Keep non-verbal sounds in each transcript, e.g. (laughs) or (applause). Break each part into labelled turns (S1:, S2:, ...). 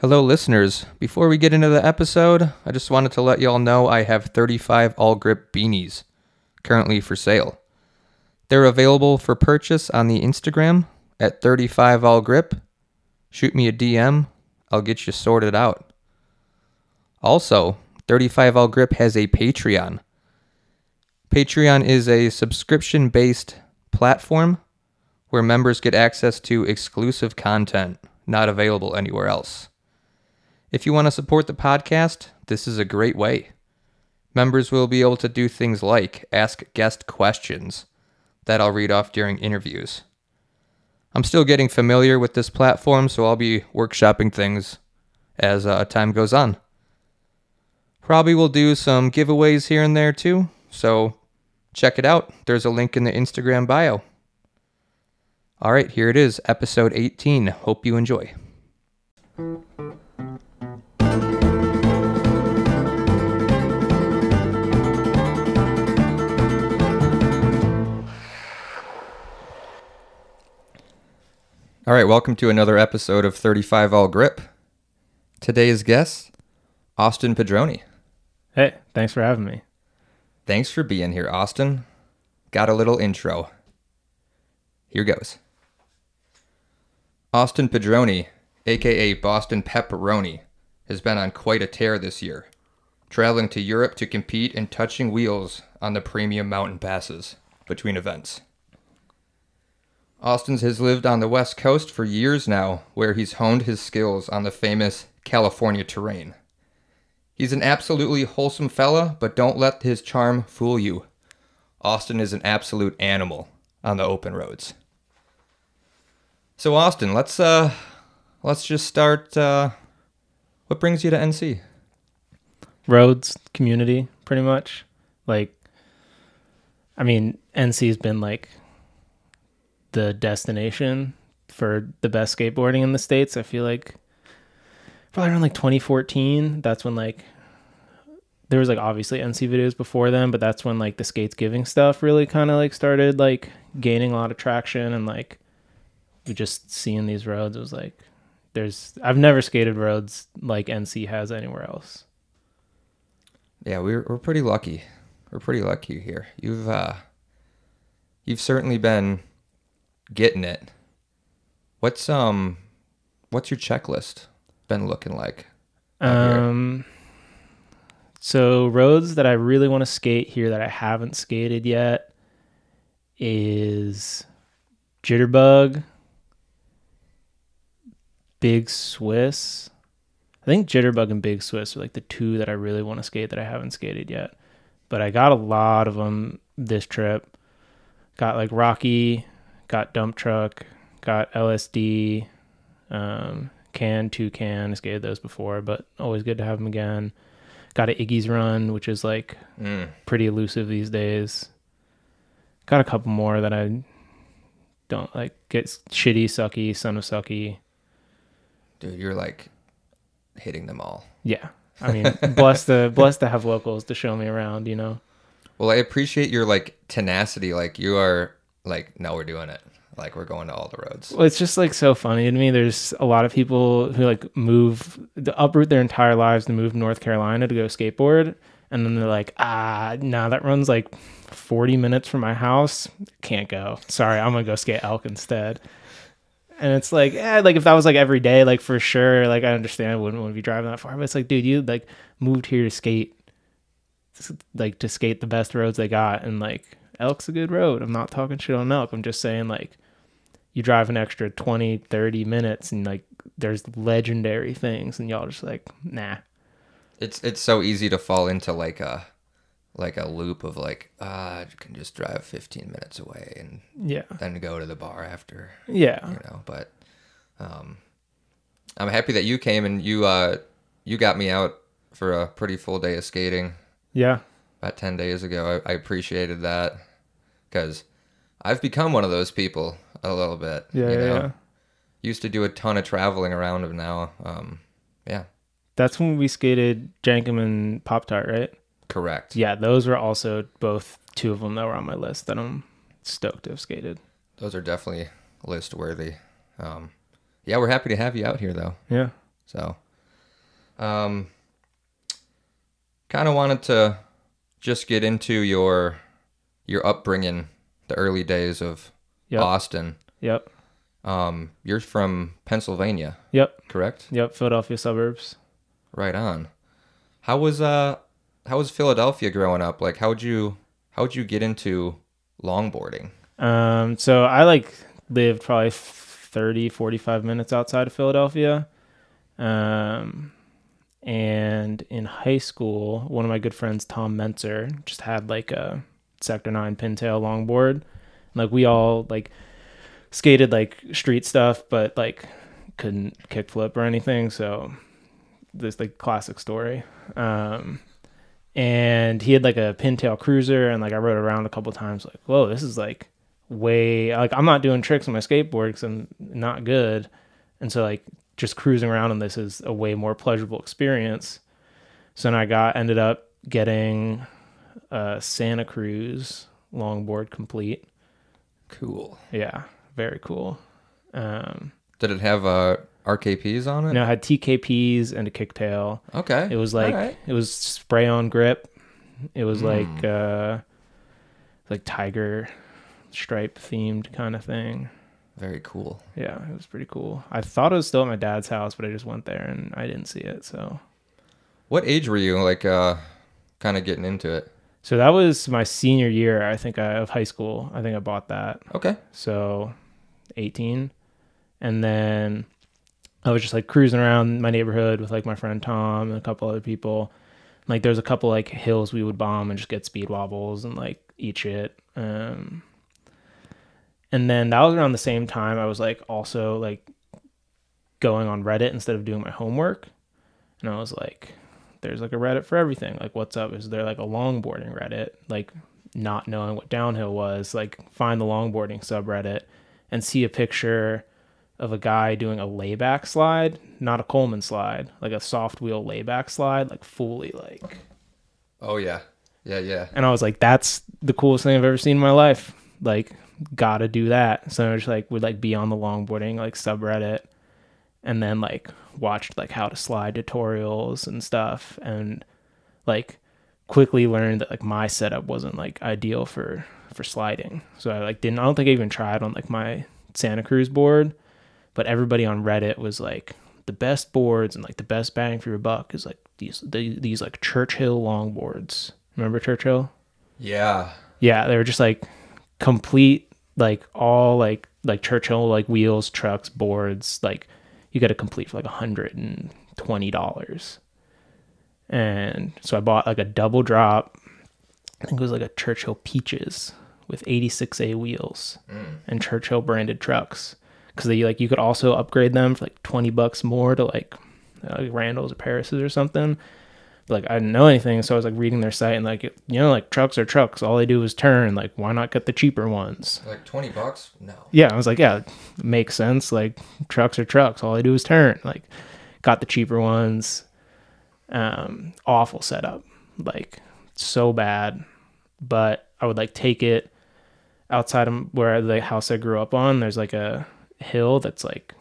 S1: Hello, listeners. Before we get into the episode, I just wanted to let y'all know I have 35 all grip beanies currently for sale. They're available for purchase on the Instagram at 35 all grip. Shoot me a DM, I'll get you sorted out. Also, 35 all grip has a Patreon. Patreon is a subscription based platform where members get access to exclusive content not available anywhere else. If you want to support the podcast, this is a great way. Members will be able to do things like ask guest questions that I'll read off during interviews. I'm still getting familiar with this platform, so I'll be workshopping things as uh, time goes on. Probably will do some giveaways here and there too, so check it out. There's a link in the Instagram bio. All right, here it is, episode 18. Hope you enjoy. All right, welcome to another episode of 35 All Grip. Today's guest, Austin Pedroni.
S2: Hey, thanks for having me.
S1: Thanks for being here, Austin. Got a little intro. Here goes. Austin Pedroni, aka Boston Pepperoni, has been on quite a tear this year, traveling to Europe to compete and touching wheels on the premium mountain passes between events. Austin's has lived on the West Coast for years now, where he's honed his skills on the famous California terrain. He's an absolutely wholesome fella, but don't let his charm fool you. Austin is an absolute animal on the open roads. So Austin, let's uh let's just start uh what brings you to NC?
S2: Roads, community, pretty much. Like, I mean, NC's been like the destination for the best skateboarding in the States. I feel like probably around like 2014. That's when like there was like obviously NC videos before then, but that's when like the skates giving stuff really kind of like started like gaining a lot of traction and like we just seeing these roads it was like there's I've never skated roads like NC has anywhere else.
S1: Yeah, we're we're pretty lucky. We're pretty lucky here. You've uh you've certainly been getting it. What's um what's your checklist been looking like?
S2: Um, so roads that I really want to skate here that I haven't skated yet is Jitterbug, Big Swiss. I think Jitterbug and Big Swiss are like the two that I really want to skate that I haven't skated yet. But I got a lot of them this trip. Got like Rocky, got Dump Truck, got LSD, um, Can, Two Can. I skated those before, but always good to have them again. Got a Iggy's Run, which is like
S1: Mm.
S2: pretty elusive these days. Got a couple more that I don't like. Get shitty, sucky, son of sucky.
S1: Dude, you're like hitting them all.
S2: Yeah, I mean, (laughs) blessed to blessed to have locals to show me around. You know.
S1: Well, I appreciate your like tenacity. Like you are like, no, we're doing it. Like we're going to all the roads.
S2: Well, it's just like so funny to me. There's a lot of people who like move, to uproot their entire lives to move to North Carolina to go skateboard, and then they're like, ah, no, that runs like 40 minutes from my house. Can't go. Sorry, I'm gonna go skate elk instead. And it's like, yeah, like if that was like every day, like for sure, like I understand I wouldn't want to be driving that far, but it's like, dude, you like moved here to skate, like to skate the best roads they got, and like elk's a good road. I'm not talking shit on elk. I'm just saying like you drive an extra 20 30 minutes and like there's legendary things and y'all just like nah
S1: It's it's so easy to fall into like a like a loop of like ah, you can just drive 15 minutes away and
S2: yeah
S1: then go to the bar after,
S2: yeah
S1: you know. But um, I'm happy that you came and you uh you got me out for a pretty full day of skating
S2: yeah
S1: about 10 days ago. I, I appreciated that because I've become one of those people a little bit.
S2: yeah
S1: you know?
S2: yeah
S1: Used to do a ton of traveling around them now. Um, yeah,
S2: that's when we skated jankum and pop tart right
S1: correct.
S2: yeah those were also both two of them that were on my list that i'm stoked to have skated
S1: Those are definitely list worthy. Um, yeah, we're happy to have you out here though.
S2: yeah
S1: So Um, kind of wanted to just get into your your upbringing, the early days of
S2: Yep.
S1: Austin.
S2: Yep.
S1: Um, you're from Pennsylvania,
S2: Yep.
S1: correct?
S2: Yep. Philadelphia suburbs.
S1: Right on. How was uh how was Philadelphia growing up? Like how'd you how'd you get into longboarding?
S2: Um, so I like lived probably 30, 45 minutes outside of Philadelphia. Um, and in high school, one of my good friends, Tom Menzer, just had like a Sector 9 pintail longboard. Like we all like skated like street stuff, but like couldn't kickflip or anything. So this like classic story. Um, and he had like a pintail cruiser and like I rode around a couple times like, whoa, this is like way like I'm not doing tricks on my skateboard because I'm not good. And so like just cruising around on this is a way more pleasurable experience. So then I got ended up getting a Santa Cruz longboard complete.
S1: Cool.
S2: Yeah, very cool. Um,
S1: Did it have uh RKPs on it?
S2: No, it had TKPs and a kicktail.
S1: Okay.
S2: It was like
S1: Alright.
S2: it was spray on grip. It was like uh like tiger stripe themed kind of thing.
S1: very cool.
S2: Yeah, it was pretty cool. I thought it was still at my dad's house, but I just went there and I didn't see it. So
S1: What age were you like uh kind of getting into it?
S2: So that was my senior year, I think, of high school. I think I bought that.
S1: Okay.
S2: So 18. And then I was just like cruising around my neighborhood with like my friend Tom and a couple other people. Like there's a couple like hills we would bomb and just get speed wobbles and like eat shit. Um and then that was around the same time I was like also like going on Reddit instead of doing my homework. And I was like, there's like a Reddit for everything. Like what's up? Is there like a longboarding Reddit? Like not knowing what downhill was, like find the longboarding subreddit and see a picture of a guy doing a layback slide, not a Coleman slide, like a soft wheel layback slide, like fully like.
S1: Oh yeah. Yeah, yeah.
S2: And I was like, that's the coolest thing I've ever seen in my life. Like, gotta do that. So I just like would like be on the longboarding like subreddit, and then like watched like how to slide tutorials and stuff, and like quickly learned that like my setup wasn't like ideal for for sliding. So I like didn't. I don't think I even tried on like my Santa Cruz board, but everybody on Reddit was like the best boards and like the best bang for your buck is like these the, these like Churchill longboards. Remember Churchill?
S1: Yeah.
S2: Yeah, they were just like complete, like all like like Churchill like wheels, trucks, boards. Like you get a complete for like a hundred and twenty dollars. And so I bought like a double drop. I think it was like a Churchill Peaches with 86A wheels and Churchill branded trucks. Because they like you could also upgrade them for like twenty bucks more to like, uh, like Randal's or Paris's or something like I didn't know anything, so I was like reading their site and like you know like trucks are trucks. All they do is turn. Like why not get the cheaper ones?
S1: Like 20 bucks? No.
S2: Yeah, I was like, yeah, makes sense. Like trucks are trucks. All they do is turn. Like got the cheaper ones. Um, awful setup, like so bad. But I would like take it outside of where the house I grew up on. There's like a hill that's like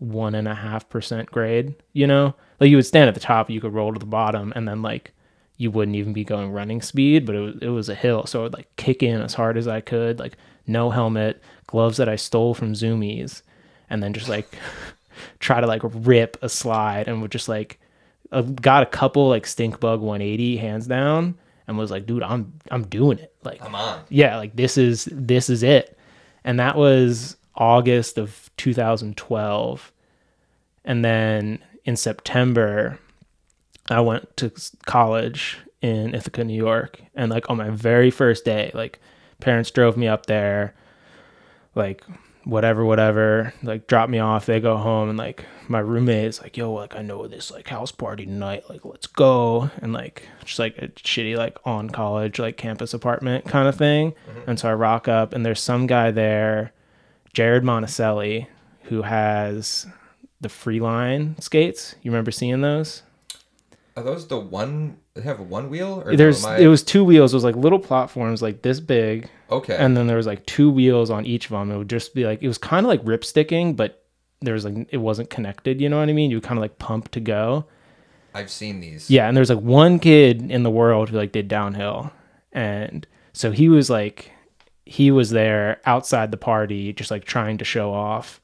S2: one and a half percent grade. You know, like you would stand at the top, you could roll to the bottom, and then like you wouldn't even be going running speed, but it was it was a hill, so I would like kick in as hard as I could, like no helmet, gloves that I stole from Zumiez, and then just like (laughs) try to like rip a slide, and would just like uh, got a couple like stink bug 180 hands down, and was like, dude, I'm I'm doing it, like
S1: I'm on.
S2: yeah, like this is this is it. And that was August of 2012. And then in September, I went to college in Ithaca, New York. And like on my very first day, like parents drove me up there, like whatever, whatever, like drop me off. They go home and like my roommate is like, yo, like I know this like house party tonight. Like let's go. And like just like a shitty like on college like campus apartment kind of thing. Mm-hmm. And so I rock up and there's some guy there, Jared Monticelli, who has the Freeline skates. You remember seeing those?
S1: Are those the one they have one wheel or
S2: There's
S1: am I-
S2: it was two wheels. It was like little platforms like this big,
S1: Okay.
S2: and then there was like two wheels on each of them. It would just be like it was kind of like rip sticking, but there was like it wasn't connected. You know what I mean? You kind of like pump to go,
S1: I've seen these.
S2: Yeah, and there's like one kid in the world who like did downhill. And so he was like he was there outside the party just like trying to show off.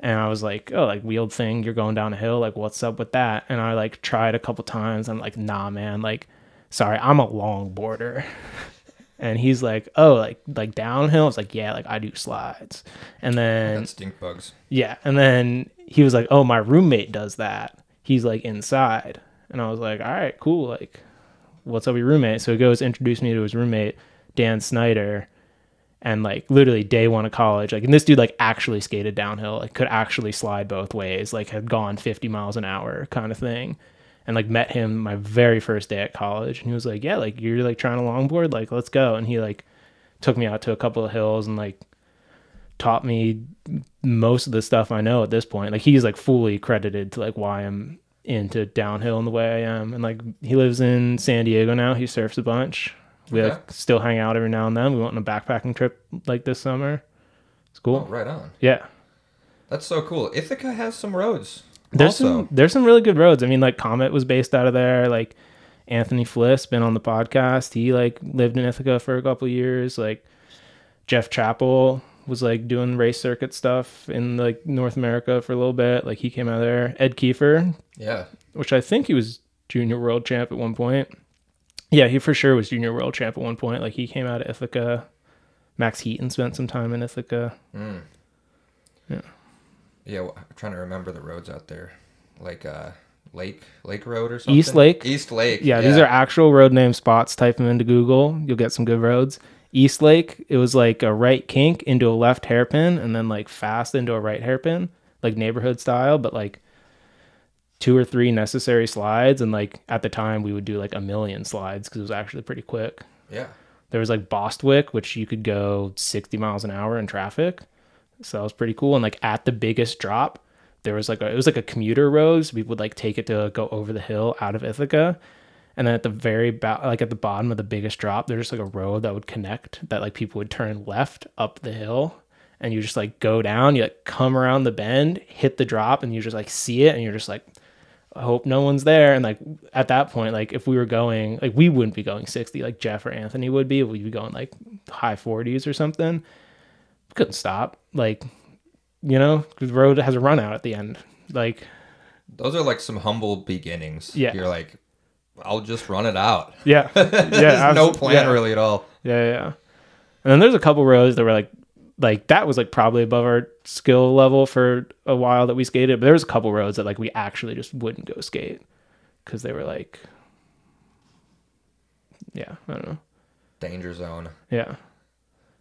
S2: And I was like, "Oh, like wheeled thing, you're going down a hill, like what's up with that?" And I like tried a couple times. I'm like, "Nah, man, like sorry, I'm a longboarder." (laughs) And he's like, "Oh, like like downhill?" I was like, "Yeah, like I do slides." And then
S1: That stink bugs.
S2: yeah, and then he was like, "Oh, my roommate does that. He's like inside." And I was like, "All right, cool. Like, what's up with your roommate?" So he goes introduce me to his roommate, Dan Snyder, and like literally day one of college, like, and this dude like actually skated downhill, like could actually slide both ways, like had gone 50 miles an hour kind of thing. And like met him my very first day at college, and he was like, "Yeah, like you're like trying to longboard, like let's go." And he like took me out to a couple of hills and like taught me most of the stuff I know at this point. Like he's like fully credited to like why I'm into downhill in the way I am. And like he lives in San Diego now. He surfs a bunch. We
S1: Okay.
S2: like still hang out every now and then. We went on a backpacking trip like this summer. It's cool.
S1: Oh, right on.
S2: Yeah.
S1: That's so cool. Ithaca has some roads.
S2: There's
S1: also.
S2: some there's some really good roads. I mean like Comet was based out of there. Like Anthony Fliss been on the podcast. He like lived in Ithaca for a couple years. Like Jeff Chappell was like doing race circuit stuff in like North America for a little bit. Like he came out of there. Ed Kiefer,
S1: yeah.
S2: which I think he was junior world champ at one point. Yeah, he for sure was junior world champ at one point. Like he came out of Ithaca. Max Heaton spent some time in Ithaca.
S1: Yeah, well, I'm trying to remember the roads out there, like uh, Lake Lake Road or something.
S2: East Lake?
S1: East Lake.
S2: Yeah, these are actual road name spots. Type them into Google. You'll get some good roads. East Lake, it was like a right kink into a left hairpin and then like fast into a right hairpin, like neighborhood style, but like two or three necessary slides. And like at the time, we would do like a million slides because it was actually pretty quick.
S1: Yeah.
S2: There was like Bostwick, which you could go 60 miles an hour in traffic. So that was pretty cool. And like at the biggest drop, there was like a, it was like a commuter road. So we would like take it to go over the hill out of Ithaca. And then at the very ba- like at the bottom of the biggest drop, there's just like a road that would connect that like people would turn left up the hill. And you just like go down, you like come around the bend, hit the drop, and you just like see it, and you're just like, I hope no one's there. And like at that point, like if we were going, like we wouldn't be going 60 like Jeff or Anthony would be. We'd be going like high 40s or something. Couldn't stop. Like, you know, the road has a run out at the end. Like,
S1: Those are like some humble beginnings.
S2: Yeah.
S1: You're like, I'll just run it out.
S2: yeah. (laughs) yeah.
S1: There's no plan
S2: yeah.
S1: really at all.
S2: Yeah, yeah, yeah. And then there's a couple roads that were like, like that was like probably above our skill level for a while that we skated. But there was a couple roads that like we actually just wouldn't go skate because they were like, yeah, I don't know.
S1: Danger zone.
S2: Yeah.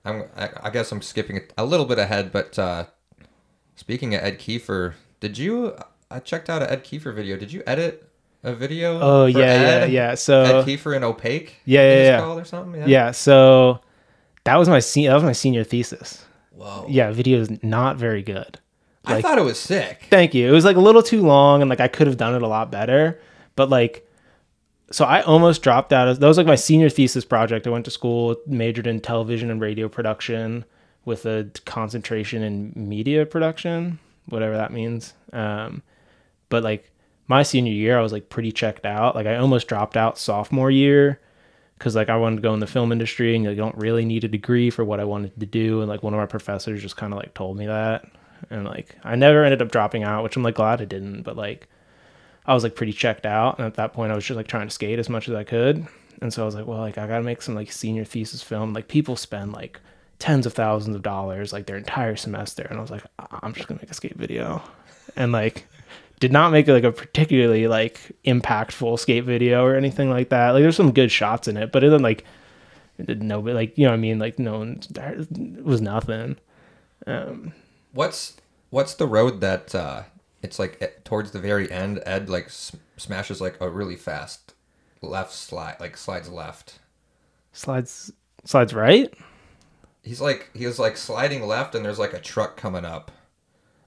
S1: I'm, I, I guess I'm skipping a little bit ahead, but uh, speaking of Ed Kiefer, did you? I checked out an Ed Kiefer video. Did you edit a video?
S2: Oh yeah,
S1: Ed?
S2: yeah, yeah. So
S1: Ed Kiefer and Opaque.
S2: Yeah, yeah, yeah.
S1: called or something.
S2: yeah, so that was my se- that was my senior thesis.
S1: Whoa.
S2: Yeah, video is not very good.
S1: I thought it was sick.
S2: Thank you. It was like a little too long, and like I could have done it a lot better. But like, so I almost dropped out. Of, that was like my senior thesis project. I went to school, majored in television and radio production, with a concentration in media production, whatever that means. Um, but like my senior year, I was like pretty checked out. Like I almost dropped out sophomore year because like I wanted to go in the film industry, and you don't really need a degree for what I wanted to do. And like one of my professors just kind of like told me that, and like I never ended up dropping out, which I'm like glad I didn't. But like I was like pretty checked out, and at that point I was just like trying to skate as much as I could. And so I was like, well, like I gotta make some like senior thesis film. Like people spend like tens of thousands of dollars like their entire semester, and I was like, "I- I'm just gonna make a skate video, and like did not make like a particularly like impactful skate video or anything like that. Like there's some good shots in it, but it didn't like it didn't know, but like you know what I mean. Like no one it was nothing. Um,
S1: What's what's the road that uh, it's like towards the very end? Ed like s- smashes like a really fast left slide, like slides left.
S2: slides slides right.
S1: He's like he was like sliding left, and there's like a truck coming up.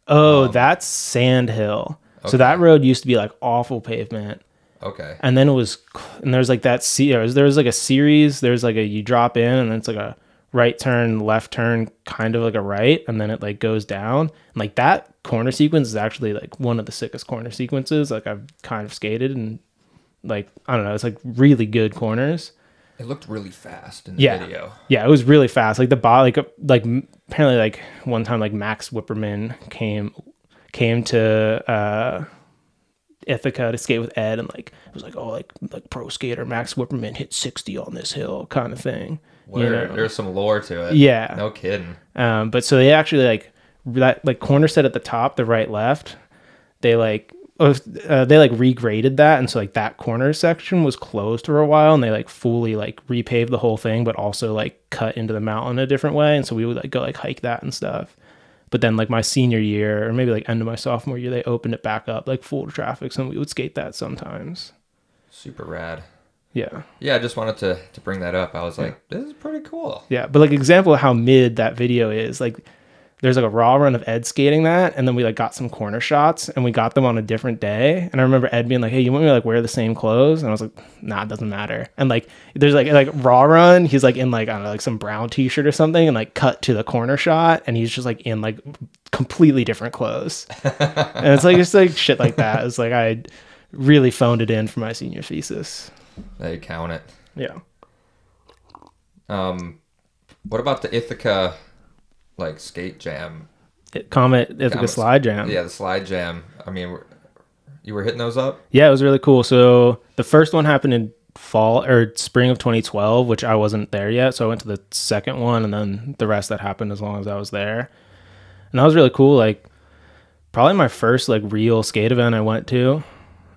S2: Oh, that's Sand Hill.
S1: Okay.
S2: So that road used to be like awful pavement.
S1: Okay.
S2: and then it was and there's like that there's there's like a series there's like a you drop in and then it's like a right turn left turn kind of like a right and then it like goes down and like that corner sequence is actually like one of the sickest corner sequences like i've kind of skated and like I don't know, it's like really good corners.
S1: It looked really fast in the
S2: Yeah.
S1: video.
S2: Yeah, it was really fast. Like the bot, like uh, like apparently like one time like Max Whipperman came came to uh Ithaca to skate with Ed and like it was like oh like like pro skater Max Whipperman hit sixty on this hill kind of thing.
S1: Where
S2: you know?
S1: there's some lore to it.
S2: Yeah.
S1: No kidding.
S2: Um, but so they actually like that like corner set at the top, the right left. They like uh, they like regraded that, and so like that corner section was closed for a while, and they like fully like repaved the whole thing, but also like cut into the mountain a different way, and so we would like go like hike that and stuff. But then like my senior year, or maybe like end of my sophomore year, they opened it back up like full traffic, so we would skate that sometimes.
S1: Super rad.
S2: Yeah.
S1: Yeah, I just wanted to to bring that up. I was like, this is pretty cool.
S2: Yeah, but like example of how mid that video is, like there's like a raw run of Ed skating that, and then we like got some corner shots, and we got them on a different day. And I remember Ed being like, "Hey, you want me to like wear the same clothes?" And I was like, "Nah, it doesn't matter." And like there's like like raw run, he's like in like I don't know like some brown t-shirt or something, and like cut to the corner shot, and he's just like in like completely different clothes. (laughs) and it's like just like shit like that. It's like I really phoned it in for my senior thesis.
S1: They count it.
S2: Yeah.
S1: Um, what about the Ithaca, like skate jam?
S2: It, Comet Ithaca
S1: Comet-
S2: Slide Jam.
S1: Yeah, the slide jam. I mean, you were hitting those up.
S2: Yeah, it was really cool. So the first one happened in fall or spring of 2012, which I wasn't there yet. So I went to the second one, and then the rest that happened as long as I was there. And that was really cool. Like probably my first like real skate event I went to,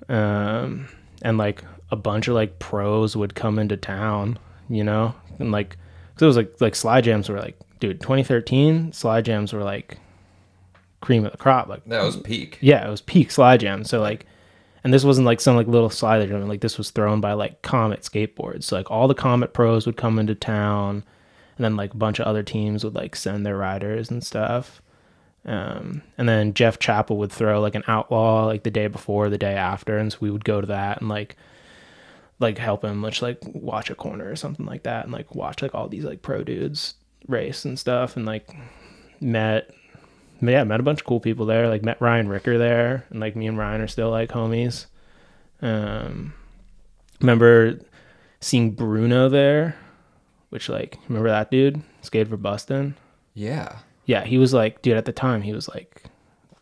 S2: um, and like a bunch of like pros would come into town, you know, and like because it was like like slide jams were like, dude, 2013 slide jams were like cream of the crop, like
S1: That was peak.
S2: yeah, it was peak slide jam. So like, and this wasn't like some like little slide jam. Like this was thrown by like Comet skateboards. So like all the Comet pros would come into town, and then like a bunch of other teams would like send their riders and stuff. Um, and then Jeff Chappell would throw like an outlaw like the day before, the day after, and so we would go to that and like like help him, which like watch a corner or something like that, and like watch like all these like pro dudes race and stuff, and like met yeah, met a bunch of cool people there. Like met Ryan Ricker there, and like me and Ryan are still like homies. Um, remember seeing Bruno there, which like remember that dude skated for Boston.
S1: Yeah.
S2: Yeah, he was like, dude. At the time, he was like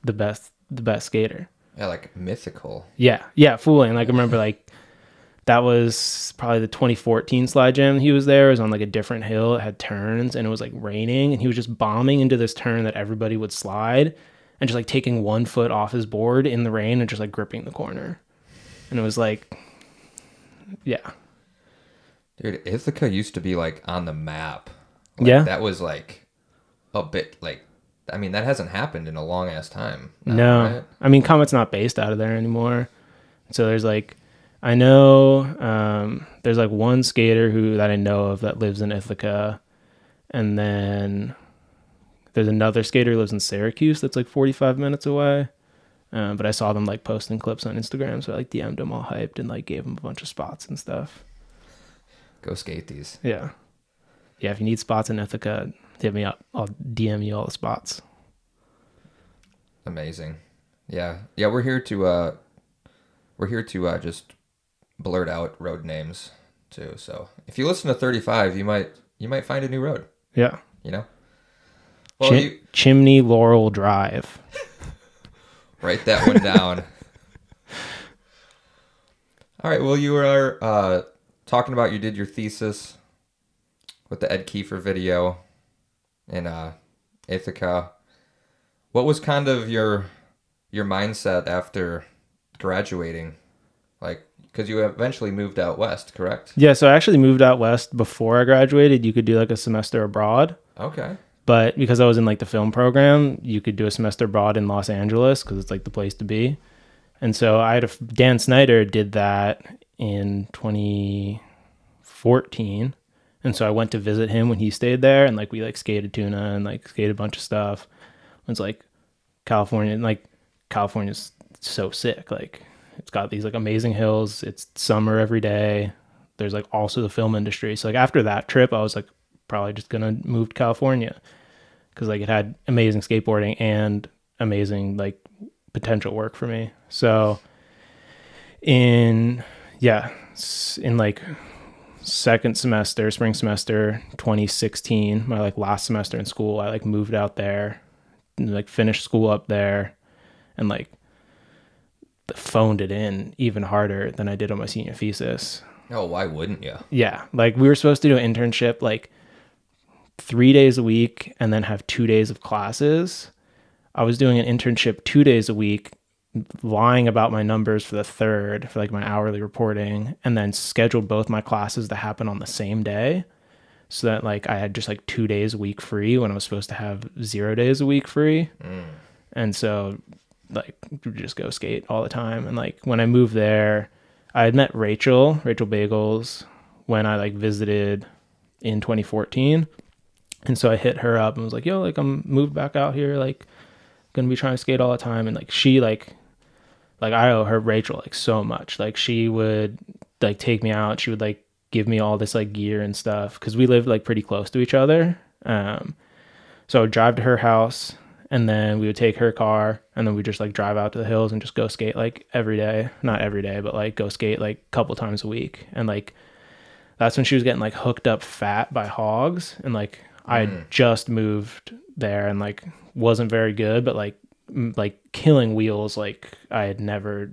S2: the best, the best skater.
S1: Yeah, like mythical.
S2: Yeah, yeah, fooling. Like I remember like that was probably the 2014 slide jam. He was there. It was on like a different hill. It had turns and it was like raining, and he was just bombing into this turn that everybody would slide, and just like taking one foot off his board in the rain and just like gripping the corner. And it was like, yeah,
S1: Dude, Ithaca used to be like on the map. Like,
S2: Yeah.
S1: That was like a bit like I mean, that hasn't happened in a long ass time. now,
S2: No,
S1: right?
S2: I mean Comet's not based out of there anymore. So there's like, I know um, there's like one skater who that I know of that lives in Ithaca, and then there's another skater who lives in Syracuse that's like 45 minutes away. Um, but I saw them like posting clips on Instagram, so I like DM'd them all hyped and like gave them a bunch of spots and stuff.
S1: Go skate these.
S2: Yeah, yeah. If you need spots in Ithaca, hit me up. I'll DM you all the spots.
S1: Amazing. Yeah. Yeah, we're here to uh we're here to uh just blurt out road names too. So, if you listen to 35, you might you might find a new road,
S2: Yeah.
S1: you know? Well,
S2: Chim-
S1: you
S2: Chimney Laurel Drive. (laughs)
S1: write that one down. (laughs) All right, well you were uh talking about you did your thesis with the Ed Kiefer video in uh Ithaca. What was kind of your your mindset after graduating? Like cuz you eventually moved out west, correct?
S2: Yeah, so I actually moved out west before I graduated. You could do like a semester abroad,
S1: Okay.
S2: but because I was in like the film program, you could do a semester abroad in Los Angeles because it's like the place to be. And so I had a Dan Snyder did that in 2014, and so I went to visit him when he stayed there, and like we like skated tuna and like skated a bunch of stuff. It's like California, and like California's so sick. Like it's got these like amazing hills. It's summer every day. There's like also the film industry. So like after that trip, I was like probably just gonna move to California because like it had amazing skateboarding and amazing like potential work for me. So in yeah, in like second semester, spring semester 2016, my like last semester in school, I like moved out there and like finished school up there and like phoned it in even harder than I did on my senior thesis.
S1: Oh, why wouldn't you?
S2: Yeah, like we were supposed to do an internship like 3 days a week and then have 2 days of classes. I was doing an internship 2 days a week lying about my numbers for the third for like my hourly reporting and then scheduled both my classes to happen on the same day so that like I had just like 2 days a week free when I was supposed to have 0 days a week free. Mm. And so like just go skate all the time and like when I moved there I had met Rachel, Rachel Bagels when I like visited in 2014. And so I hit her up and was like, "Yo, like I'm moved back out here like to be trying to skate all the time." And like she like like I owe her Rachel like so much. Like she would like take me out. She would like give me all this like gear and stuff cuz we lived like pretty close to each other. Um so I would drive to her house and then we would take her car and then we just like drive out to the hills and just go skate like every day. Not every day, but like go skate like a couple times a week. And like that's when she was getting like hooked up fat by Hawgs and like I had just moved there and like wasn't very good, but like m- like killing wheels like I had never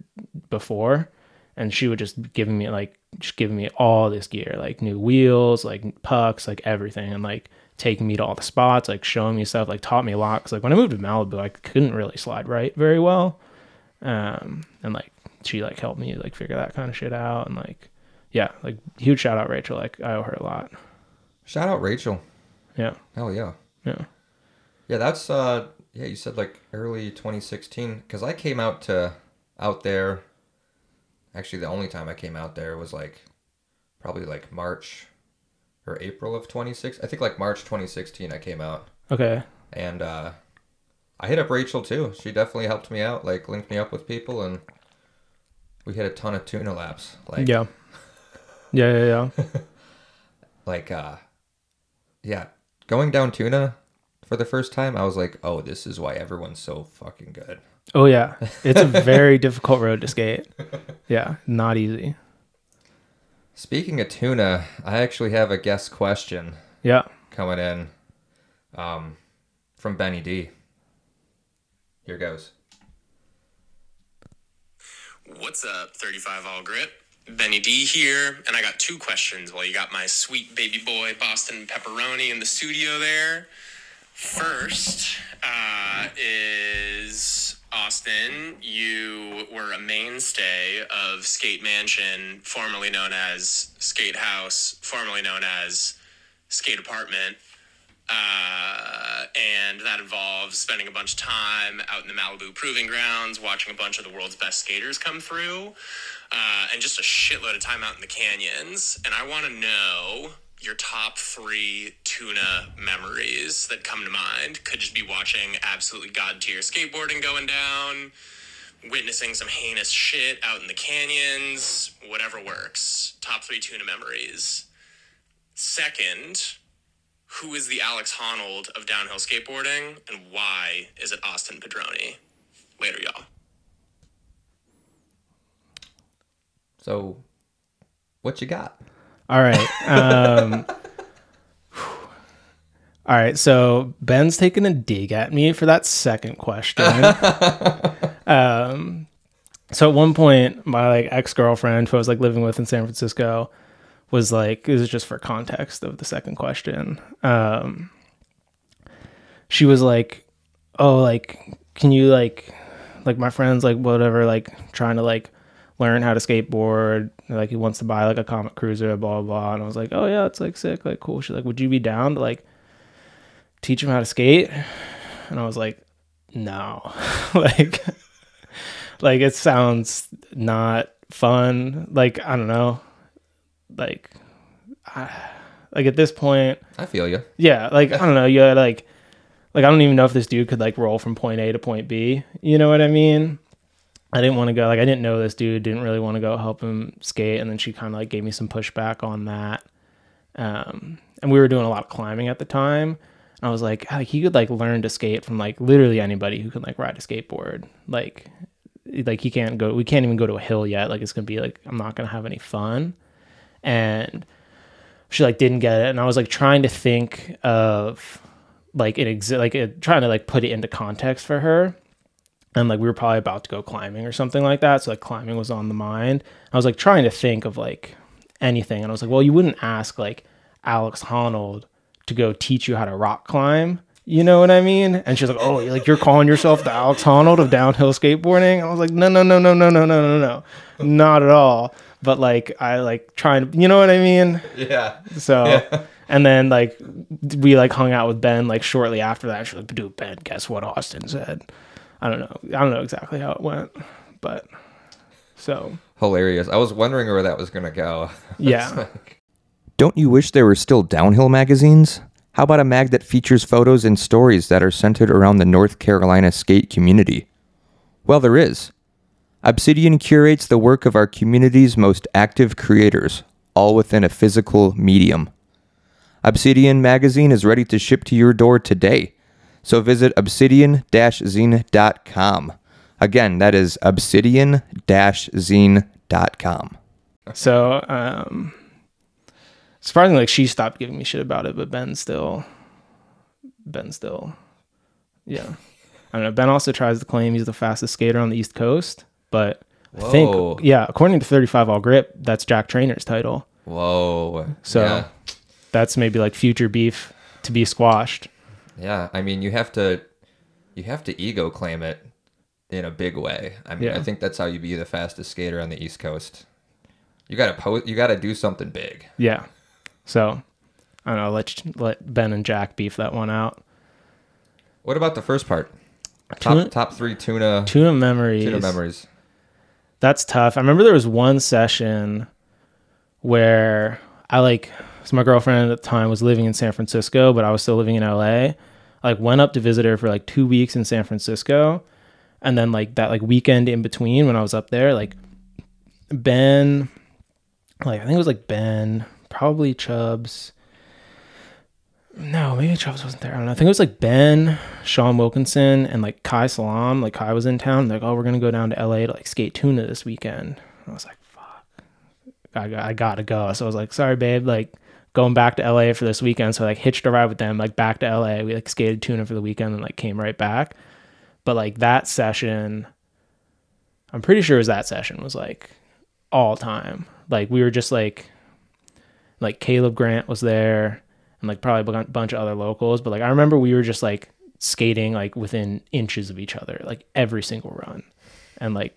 S2: before. And she would just giving me like just giving me all this gear, like new wheels, like pucks, like everything, and like taking me to all the spots, like showing me stuff, like taught me a lot. Cause like when I moved to Malibu, I couldn't really slide right very well, um, and like she like helped me like figure that kind of shit out, and like yeah, like huge shout out Rachel, like I owe her a lot.
S1: Shout out Rachel.
S2: Yeah,
S1: Hell yeah.
S2: yeah.
S1: Yeah, that's uh yeah, you said like early 2016 cuz I came out to out there actually the only time I came out there was like probably like March or April of 26. I think like March 2016 I came out
S2: Okay.
S1: and uh I hit up Rachel too. She definitely helped me out, like linked me up with people and we hit a ton of tuna laps. Like
S2: yeah. (laughs) Yeah, yeah, yeah.
S1: like uh yeah, going down tuna for the first time, I was like, "Oh, this is why everyone's so fucking good."
S2: Oh yeah, it's a very (laughs) difficult road to skate. Yeah, not easy.
S1: Speaking of tuna, I actually have a guest question
S2: Yeah.
S1: coming in um, from Benny D. Here goes.
S3: What's up, 35 All Grip? Benny D here, and I got two questions while you got my sweet baby boy Boston Pepperoni in the studio there. First uh, is Austin. You were a mainstay of Skate Mansion, formerly known as Skate House, formerly known as Skate Apartment. Uh, and that involves spending a bunch of time out in the Malibu proving grounds, watching a bunch of the world's best skaters come through, uh, and just a shitload of time out in the canyons. And I want to know your top three tuna memories that come to mind. Could just be watching absolutely god tier skateboarding going down, witnessing some heinous shit out in the canyons, whatever works. Top three tuna memories. Second, who is the Alex Honnold of downhill skateboarding and why is it Austin Pedroni? Later, y'all.
S1: So, what you got?
S2: All right. Um, all right. So Ben's taking a dig at me for that second question. (laughs) um, so at one point, my like ex girlfriend, who I was like living with in San Francisco, was like, this is just for context of the second question. Um, she was like, oh, like, can you like, like my friends, like whatever, like trying to like learn how to skateboard. Like he wants to buy like a Comet Cruiser, blah blah blah. And I was like, oh yeah, it's like sick, like cool. She's like, would you be down to like teach him how to skate? And I was like, no, (laughs) like, like it sounds not fun. Like I don't know, like, I, like at this point,
S1: I feel you.
S2: yeah, like I don't know, you like like I don't even know if this dude could like roll from point A to point B. You know what I mean? I didn't want to go like I didn't know this dude, didn't really want to go help him skate and then she kind of like gave me some pushback on that. Um and we were doing a lot of climbing at the time. And I was like, "Ah, he could like learn to skate from like literally anybody who can like ride a skateboard. Like like he can't go we can't even go to a hill yet like it's gonna be like i'm not gonna have any fun and she like didn't get it and i was like trying to think of like it exi- like it, trying to like put it into context for her and like we were probably about to go climbing or something like that so like climbing was on the mind i was like trying to think of like anything and i was like well you wouldn't ask like alex honnold to go teach you how to rock climb you know what i mean and she's like oh like you're calling yourself the alex honnold of downhill skateboarding i was like no no no no no no no no no not at all but like i like trying to you know what i mean
S1: Yeah.
S2: so, and then like we like hung out with Ben like shortly after that. She's like, "Dude, Ben, guess what Austin said?" I don't know. I don't know exactly how it went, but so
S1: Hilarious. I was wondering where that was gonna go. (laughs)
S2: yeah,
S1: Don't you wish there were still downhill magazines? How about a mag that features photos and stories that are centered around the North Carolina skate community? Well, there is. Obsidian curates the work of our community's most active creators, all within a physical medium. Obsidian magazine is ready to ship to your door today. So visit obsidian-zine.com. Again, that is obsidian-zine.com.
S2: so um, surprisingly, like she stopped giving me shit about it, but Ben still, Ben still, yeah. I don't know. Ben also tries to claim he's the fastest skater on the East Coast, but I think yeah, according to 35 All Grip, that's Jack Trainer's title.
S1: Whoa.
S2: So
S1: yeah.
S2: that's maybe like future beef to be squashed.
S1: Yeah, I mean, you have to, you have to ego claim it in a big way. I mean,
S2: Yeah.
S1: I think that's how you be the fastest skater on the East Coast. You gotta post. You gotta do something big.
S2: Yeah. So I don't know. Let let Ben and Jack beef that one out.
S1: What about the first part? Top top three tuna
S2: Tuna memories.
S1: tuna memories.
S2: That's tough. I remember there was one session where I like so my girlfriend at the time was living in San Francisco, but I was still living in LA. I like went up to visit her for like two weeks in San Francisco. And then like that like weekend in between when I was up there, like Ben like I think it was like Ben, probably Chubs. No, maybe Chubbs wasn't there. I don't know. I think it was like Ben, Sean Wilkinson, and like Kai Salam. Like Kai was in town. They're like, oh, we're gonna go down to LA to like skate tuna this weekend. I was like, fuck, I, I gotta go. So I was like, sorry, babe, like going back to LA for this weekend. So I like hitched a ride with them, like back to LA. We like skated tuna for the weekend and like came right back. But like that session, I'm pretty sure it was that session was like all time. Like we were just like, like Caleb Grant was there and like probably a bunch of other locals. But like I remember we were just like skating like within inches of each other, like every single run, and like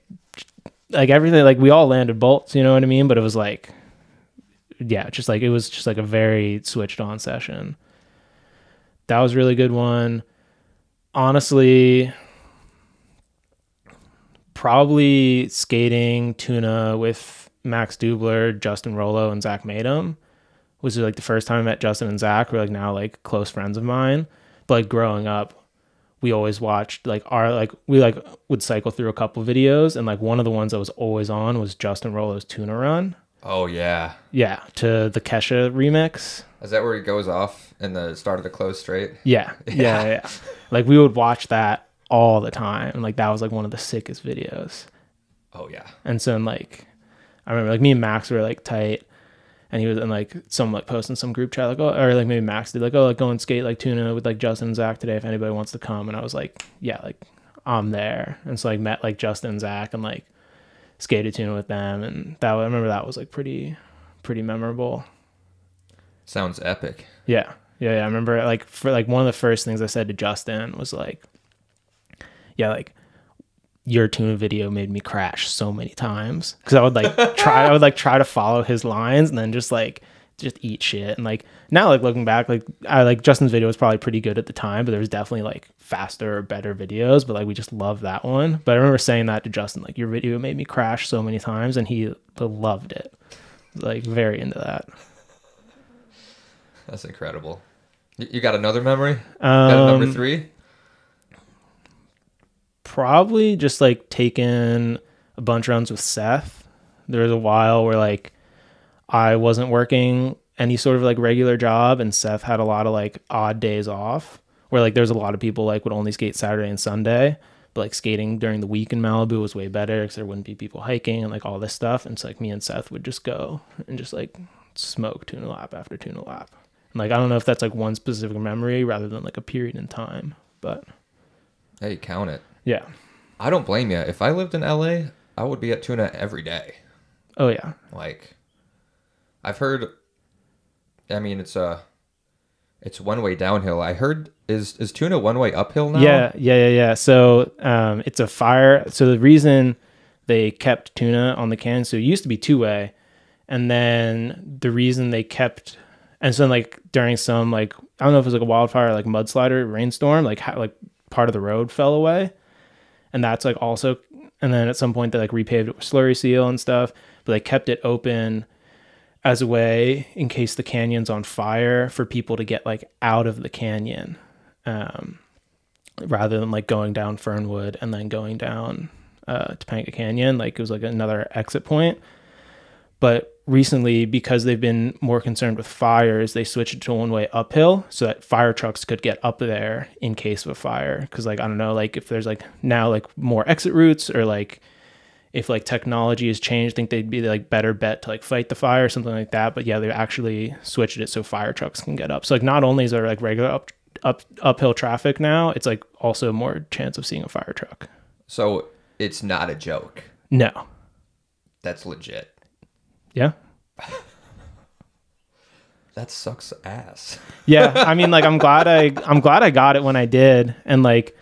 S2: like everything. Like we all landed bolts, you know what I mean? But it was like, yeah, just like it was just like a very switched on session. That was a really good one. Honestly, probably skating tuna with Max Dubler, Justin Rolo, and Zach Madum was like the first time I met Justin and Zach. We're like now like close friends of mine. But like growing up, we always watched like our like we like would cycle through a couple videos and like one of the ones that was always on was Justin Rolo's tuna run.
S1: Oh yeah.
S2: Yeah, to the Kesha remix.
S1: Is that where he goes off in the start of the close straight?
S2: Yeah, yeah, (laughs) yeah. yeah. Like we would watch that all the time. And like that was like one of the sickest videos.
S1: Oh yeah.
S2: And so and, like I remember like me and Max were like tight and he was in like some like posting some group chat like oh or like maybe Max did like oh like go and skate like tuna with like Justin and Zach today if anybody wants to come and I was like yeah like I'm there and so like met like Justin and Zach and like skated tune with them and that I remember that was like pretty pretty memorable.
S1: Sounds epic.
S2: yeah. Yeah yeah I remember like for like one of the first things I said to Justin was like yeah like your tune video made me crash so many times. Because I would like try I would like try to follow his lines and then just like just eat shit and like now like looking back like I like Justin's video was probably pretty good at the time but there was definitely like faster or better videos but like we just loved that one but I remember saying that to Justin like your video made me crash so many times and he loved it like very into that
S1: That's incredible. You, got another memory? got number
S2: Um,
S1: three?
S2: probably just like taking a bunch of runs with Seth. There was a while where like I wasn't working any sort of like regular job and Seth had a lot of like odd days off where like there's a lot of people like would only skate Saturday and Sunday. But like skating during the week in Malibu was way better because there wouldn't be people hiking and like all this stuff. And so like me and Seth would just go and just like smoke tuna lap after tuna lap. And like I don't know if that's like one specific memory rather than like a period in time, but
S1: Hey, count it.
S2: yeah.
S1: I don't blame you. If I lived in LA, I would be at tuna every day.
S2: Oh yeah.
S1: Like, I've heard. I mean, it's a, it's one way downhill. I heard is is tuna one way uphill now?
S2: Yeah, yeah, yeah, yeah. So um, it's a fire. So the reason they kept tuna on the can, so it used to be two way, and then the reason they kept, and so like during some like I don't know if it was like a wildfire, like mudslide rainstorm, like ha- like part of the road fell away, and that's like also, and then at some point they like repaved it with slurry seal and stuff, but they kept it open as a way in case the canyon's on fire for people to get like out of the canyon um, rather than like going down Fernwood and then going down uh, Topanga Canyon. Like it was like another exit point. But recently, because they've been more concerned with fires, they switched it to one way uphill so that fire trucks could get up there in case of a fire. Because like I don't know, like if there's like now like more exit routes or like if like technology has changed, I think they'd be like better bet to like fight the fire or something like that. But yeah, they actually switched it so fire trucks can get up. So like not only is there like regular up up uphill traffic now, it's like also more chance of seeing a fire truck.
S1: So it's not a joke.
S2: No.
S1: That's legit.
S2: Yeah. (laughs)
S1: That sucks ass. (laughs)
S2: Yeah. I mean like I'm glad I I'm glad I got it when I did and like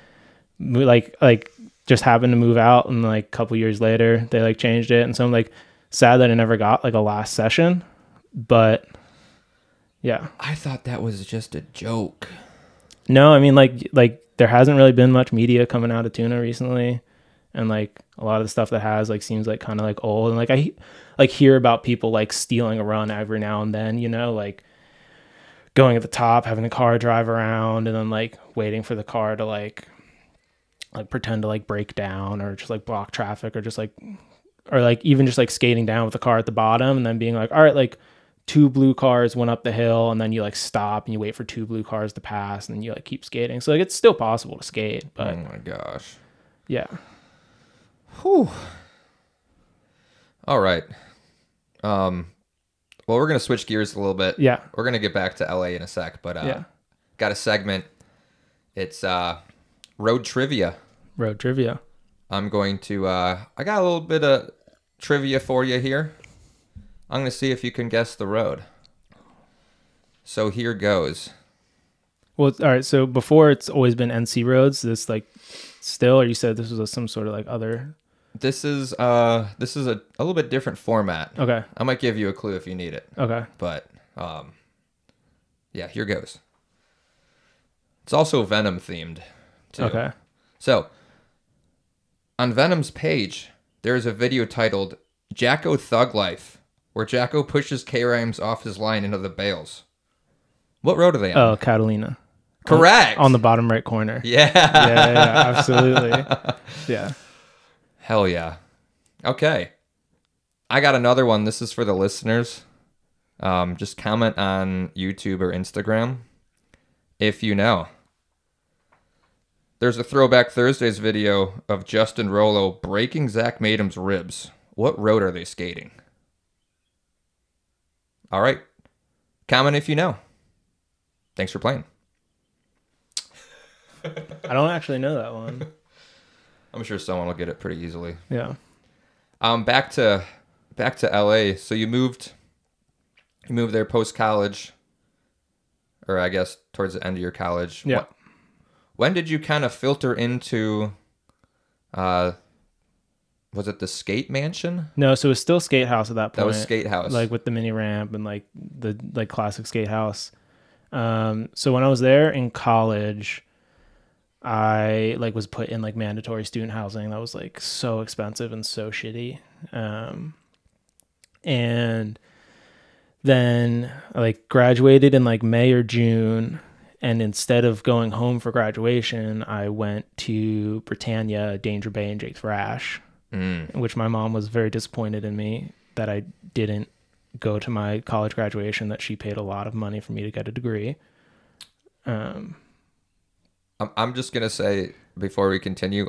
S2: like like just happened to move out and like a couple years later they like changed it and so I'm like sad that I never got like a last session. But yeah.
S1: I thought that was just a joke.
S2: No, I mean like like there hasn't really been much media coming out of tuna recently, and like a lot of the stuff that has like seems like kind of like old, and like I like hear about people like stealing a run every now and then, you know, like going at the top, having the car drive around, and then like waiting for the car to like like pretend to like break down or just like block traffic or just like or like even just like skating down with the car at the bottom and then being like all right like two blue cars went up the hill and then you like stop and you wait for two blue cars to pass and then you like keep skating so like it's still possible to skate but
S1: oh my gosh.
S2: yeah
S1: Whew. All right. Um well we're gonna switch gears a little bit.
S2: yeah
S1: We're gonna get back to LA in a sec, but uh
S2: Yeah.
S1: got a segment. It's uh road trivia.
S2: road trivia
S1: I'm going to uh I got a little bit of trivia for you here. I'm gonna see if you can guess the road. So here goes.
S2: well all right so before it's always been nc roads this like still or you said this was a, some sort of like other
S1: This is uh this is a, a little bit different format.
S2: okay
S1: I might give you a clue if you need it.
S2: okay
S1: But um yeah, here goes. It's also Venom themed too.
S2: okay
S1: So on Venom's page, there is a video titled Jacko Thug Life, where Jacko pushes K Rhymes off his line into the bales. What road are they on?
S2: oh catalina
S1: Correct.
S2: on the bottom right corner
S1: Yeah.
S2: yeah, yeah, yeah absolutely (laughs) yeah
S1: Hell yeah. Okay. I got another one. This is for the listeners. Um, just comment on YouTube or Instagram if you know. There's a Throwback Thursdays video of Justin Rolo breaking Zak Maytum's ribs. What road are they skating? All right. Comment if you know. Thanks for playing.
S2: i don't actually know that one (laughs)
S1: I'm sure someone will get it pretty easily.
S2: yeah
S1: Um, back to back to LA. So you moved you moved there post college, or I guess towards the end of your college.
S2: Yeah.
S1: Wh- When did you kind of filter into? Uh, was it the skate mansion?
S2: no so it was still skate house at that point
S1: That was skate house.
S2: like with the mini ramp and like the like classic skate house. Um, so when I was there in college, I like was put in like mandatory student housing that was like so expensive and so shitty. Um, and then I like graduated in like May or June. And instead of going home for graduation, I went to Britannia, Danger Bay, and Jake's Rash
S1: Mm.
S2: which my mom was very disappointed in me that I didn't go to my college graduation that she paid a lot of money for me to get a degree. Um
S1: I'm I'm just gonna say before we continue,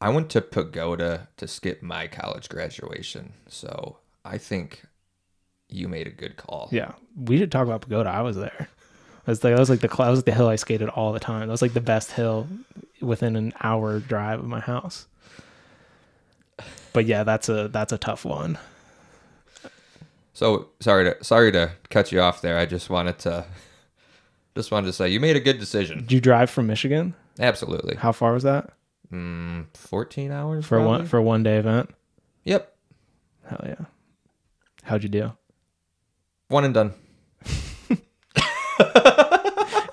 S1: I went to Pagoda to skip my college graduation, so I think you made a good call.
S2: Yeah, we should talk about Pagoda. I was there. That's like that was like the that was the hill I skated all the time. That was like the best hill within an hour drive of my house. But yeah, that's a that's a tough one.
S1: So sorry to sorry to cut you off there. I just wanted to just wanted to say you made a good decision.
S2: Did you drive from Michigan?
S1: Absolutely.
S2: How far was that
S1: Mm, 14 hours
S2: for one for a one day event?
S1: Yep.
S2: Hell yeah! How'd you do?
S1: One and done.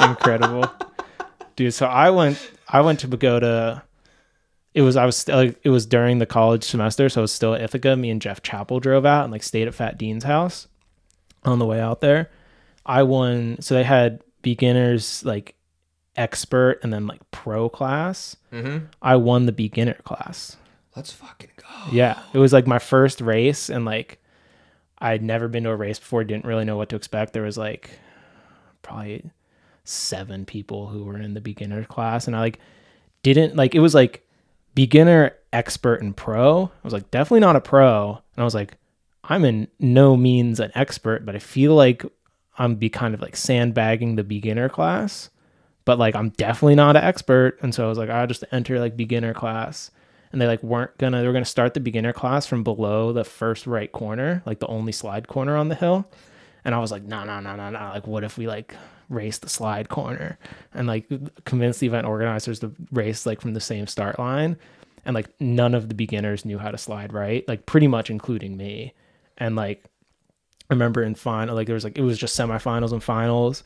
S2: Incredible, dude. So I went I went to Pagoda. It was I was like it was during the college semester, so I was still at Ithaca. Me and Jeff Chappell drove out and like stayed at Fat Dean's house on the way out there. I won. So they had beginners like expert and then like pro class.
S1: Mm-hmm.
S2: I won the beginner class.
S1: Let's fucking go.
S2: Yeah, it was like my first race, and like I'd never been to a race before. Didn't really know what to expect. There was like probably seven people who were in the beginner class, and I like didn't like it was like beginner, expert, and pro. I was like definitely not a pro, and I was like I'm in no means an expert, but I feel like I'm be kind of like sandbagging the beginner class. But like I'm definitely not an expert, and so I was like, I'll just enter like beginner class. And they like weren't gonna they were gonna start the beginner class from below the first right corner like the only slide corner on the hill. And i was like no no no no no like what if we like race the slide corner and like convince the event organizers to race like from the same start line. And like none of the beginners knew how to slide right like pretty much including me. And like I remember in final like there was like it was just semifinals and finals.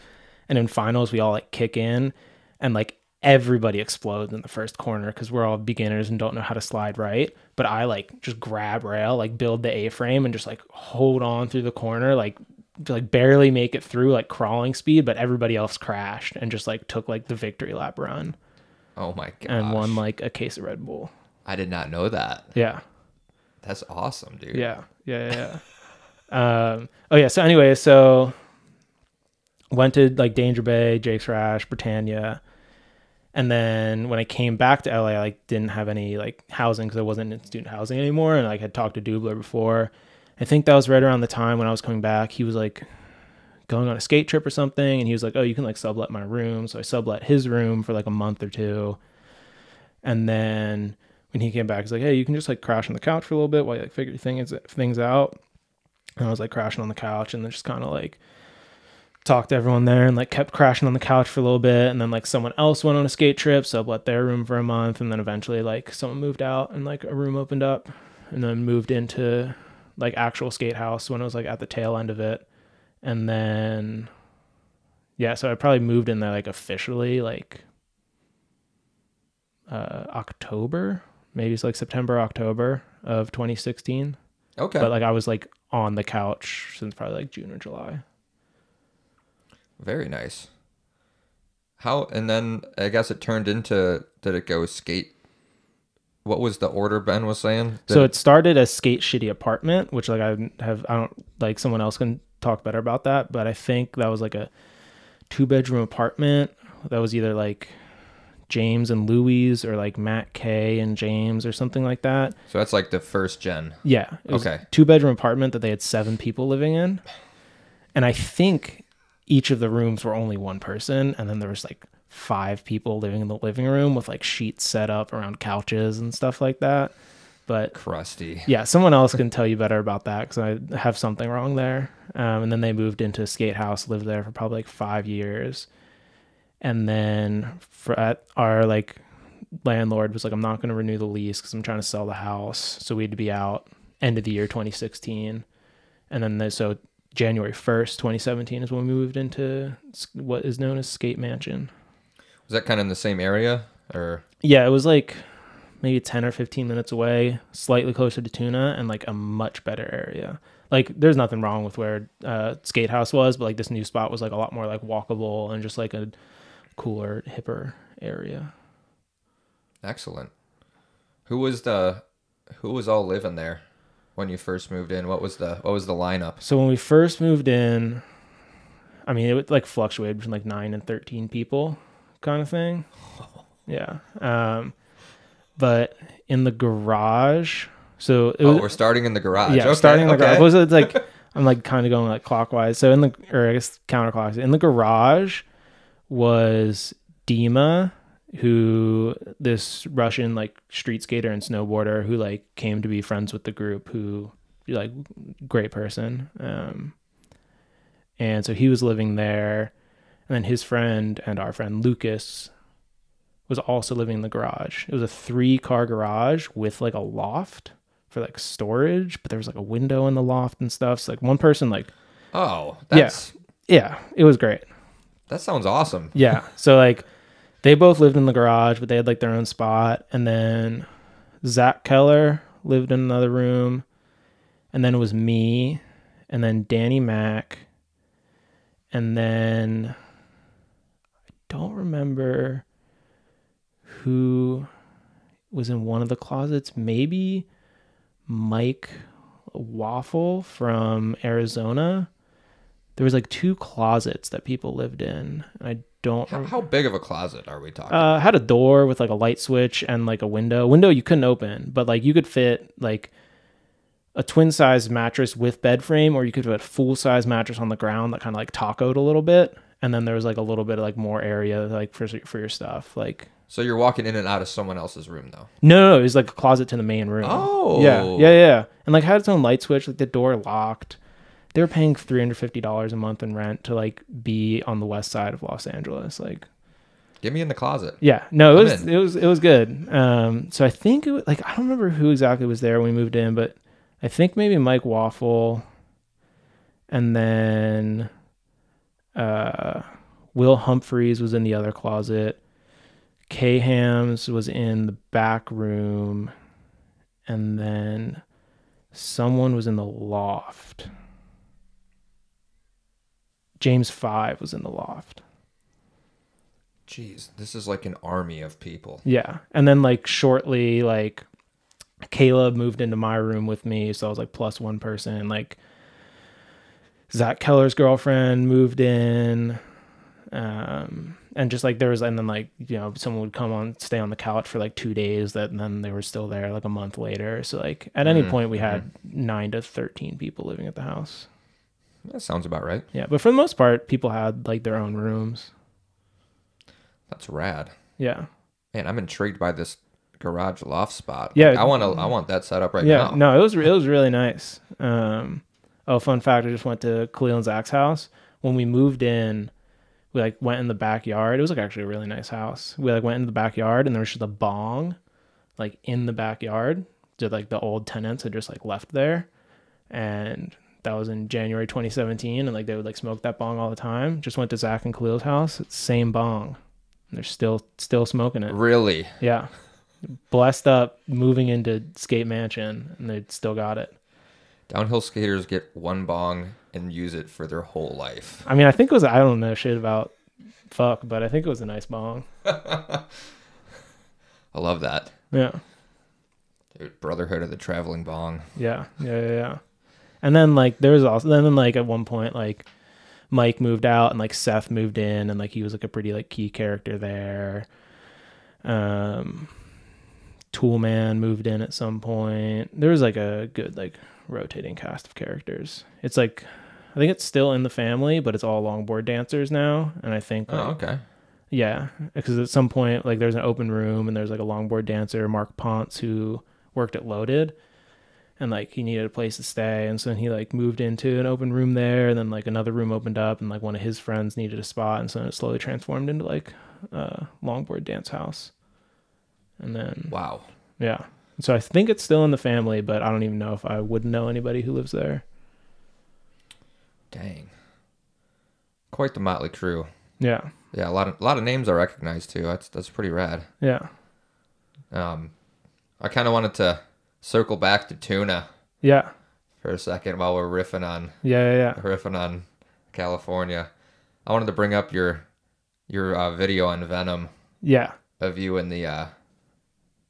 S2: And in finals we all like kick in and like everybody explodes in the first corner because we're all beginners and don't know how to slide right. But i like just grab rail like build the a-frame and just like hold on through the corner like like barely make it through like crawling speed but everybody else crashed and just like took like the victory lap run
S1: Oh my god.
S2: and won like a case of red bull
S1: I did not know that.
S2: yeah
S1: That's awesome, dude.
S2: Yeah, yeah, yeah. um, oh yeah. So anyway, so went to like Danger Bay, Jake's Rash, Britannia, and then when I came back to LA, I like didn't have any like housing because I wasn't in student housing anymore, and like had talked to Dubler before. I think that was right around the time when I was coming back. He was like going on a skate trip or something, and he was like, "Oh, you can like sublet my room." So I sublet his room for like a month or two, and then when he came back, he's like, "Hey, you can just like crash on the couch for a little bit while you like figure things things out." And I was like crashing on the couch, and then just kind of like talked to everyone there, and like kept crashing on the couch for a little bit, and then like someone else went on a skate trip, sublet their room for a month, and then eventually like someone moved out, and like a room opened up, and then moved into like actual skate house when I was like at the tail end of it, and then yeah, so I probably moved in there like officially like uh October, maybe it's like September, October of 2016.
S1: Okay.
S2: But like I was like on the couch since probably like June or July.
S1: Very nice. How and then I guess it turned into did it go skate? What was the order Ben was saying?
S2: So it started as skate shitty apartment, which like I have I don't like someone else can talk better about that, but I think that was like a two bedroom apartment that was either like James and Louise or like Matt K and James or something like that.
S1: so that's like the first gen.
S2: Yeah.
S1: Okay.
S2: Two bedroom apartment that they had seven people living in. And I think each of the rooms were only one person. And then there was like five people living in the living room with like sheets set up around couches and stuff like that. But
S1: Crusty.
S2: yeah, someone else can tell you better about that because I have something wrong there. Um, and then they moved into a skate house, lived there for probably like five years. And then for at our like landlord was like, I'm not going to renew the lease because I'm trying to sell the house. So we had to be out end of the year 2016. And then the, so January 1st, 2017 is when we moved into what is known as Skate Mansion.
S1: Was that kind of in the same area or
S2: Yeah, it was like maybe 10 or 15 minutes away, slightly closer to Tuna, and like a much better area. Like, there's nothing wrong with where uh, Skate House was, but like this new spot was like a lot more like walkable and just like a cooler, hipper area.
S1: excellent? Who was the who was all living there when you first moved in? What was the what was the lineup?
S2: So when we first moved in, I mean, it would like fluctuate between like nine and 13 people kind of thing. Yeah. Um, but in the garage. So it
S1: Oh,
S2: was
S1: we're starting in the garage.
S2: yeah,
S1: Okay,
S2: starting in the
S1: okay.
S2: garage. Was it like (laughs) I'm like kind of going like clockwise. So in the or I guess counterclockwise. In the garage was Dima, who this Russian like street skater and snowboarder who like came to be friends with the group. Who like great person. Um, and so he was living there, and then his friend and our friend Lucas was also living in the garage. It was a three car garage with like a loft for like storage, but there was like a window in the loft and stuff. So like one person like
S1: Oh,
S2: Yeah.
S1: that's
S2: yeah, it was great.
S1: that sounds awesome.
S2: Yeah. So like they both lived in the garage, but they had like their own spot. And then Zach Keller lived in another room. And then it was me. And then Danny Mack. And then don't remember who was in one of the closets. Maybe Mike Waffle from Arizona. There was like two closets that people lived in. I don't
S1: How, how big of a closet are we talking?
S2: uh, had a door with like a light switch and like a window. Window you couldn't open, but like you could fit like a twin size mattress with bed frame, or you could put a full size mattress on the ground that kind of like tacoed a little bit, and then there was like a little bit of like more area like for for your stuff. Like
S1: so you're walking in and out of someone else's room, though.
S2: no, no, it was like a closet to the main room.
S1: Oh.
S2: yeah, yeah, yeah, and like had its own light switch, like the door locked. They were paying three hundred fifty dollars a month in rent to like be on the west side of Los Angeles, like.
S1: Get me in the closet.
S2: Yeah, no, it
S1: I'm
S2: was
S1: in.
S2: it was it was good. Um, so I think it was, like I don't remember who exactly was there when we moved in, but I think maybe Mike Waffle, and then uh, Will Humphreys was in the other closet. K Hams was in the back room, and then someone was in the loft. James Five was in the loft.
S1: Jeez, this is like an army of people.
S2: Yeah. And then like shortly like Caleb moved into my room with me, so I was like plus one person. Like Zach Keller's girlfriend moved in. Um and just like there was and then like, you know, someone would come on stay on the couch for like two days that and then they were still there like a month later. So like at any point we had nine to thirteen people living at the house.
S1: That sounds about right.
S2: Yeah. But for the most part, people had like their own rooms.
S1: That's rad.
S2: Yeah.
S1: Man, I'm intrigued by this garage loft spot.
S2: Yeah.
S1: Like, I want to. I want that set up right
S2: yeah,
S1: now.
S2: no, it was it was really nice. Um, oh, fun fact: I just went to Khalil and Zach's house when we moved in. We like went in the backyard. It was like actually a really nice house. We like went in the backyard and there was just a bong, like in the backyard. Did like the old tenants had just like left there, and that was in January 2017. And like they would like smoke that bong all the time. Just went to Zach and Khalil's house. Same bong. And they're still still smoking it.
S1: Really?
S2: Yeah. Blessed up moving into Skate Mansion and they still got it.
S1: Downhill skaters get one bong and use it for their whole life.
S2: I mean, I think it was, I don't know shit about fuck, but I think it was a nice bong. (laughs)
S1: I love that.
S2: Yeah.
S1: Dude, Brotherhood of the Traveling Bong.
S2: Yeah. Yeah. Yeah. yeah. And then like there was also, then like at one point, like Mike moved out and like Seth moved in and like he was like a pretty like key character there. Um, Toolman moved in at some point. There was like a good like rotating cast of characters. It's like I think it's still in the family, but it's all longboard dancers now. And I think
S1: Oh, okay.
S2: yeah, because at some point like there's an open room and there's like a longboard dancer, Mark Ponce, who worked at Loaded, and like he needed a place to stay, and so he like moved into an open room there, and then like another room opened up, and like one of his friends needed a spot, and so it slowly transformed into like a longboard dance house, and then
S1: Wow.
S2: yeah. So I think it's still in the family, but I don't even know if I would know anybody who lives there.
S1: Dang. Quite the motley crew.
S2: Yeah.
S1: Yeah, a lot of a lot of names I recognize too. That's that's pretty rad.
S2: Yeah.
S1: Um, I kind of wanted to circle back to tuna
S2: Yeah.
S1: for a second while we're riffing on
S2: Yeah. Yeah. yeah.
S1: riffing on California. I wanted to bring up your your uh, video on Venom
S2: Yeah.
S1: of you in the uh,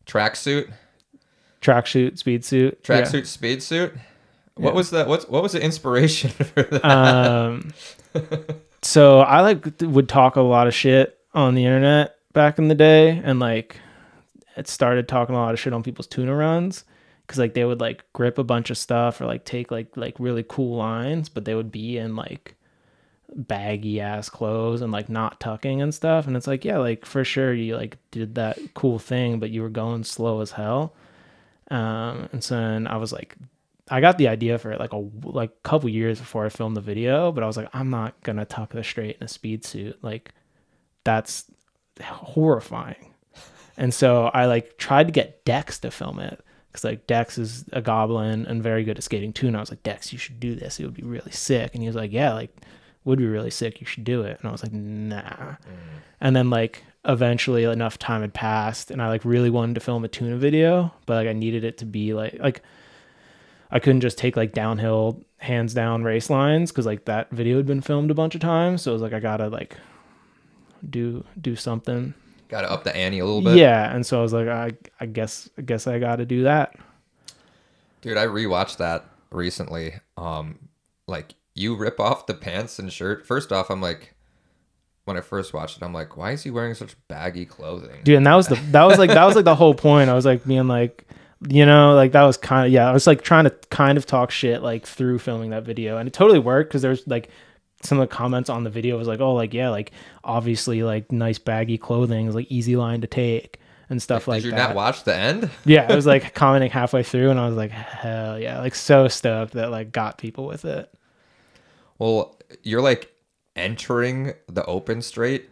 S1: tracksuit,
S2: Tracksuit, speed suit. yeah.
S1: tracksuit, speed suit. What
S2: Yeah.
S1: was that? what's what was the inspiration (laughs) for that?
S2: um so i like would talk a lot of shit on the internet back in the day and like it started talking a lot of shit on people's tuna runs because like they would like grip a bunch of stuff or like take like like really cool lines, but they would be in like baggy ass clothes and like not tucking and stuff. And it's like, yeah, like for sure you like did that cool thing, but you were going slow as hell. Um, and so then I was like, I got the idea for it like a like couple years before I filmed the video, but I was like, I'm not gonna tuck this straight in a speed suit. Like that's horrifying. And so I like tried to get Dex to film it because like Dex is a goblin and very good at skating too. And I was like, Dex, you should do this. It would be really sick. And he was like, Yeah, like would be really sick. You should do it. And I was like, Nah. And then like eventually enough time had passed, and I like really wanted to film a tuna video, but like I needed it to be like like I couldn't just take like downhill hands down race lines because like that video had been filmed a bunch of times. So it was like I gotta like do do something.
S1: Got to up the ante a little bit.
S2: Yeah, and so I was like, I I guess I guess I got to do that.
S1: Dude, I rewatched that recently. Um, like you rip off the pants and shirt. First off, I'm like, when I first watched it, I'm like, why is he wearing such baggy clothing?
S2: dude and that was the that was like that was like the whole point i was like being like you know like that was kind of yeah i was like trying to kind of talk shit like through filming that video and it totally worked because there's like some of the comments on the video was like oh like yeah like obviously like nice baggy clothing is like easy line to take and stuff like that.
S1: Did you
S2: that
S1: not watch the end?
S2: yeah i was like (laughs) commenting halfway through and i was like hell yeah like so stoked that like got people with it
S1: Well, you're like entering the open straight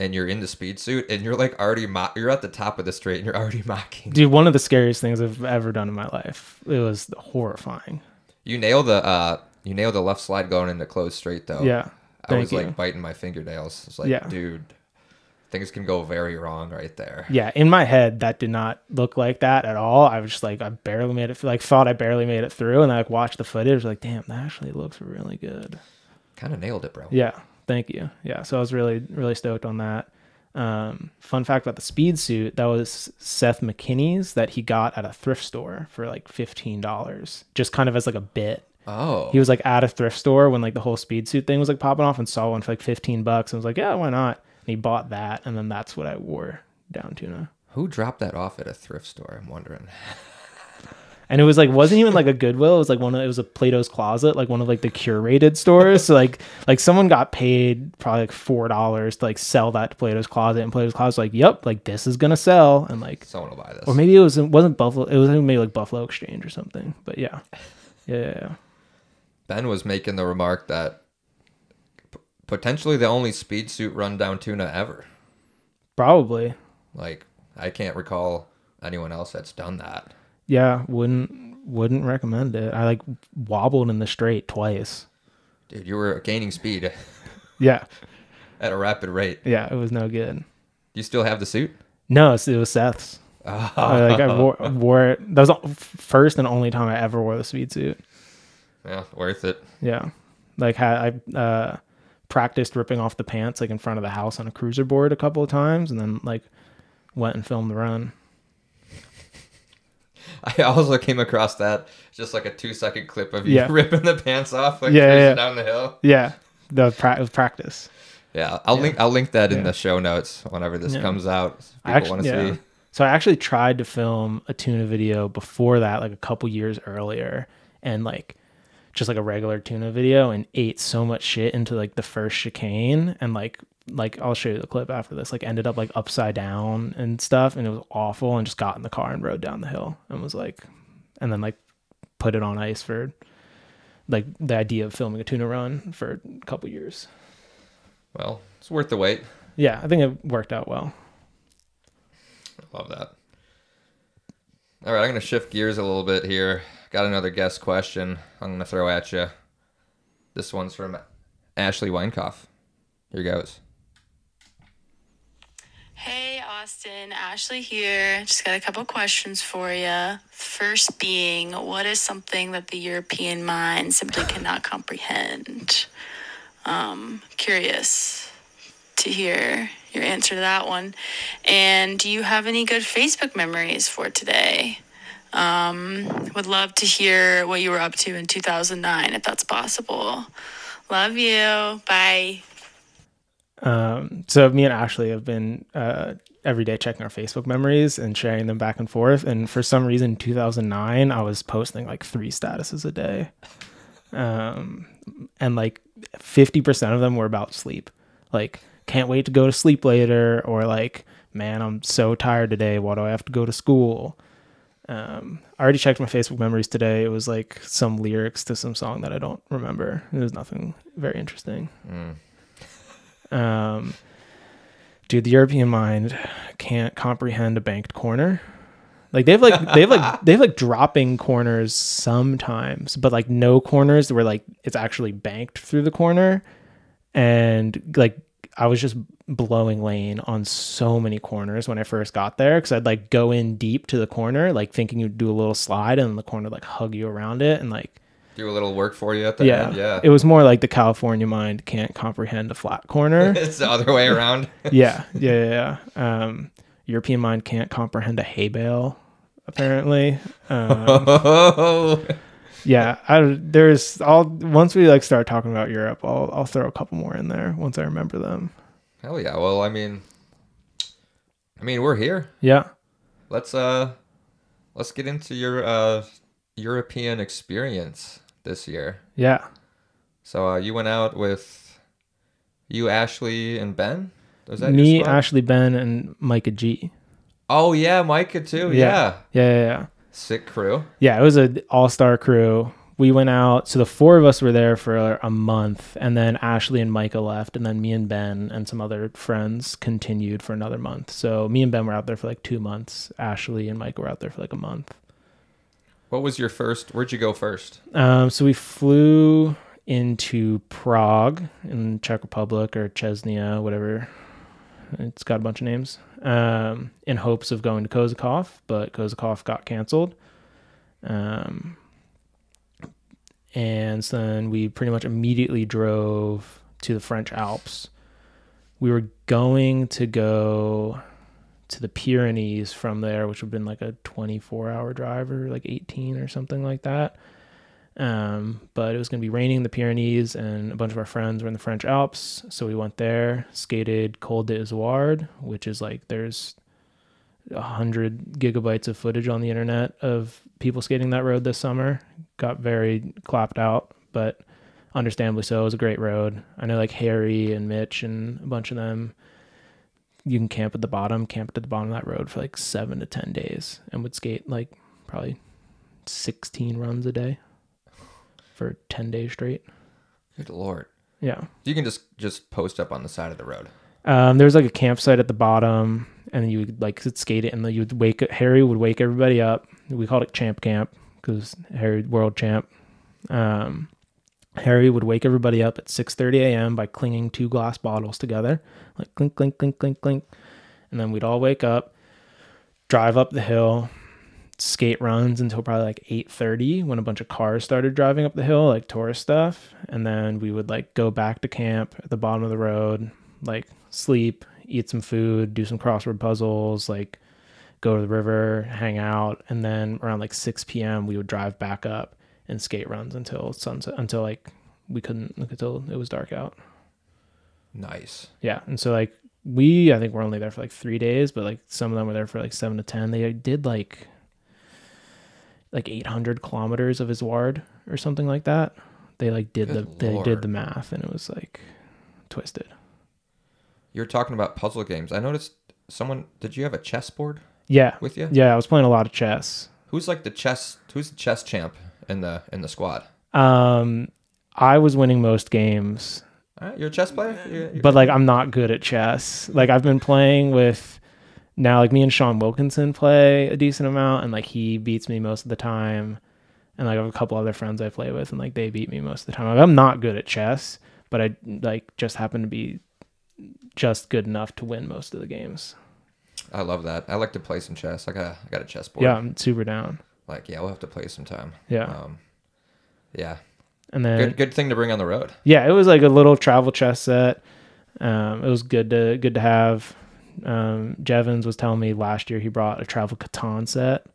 S1: and you're in the speed suit and you're like already mo- you're at the top of the straight and you're already (laughs) mocking.
S2: dude one of the scariest things i've ever done in my life it was horrifying
S1: You nail the uh you nail the left slide going into closed straight though.
S2: yeah
S1: I was
S2: you.
S1: like biting my fingernails. It's like,
S2: Yeah.
S1: dude, things can go very wrong right there.
S2: yeah in my head that did not look like that at all i was just like i barely made it like thought i barely made it through and i like watched the footage like damn that actually looks really good
S1: Kind of nailed it, bro.
S2: yeah thank you yeah so i was really really stoked on that um, fun fact about the speed suit that was seth mckinney's that he got at a thrift store for like $15 just kind of as like a bit
S1: Oh.
S2: he was like at a thrift store when like the whole speed suit thing was like popping off and saw one for like 15 bucks and was like yeah why not and he bought that and then that's what i wore down tuna
S1: Who dropped that off at a thrift store? I'm wondering. (laughs)
S2: and it was like wasn't even like a Goodwill. It was like one of it was a Plato's Closet, like one of like the curated stores. So like like someone got paid probably like four dollars to like sell that to Plato's Closet, and Plato's Closet's like, yep, like this is gonna sell, and like
S1: Someone will buy this.
S2: or maybe it was it wasn't Buffalo, it was maybe like Buffalo Exchange or something. But yeah, (laughs) yeah, yeah, yeah.
S1: Ben was making the remark that p- potentially the only speed suit run down tuna ever.
S2: probably.
S1: Like I can't recall anyone else that's done that.
S2: Yeah, wouldn't wouldn't recommend it. I like wobbled in the straight twice.
S1: Dude, you were gaining speed (laughs)
S2: Yeah,
S1: at a rapid rate.
S2: yeah, it was no good.
S1: You still have the suit?
S2: No, it was Seth's.
S1: Oh.
S2: I, like I (laughs) wore, wore it. That was the first and only time I ever wore the speed suit.
S1: Yeah, worth it.
S2: Yeah, like had I uh, practiced ripping off the pants like in front of the house on a cruiser board a couple of times, and then like went and filmed the run. (laughs)
S1: I also came across that just like a two second clip of you
S2: Yeah. (laughs)
S1: ripping the pants off like
S2: Yeah,
S1: crazy
S2: yeah.
S1: down the hill.
S2: Yeah, the pra- was practice.
S1: Yeah, I'll link I'll link that in the show notes whenever this
S2: Yeah.
S1: comes out. if
S2: I
S1: People want to
S2: yeah.
S1: see.
S2: So I actually tried to film a tuna video before that, like a couple years earlier, and like just like a regular tuna video, and ate so much shit into like the first chicane, and like like I'll show you the clip after this. Like ended up like upside down and stuff, and it was awful. And just got in the car and rode down the hill, and was like, and then like put it on ice for like the idea of filming a tuna run for a couple years.
S1: Well, it's worth the wait.
S2: Yeah, I think it worked out well.
S1: I love that. All right, I'm going to shift gears a little bit here. Got another guest question I'm going to throw at you. This one's from Ashley Weinkoff. Here goes.
S4: Hey Austin, Ashley here. Just got a couple questions for you. First being, what is something that the European mind simply cannot comprehend? Um, curious to hear your answer to that one. And do you have any good Facebook memories for today? Um, would love to hear what you were up to in 2009 if that's possible. Love you. Bye.
S2: Um, so me and Ashley have been uh, every day checking our Facebook memories and sharing them back and forth. And for some reason, in 2009, I was posting like three statuses a day. Um, and like 50% of them were about sleep. Like, can't wait to go to sleep later, or like, man, I'm so tired today. Why do I have to go to school? Um, I already checked my Facebook memories today. It was like some lyrics to some song that I don't remember. It was nothing very interesting. Um, dude, the European mind can't comprehend a banked corner. Like they have like they have like (laughs) they have like dropping corners sometimes, but like no corners where like it's actually banked through the corner. And like I was just blowing lane on so many corners when I first got there because I'd like go in deep to the corner, like thinking you'd do a little slide, and the corner like hug you around it, and like
S1: Do a little work for you at the
S2: yeah,
S1: end. Yeah.
S2: it was more like the California mind can't comprehend a flat corner. (laughs)
S1: it's the other way around. (laughs)
S2: yeah, yeah, yeah. yeah. Um, European mind can't comprehend a hay bale. Apparently, um, (laughs) yeah. I, there's all once we like start talking about Europe, I'll I'll throw a couple more in there once I remember them.
S1: Hell yeah. Well, I mean, I mean, we're here.
S2: Yeah,
S1: Let's uh, let's get into your uh European experience this year.
S2: yeah,
S1: So uh, you went out with you, Ashley, and Ben. Was that
S2: me. Ashley, Ben, and Micah G.
S1: Oh yeah, Micah too. Yeah.
S2: Yeah, yeah, yeah.
S1: Sick crew.
S2: Yeah, it was an all star crew. We went out, so the four of us were there for a month, and then Ashley and Micah left, and then me and Ben and some other friends continued for another month. So me and Ben were out there for like two months. Ashley and Micah were out there for like a month.
S1: What was your first? Where'd you go first?
S2: Um, so we flew into Prague in Czech Republic or Chesnia, whatever. It's got a bunch of names. Um, in hopes of going to Kozakov, but Kozakov got canceled. Um, and so then we pretty much immediately drove to the French Alps. We were going to go to the Pyrenees from there, which would have been like a 24 hour drive or like 18 or something like that. Um, but it was going to be raining in the Pyrenees, and a bunch of our friends were in the French Alps. So we went there, skated Col de Izoard, which is like there's a hundred gigabytes of footage on the internet of people skating that road this summer. Got very clapped out, but understandably so. It was a great road. I know like Harry and Mitch and a bunch of them. You can camp at the bottom, camped at the bottom of that road for like seven to ten days, and would skate like probably sixteen runs a day for 10 days straight.
S1: Good lord.
S2: Yeah.
S1: You can just just post up on the side of the road.
S2: Um, there was like a campsite at the bottom, and then you would like skate it, and then you would wake Harry would wake everybody up. We called it Champ Camp because Harry world champ. Um, Harry would wake everybody up at 6:30 a.m. by clinging two glass bottles together, like clink, clink, clink, clink, clink, and then we'd all wake up, drive up the hill, skate runs until probably like 8:30 when a bunch of cars started driving up the hill, like tourist stuff, and then we would like go back to camp at the bottom of the road, like sleep, eat some food, do some crossword puzzles, like go to the river, hang out, and then around like 6 p.m. we would drive back up and skate runs until sunset until like we couldn't until it was dark out.
S1: Nice.
S2: Yeah, and so like we I think we're only there for like 3 days, but like some of them were there for like 7 to 10. They did like like 800 kilometers of Izoard or something like that. They like did
S1: Good
S2: the they did the math and it was like twisted.
S1: You're talking about puzzle games. I noticed someone. Did you have a chessboard
S2: Yeah.
S1: with you?
S2: Yeah, I was playing a lot of chess.
S1: Who's like the chess? Who's the chess champ in the in the squad?
S2: Um I was winning most games,
S1: All right, you're a chess player. You're- you're-
S2: but like I'm not good at chess. Like I've been playing with now like me and Sean Wilkinson play a decent amount and like he beats me most of the time. And like I have a couple other friends I play with and like they beat me most of the time. Like, I'm not good at chess, but I like just happen to be just good enough to win most of the games.
S1: I love that. I like to play some chess. I got a, I got a chessboard.
S2: Yeah, I'm super down.
S1: Like yeah, we'll have to play sometime.
S2: Yeah.
S1: Um, yeah.
S2: And then
S1: Good good thing to bring on the road.
S2: yeah, it was like a little travel chess set. Um, it was good to good to have. Um, Jevons was telling me last year he brought a travel Catan set.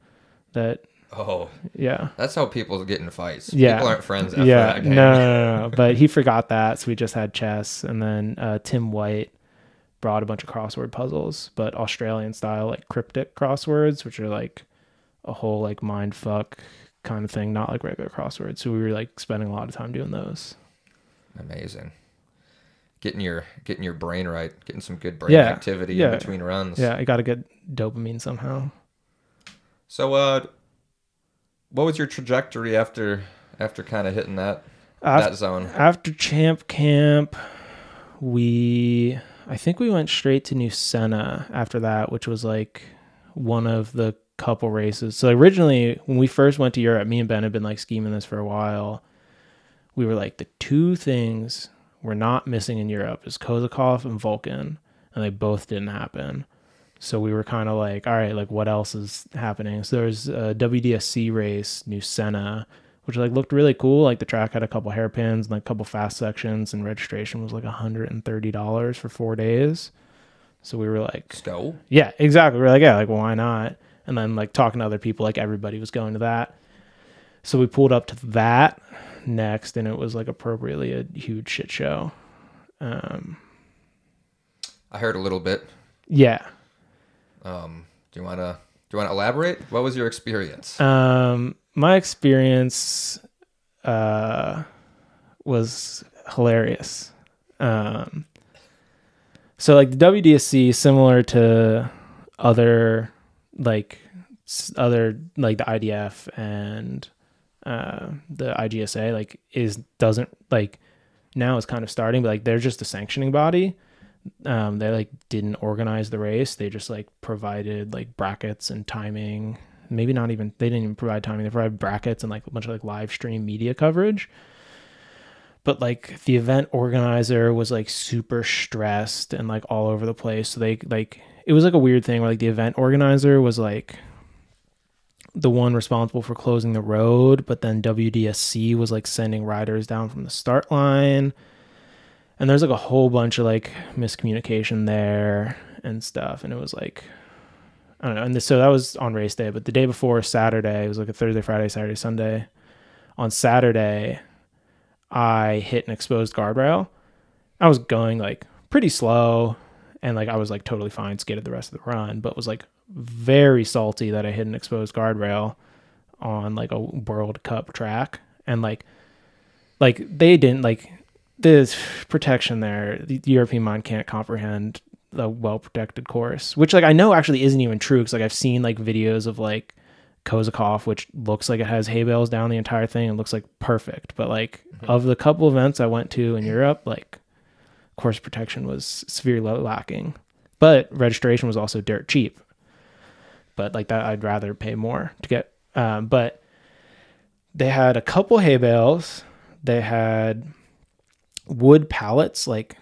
S2: That
S1: Oh,
S2: yeah,
S1: that's how people get in fights.
S2: Yeah.
S1: People aren't friends after
S2: yeah,
S1: that
S2: no, no, no, (laughs) no, but he forgot that, so we just had chess. And then uh, Tim White brought a bunch of crossword puzzles, but Australian style, like cryptic crosswords, which are like a whole like mind fuck kind of thing, not like regular crosswords. So we were like spending a lot of time doing those.
S1: Amazing. Getting your getting your brain right, getting some good brain
S2: Yeah,
S1: activity
S2: yeah.
S1: in between runs.
S2: Yeah, I got to get dopamine somehow.
S1: So uh what was your trajectory after after kind of hitting that
S2: After,
S1: that zone?
S2: after Champ Camp, we I think we went straight to New Senna after that, which was like one of the couple races. So originally, when we first went to Europe, me and Ben had been like scheming this for a while. We were like the two things we're not missing in Europe is Kozakov and Vulcan, and they both didn't happen. So we were kind of like, all right, like what else is happening? So there's a WDSC race, New Senna, which like looked really cool. Like the track had a couple hairpins and like a couple fast sections, and registration was like $130 for four days. So we were like,
S1: go.
S2: yeah, exactly. We are like, yeah, like why not? And then like talking to other people, like everybody was going to that. So we pulled up to that next, and it was like appropriately a huge shit show. Um,
S1: I heard a little bit.
S2: yeah.
S1: Um do you want to do you want to elaborate? What was your experience?
S2: Um, my experience uh, was hilarious. Um, so like the WDSC, similar to other like other like the IDF and uh, the IGSA, like is doesn't like now it's kind of starting, but like they're just a sanctioning body. Um, they like didn't organize the race. They just like provided like brackets and timing. Maybe not even they didn't even provide timing. They provided brackets and like a bunch of like live stream media coverage. But like the event organizer was like super stressed and like all over the place. So they like it was like a weird thing where like the event organizer was like the one responsible for closing the road, but then WDSC was like sending riders down from the start line. And there's like a whole bunch of like miscommunication there and stuff. And it was like, I don't know. And this, so that was on race day, but the day before Saturday, it was like a Thursday, Friday, Saturday, Sunday. On Saturday, I hit an exposed guardrail. I was going like pretty slow and like I was like totally fine, skated the rest of the run, but was like very salty that I hit an exposed guardrail on like a World Cup track. And like, like they didn't like this protection there. The European mind can't comprehend a well protected course, which like I know actually isn't even true because like I've seen like videos of like Kozakov, which looks like it has hay bales down the entire thing and looks like perfect. But like mm-hmm. of the couple events I went to in Europe, like course protection was severely lacking. But registration was also dirt cheap. But like that, I'd rather pay more to get. Um, but they had a couple hay bales. They had wood pallets like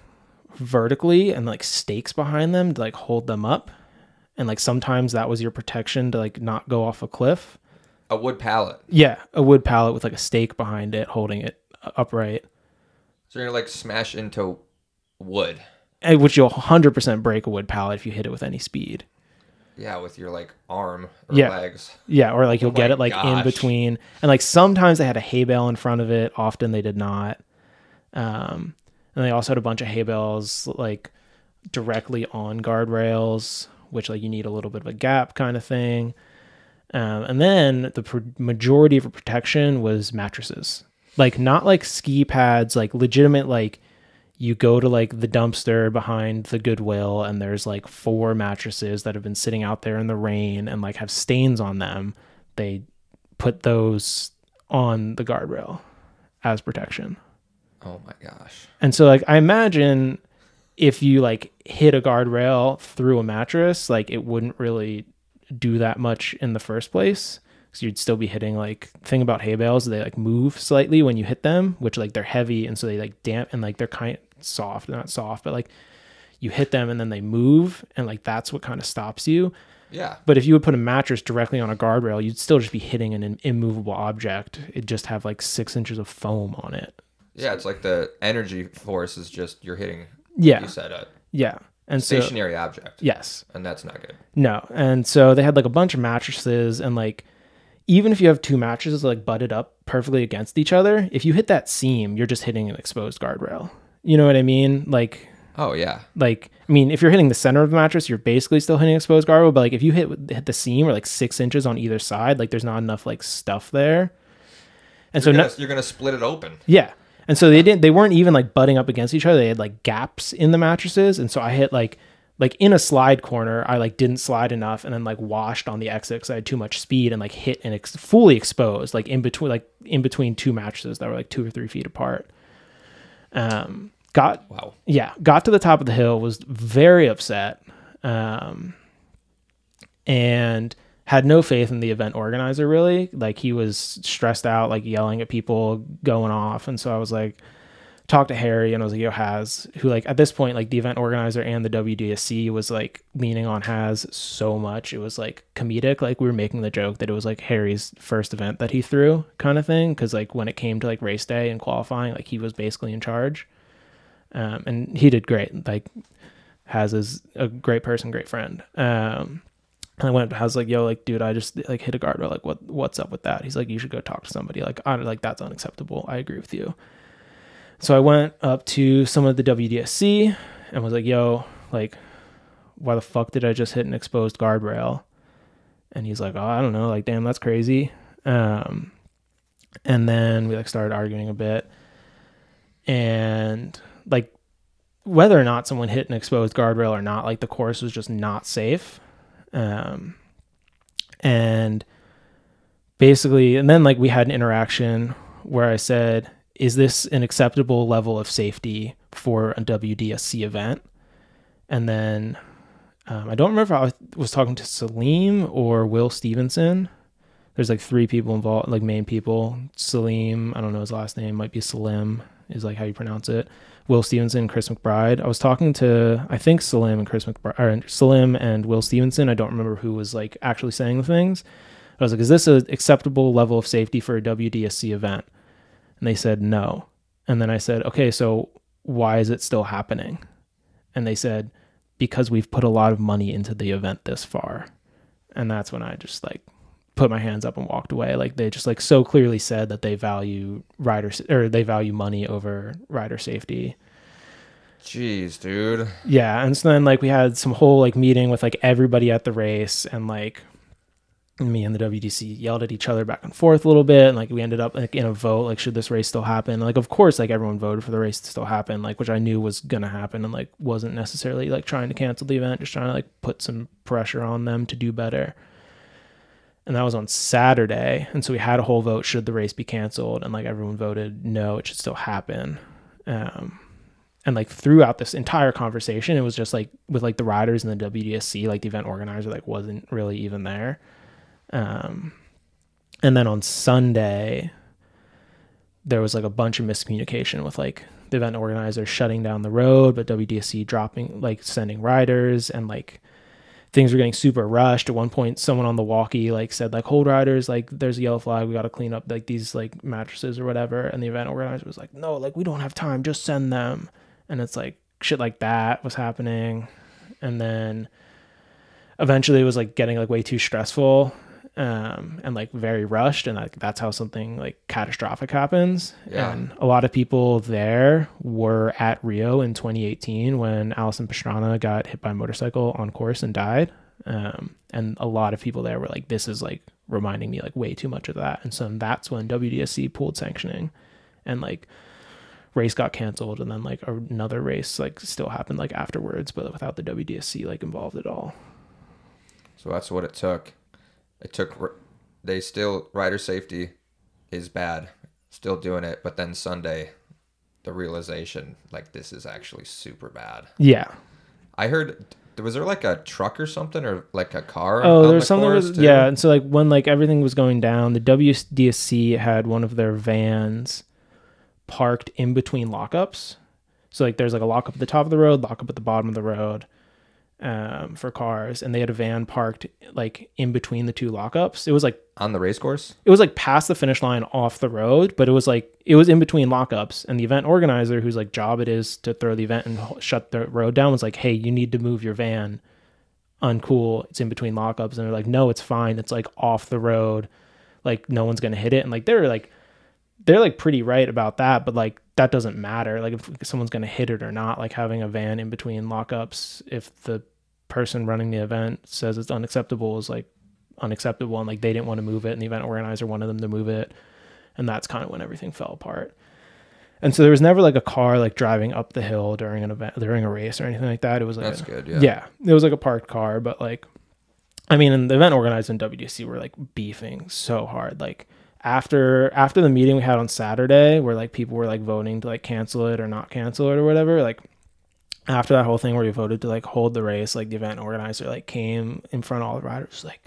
S2: vertically and like stakes behind them to like hold them up. And like sometimes that was your protection to like not go off a cliff.
S1: A wood pallet.
S2: Yeah, a wood pallet with like a stake behind it holding it upright.
S1: So you're gonna like smash into wood.
S2: And which you'll 100% break a wood pallet if you hit it with any speed.
S1: Yeah, with your like arm or
S2: Yeah.
S1: legs.
S2: Yeah, or like you'll
S1: Oh
S2: get it like in between. And like sometimes they had a hay bale in front of it, often they did not. Um and they also had a bunch of hay bales like directly on guardrails, which like you need a little bit of a gap kind of thing. Um, and then the pr- majority of protection was mattresses, like not like ski pads, like legitimate like you go to like the dumpster behind the Goodwill and there's like four mattresses that have been sitting out there in the rain and like have stains on them. They put those on the guardrail as protection.
S1: Oh my gosh.
S2: And so like I imagine if you like hit a guardrail through a mattress, like it wouldn't really do that much in the first place. Cause you'd still be hitting like thing about hay bales, they like move slightly when you hit them, which like they're heavy and so they like damp and like they're kind of soft, not soft, but like you hit them and then they move and like that's what kind of stops you.
S1: Yeah.
S2: But if you would put a mattress directly on a guardrail, you'd still just be hitting an immovable object. It'd just have like six inches of foam on it.
S1: Yeah, it's like the energy force is just you're hitting
S2: Yeah.
S1: you said it
S2: Yeah. And so
S1: stationary object.
S2: yes.
S1: And that's not good.
S2: No. And so they had like a bunch of mattresses and like even if you have two mattresses like butted up perfectly against each other, if you hit that seam, you're just hitting an exposed guardrail. You know what I mean? Like
S1: Oh yeah.
S2: Like, I mean, if you're hitting the center of the mattress, you're basically still hitting exposed guardrail. But like, if you hit hit the seam or like six inches on either side, like there's not enough like stuff there. And so
S1: You're
S2: no,
S1: gonna, you're gonna split it open.
S2: yeah. And so they didn't they weren't even like butting up against each other. They had like gaps in the mattresses. And so I hit like like in a slide corner, I like didn't slide enough and then like washed on the exit because I had too much speed and like hit and ex- fully exposed, like in between like in between two mattresses that were like two or three feet apart. Um got
S1: Wow.
S2: yeah, got to the top of the hill, was very upset, um, and had no faith in the event organizer. Really, like he was stressed out, like yelling at people, going off, and so I was like, talked to Harry, and I was like, "Yo, Has," who like at this point, like the event organizer and the WDSC was like leaning on Has so much, it was like comedic. Like we were making the joke that it was like Harry's first event that he threw, kind of thing, because like when it came to like race day and qualifying, like he was basically in charge um, and he did great. Like, has is a great person, great friend. Um, and I went, I was like, yo, like, dude, I just like hit a guardrail. Like, what, what's up with that? He's like, you should go talk to somebody. Like, I like that's unacceptable. I agree with you. So I went up to some of the WDSC and was like, yo, like, why the fuck did I just hit an exposed guardrail? And he's like, oh, I don't know. Like, damn, that's crazy. Um, and then we like started arguing a bit and like whether or not someone hit an exposed guardrail or not like the course was just not safe um and basically and then like we had an interaction where i said is this an acceptable level of safety for a wdsc event? And then um, i don't remember if i was- talking to salim or will stevenson. There's like three people involved like main people. Salim i don't know his last name might be salim is like how you pronounce it. Will stevenson chris mcbride. I was talking to i think salim and chris mcbride or salim and will stevenson. I don't remember who was like actually saying the things. I was like is this an acceptable level of safety for a wdsc event and they said no and then i said okay so why is it still happening and they said because we've put a lot of money into the event this far and that's when i just like put my hands up and walked away. Like they just like so clearly said that they value rider or they value money over rider safety.
S1: Jeez, dude.
S2: Yeah, and so then like we had some whole like meeting with like everybody at the race and like me and the WDC yelled at each other back and forth a little bit and like we ended up like in a vote like should this race still happen like of course like everyone voted for the race to still happen like which I knew was gonna happen and like wasn't necessarily like trying to cancel the event just trying to like put some pressure on them to do better and that was on Saturday. And so we had a whole vote should the race be canceled, and like everyone voted no, it should still happen. Um, and like throughout this entire conversation, it was just like with like the riders and the WDSC, like the event organizer, like wasn't really even there. Um, and then on Sunday, there was like a bunch of miscommunication with like the event organizer shutting down the road, but WDSC dropping like sending riders and like things were getting super rushed. At one point, someone on the walkie like said like hold riders, like there's a yellow flag, we got to clean up like these like mattresses or whatever. And the event organizer was like, no, like we don't have time, just send them. And it's like shit like that was happening, and then eventually it was like getting like way too stressful um and like very rushed and like that's how something like catastrophic happens.
S1: Yeah.
S2: and a lot of people there were at rio in 2018 when allison pastrana got hit by a motorcycle on course and died. Um and a lot of people there were like this is like reminding me like way too much of that. And so that's when wdsc pulled sanctioning and like race got canceled. And then like another race like still happened like afterwards but without the wdsc like involved at all.
S1: So that's what it took. It took. They still rider safety is bad. Still doing it, but then Sunday, the realization like this is actually super bad.
S2: yeah
S1: I heard. Was there like a truck or something, or like a car?
S2: Oh,
S1: on
S2: there's
S1: the
S2: something with yeah, and so like when like everything was going down, the WDSC had one of their vans parked in between lockups. So like there's like a lockup at the top of the road, lockup at the bottom of the road um for cars and they had a van parked like in between the two lockups. It was like
S1: on the race course.
S2: it was like past the finish line off the road, but it was like it was in between lockups. And the event organizer, whose like job it is to throw the event and shut the road down, was like, "Hey, you need to move your van. Uncool. It's in between lockups." And they're like, "No, it's fine. It's like off the road. Like no one's gonna hit it." And like they're like they're like pretty right about that, but like that doesn't matter. Like if someone's going to hit it or not, like having a van in between lockups, if the person running the event says it's unacceptable is like unacceptable and like they didn't want to move it and the event organizer wanted them to move it. And that's kind of when everything fell apart. And so there was never like a car like driving up the hill during an event during a race or anything like that. It was like
S1: That's
S2: a-
S1: good, yeah.
S2: yeah, it was like a parked car, but like, I mean, and the event organizers in WDC were like beefing so hard. Like after after the meeting we had on Saturday, where like people were like voting to like cancel it or not cancel it or whatever. Like after that whole thing where we voted to like hold the race, like the event organizer like came in front of all the riders, like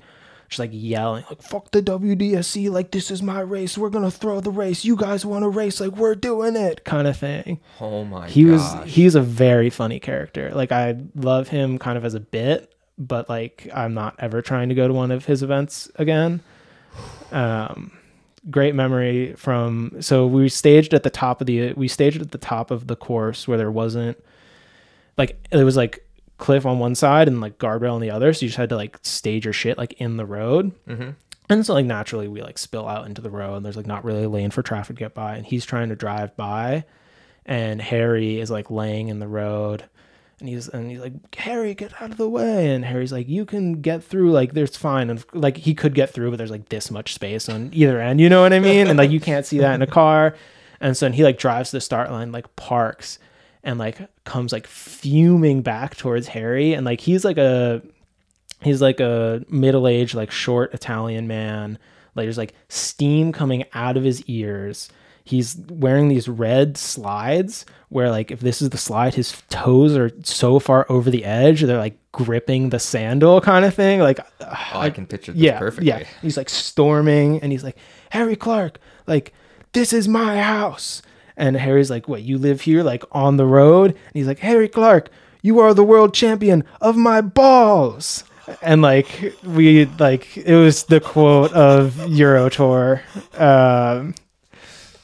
S2: just like yelling like fuck the WDSC like this is my race we're gonna throw the race you guys want to race like we're doing it kind of thing
S1: Oh my god.
S2: he was
S1: gosh.
S2: he's a very funny character like i love him kind of as a bit but like i'm not ever trying to go to one of his events again um great memory from so we staged at the top of the we staged at the top of the course where there wasn't like it was like cliff on one side and like guardrail on the other. So you just had to like stage your shit like in the road.
S1: Mm-hmm.
S2: and so like naturally we like spill out into the road and there's like not really a lane for traffic to get by. And he's trying to drive by and Harry is like laying in the road and he's and he's like Harry get out of the way. And Harry's like you can get through like there's fine. And like he could get through but there's like this much space on either end you know what I mean? And like you can't see that in a (laughs) car. And so and he like drives to the start line like parks and like comes like fuming back towards Harry. And like he's like a he's like a middle-aged like short italian man. Like there's like steam coming out of his ears he's wearing these red slides where like if this is the slide his toes are so far over the edge they're like gripping the sandal kind of thing like
S1: Oh, I can picture this
S2: yeah
S1: perfectly.
S2: yeah. He's like storming and he's like harry clark like this is my house. And harry's like what you live here like on the road? And he's like harry clark you are the world champion of my balls. And like we like it was the quote of euro tour um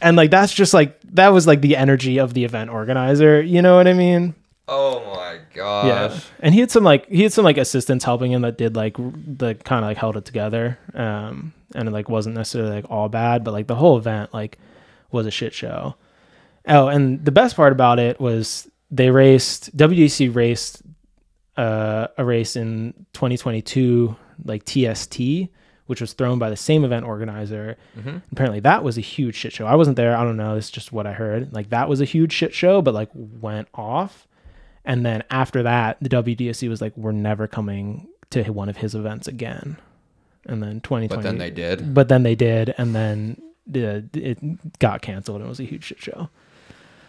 S2: and like that's just like that was like the energy of the event organizer you know what i mean?
S1: Oh my gosh.
S2: yeah. And he had some like he had some like assistants helping him that did like the kind of like held it together. Um and it like wasn't necessarily like all bad but like the whole event like was a shit show. Oh and the best part about it was they raced wdc raced uh, a race in 2022 like tst which was thrown by the same event organizer mm-hmm. apparently that was a huge shit show i wasn't there i don't know it's just what i heard like that was a huge shit show but like went off and then after that, the WDSC was like, "We're never coming to one of his events again." And then 2020,
S1: But then they did.
S2: but then they did, and then the, it got canceled, and it was a huge shit show.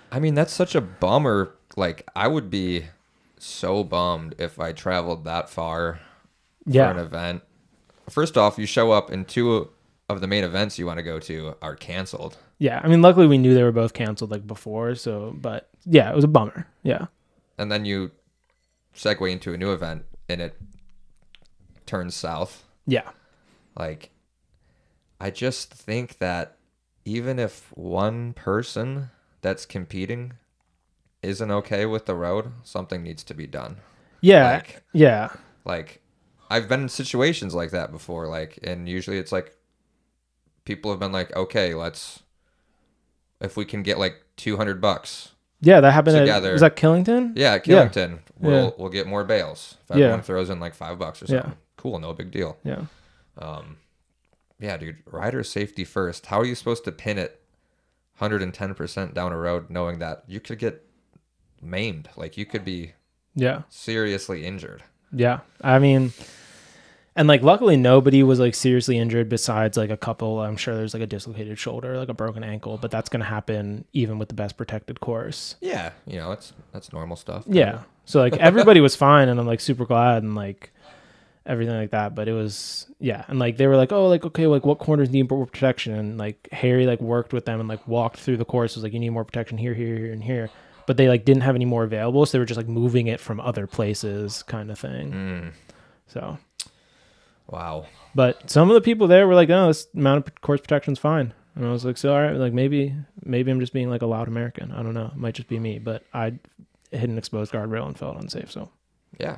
S1: I mean, that's such a bummer. Like, I would be so bummed if I traveled that far for an event. First off, you show up and two of the main events you want to go to are canceled.
S2: yeah. I mean, luckily we knew they were both canceled like before, so but yeah, it was a bummer. Yeah,
S1: And then you segue into a new event and it turns south.
S2: yeah,
S1: Like, I just think that even if one person that's competing isn't okay with the road, something needs to be done.
S2: yeah,
S1: Like-
S2: yeah,
S1: Like, I've been in situations like that before. Like, and usually it's like people have been like, okay, let's, if we can get like 200 bucks.
S2: yeah. That happened. At,
S1: Together.
S2: was that Killington?
S1: Yeah, at Killington, we'll,
S2: Yeah.
S1: we'll get more bales. If
S2: Yeah.
S1: everyone throws in like five bucks or
S2: Yeah.
S1: something. Cool, no big deal.
S2: Yeah, um,
S1: Yeah, dude, rider safety first. How are you supposed to pin it 110% down a road knowing that you could get maimed? Like, you could be
S2: yeah.
S1: seriously injured.
S2: Yeah. I mean, and like luckily nobody was like seriously injured besides like a couple. I'm sure there's like a dislocated shoulder, like a broken ankle, but that's going to happen even with the best protected course.
S1: Yeah, you know, it's that's normal stuff.
S2: Yeah. So like everybody was fine and I'm like super glad and like everything like that. But it was, yeah. And like they were like, oh, like, okay, like what corners need more protection? And like Harry like worked with them and like walked through the course. Was like, you need more protection here, here, here, and here. But they like didn't have any more available. So they were just like moving it from other places kind of thing.
S1: Mm,
S2: So.
S1: wow.
S2: But some of the people there were like, "Oh, this amount of course protection's fine," and I was like, "So all right, like maybe maybe I'm just being like a loud American. I don't know. It might just be me." But I hit an exposed guardrail and felt unsafe. So
S1: Yeah.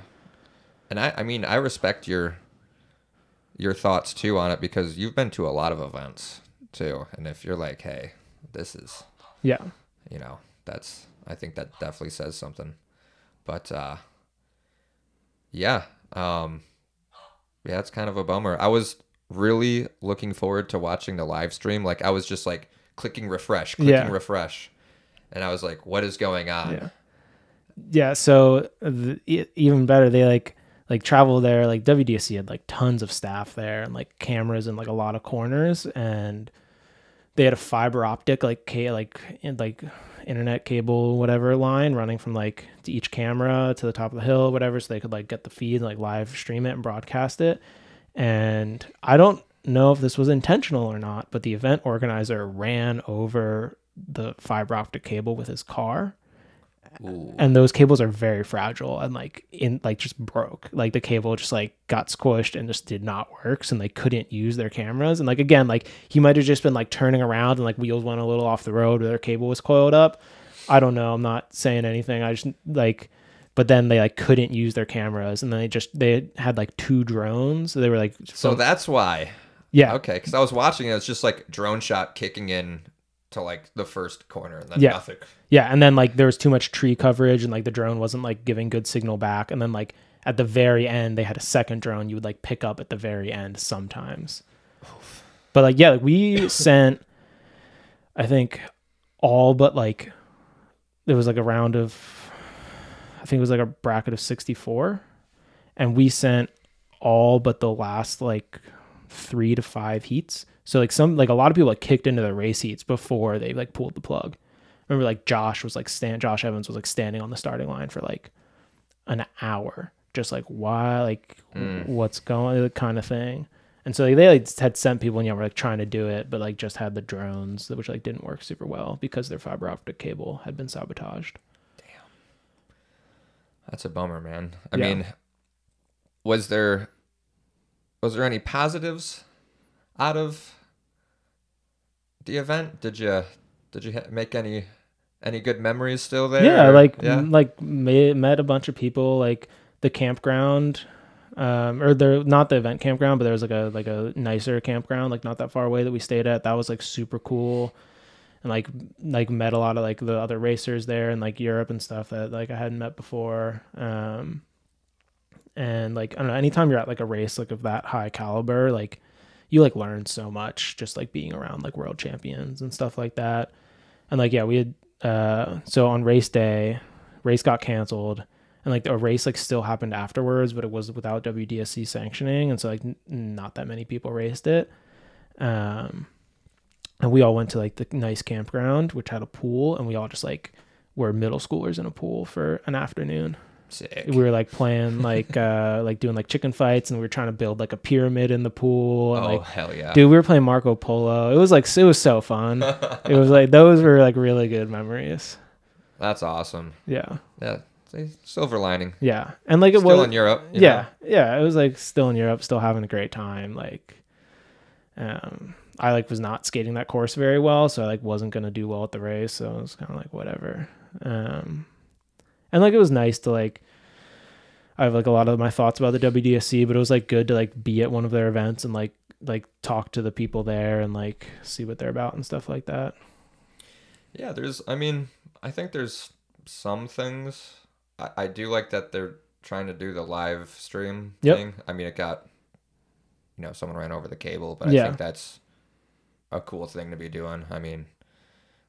S1: And I I mean, I respect your your thoughts too on it because you've been to a lot of events too. And if you're like, "Hey, this is
S2: yeah,
S1: you know, that's I think that definitely says something. But uh yeah, um yeah, it's kind of a bummer. I was really looking forward to watching the live stream. Like I was just like clicking refresh, clicking
S2: Yeah.
S1: refresh. And I was like, what is going on?
S2: Yeah. yeah so the, even better they like like travel there like wdsc had like tons of staff there and like cameras in like a lot of corners and they had a fiber optic like K like in, like internet cable whatever line running from like to each camera to the top of the hill whatever so they could like get the feed and like live stream it and broadcast it. And i don't know if this was intentional or not but the event organizer ran over the fiber optic cable with his car
S1: Ooh.
S2: and those cables are very fragile and like in like just broke. Like the cable just like got squished and just did not work so they couldn't use their cameras. And like again like he might have just been like turning around and like wheels went a little off the road where their cable was coiled up. I don't know. I'm not saying anything. I just like but then they like couldn't use their cameras and then they just they had like two drones. So they were like
S1: So that's why.
S2: yeah.
S1: Okay, because I was watching it, it's just like drone shot kicking in to like the first corner and then
S2: Yeah.
S1: nothing.
S2: Yeah, and then like there was too much tree coverage and like the drone wasn't like giving good signal back. And then like at the very end they had a second drone you would like pick up at the very end sometimes. But like yeah, like, we (laughs) sent I think all but like there was like a round of I think it was like a bracket of 64 and we sent all but the last like 3 to 5 heats. So like some like a lot of people like kicked into the race heats before they like pulled the plug remember like Josh was like stand Josh Evans was like standing on the starting line for like an hour, just like why like mm. what's going kind of thing. And so like, they like had sent people, you know, were like trying to do it, but like just had the drones, which like didn't work super well because their fiber optic cable had been sabotaged.
S1: Damn, that's a bummer, man. I
S2: Yeah.
S1: mean, was there was there any positives out of the event? Did you did you make any any good memories still there?
S2: yeah, like
S1: yeah.
S2: like met a bunch of people like the campground um or there not the event campground but there was like a like a nicer campground like not that far away that we stayed at that was like super cool and like like met a lot of like the other racers there in like Europe and stuff that like I hadn't met before um and like I don't know anytime you're at like a race like of that high caliber like you like learn so much just like being around like world champions and stuff like that. And like yeah we had uh so on race day race got canceled and like a race like still happened afterwards but it was without WDSC sanctioning. And so like n- not that many people raced it. Um and we all went to like the nice campground which had a pool. And we all just like were middle schoolers in a pool for an afternoon
S1: Sick.
S2: we were like playing like uh (laughs) like doing like chicken fights and we were trying to build like a pyramid in the pool and
S1: oh
S2: like
S1: hell yeah.
S2: dude we were playing marco polo it was like it was so fun (laughs) it was like those were like really good memories
S1: That's awesome.
S2: yeah
S1: Yeah. Silver lining.
S2: yeah and like it
S1: Still
S2: was
S1: in Europe.
S2: yeah
S1: know?
S2: yeah it was like still in europe still having a great time like um i like was not skating that course very well so i like wasn't gonna do well at the race so it was kind of like whatever um and like it was nice to like i have like a lot of my thoughts about the wdsc but it was like good to like be at one of their events and like like talk to the people there and like see what they're about and stuff like that
S1: Yeah, there's. I mean, I think there's some things. I, I do like that they're trying to do the live stream
S2: Yep.
S1: thing. I mean, it got, you know, someone ran over the cable, but I
S2: Yeah.
S1: think that's a cool thing to be doing. I mean,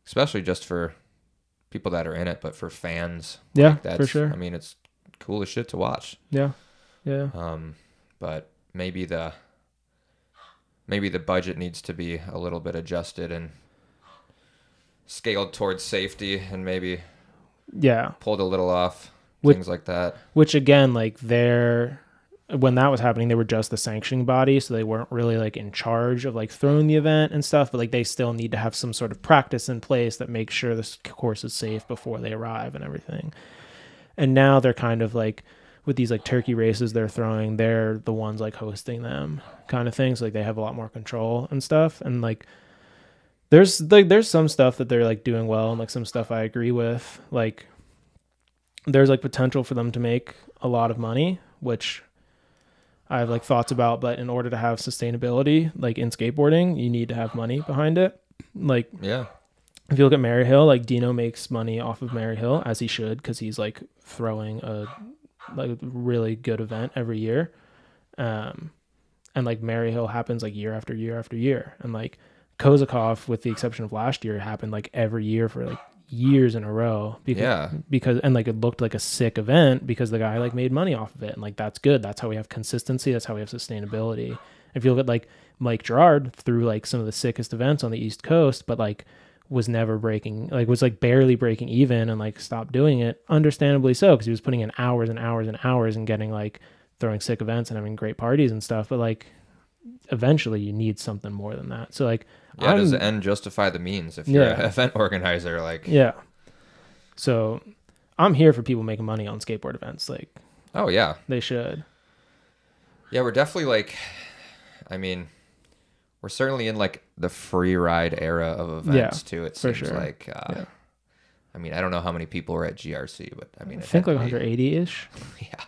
S1: especially just for people that are in it, but for fans.
S2: Yeah,
S1: like,
S2: for
S1: that's,
S2: sure.
S1: I mean, it's cool as shit to watch.
S2: yeah yeah
S1: Um, but maybe the maybe the budget needs to be a little bit adjusted and scaled towards safety and maybe
S2: yeah
S1: pulled a little off
S2: Which-
S1: things like that.
S2: which again like they're when that was happening they were just the sanctioning body so they weren't really like in charge of like throwing the event and stuff but like they still need to have some sort of practice in place that makes sure this course is safe before they arrive and everything. And now they're kind of like with these like turkey races they're throwing they're the ones like hosting them kind of things like they have a lot more control and stuff and like there's like there's some stuff that they're like doing well and like some stuff I agree with like there's like potential for them to make a lot of money, which I have like thoughts about. But in order to have sustainability, like in skateboarding, you need to have money behind it. Like
S1: Yeah.
S2: if you look at Maryhill, like Dino makes money off of Maryhill as he should because he's like throwing a like really good event every year. Um, and like Maryhill happens like year after year after year, and like Kozakov, with the exception of last year, happened like every year for like years in a row. Because,
S1: Yeah.
S2: Because and like it looked like a sick event because the guy like made money off of it, and like that's good. That's how we have consistency. That's how we have sustainability. If you look at like Mike Gerard through like some of the sickest events on the East Coast, but like was never breaking like was like barely breaking even and like stopped doing it understandably so because he was putting in hours and hours and hours and getting like throwing sick events and having great parties and stuff but like eventually you need something more than that so like
S1: Yeah, does
S2: I'm-
S1: the end justify the means? If you're
S2: Yeah.
S1: an (laughs) event organizer, like,
S2: yeah so i'm here for people making money on skateboard events like
S1: oh yeah,
S2: they should
S1: yeah, we're definitely like, I mean, we're certainly in like the free ride era of events too. It seems
S2: sure.
S1: like, uh,
S2: Yeah.
S1: I mean, I don't know how many people were at GRC, but I mean,
S2: i think like 180ish (laughs)
S1: Yeah,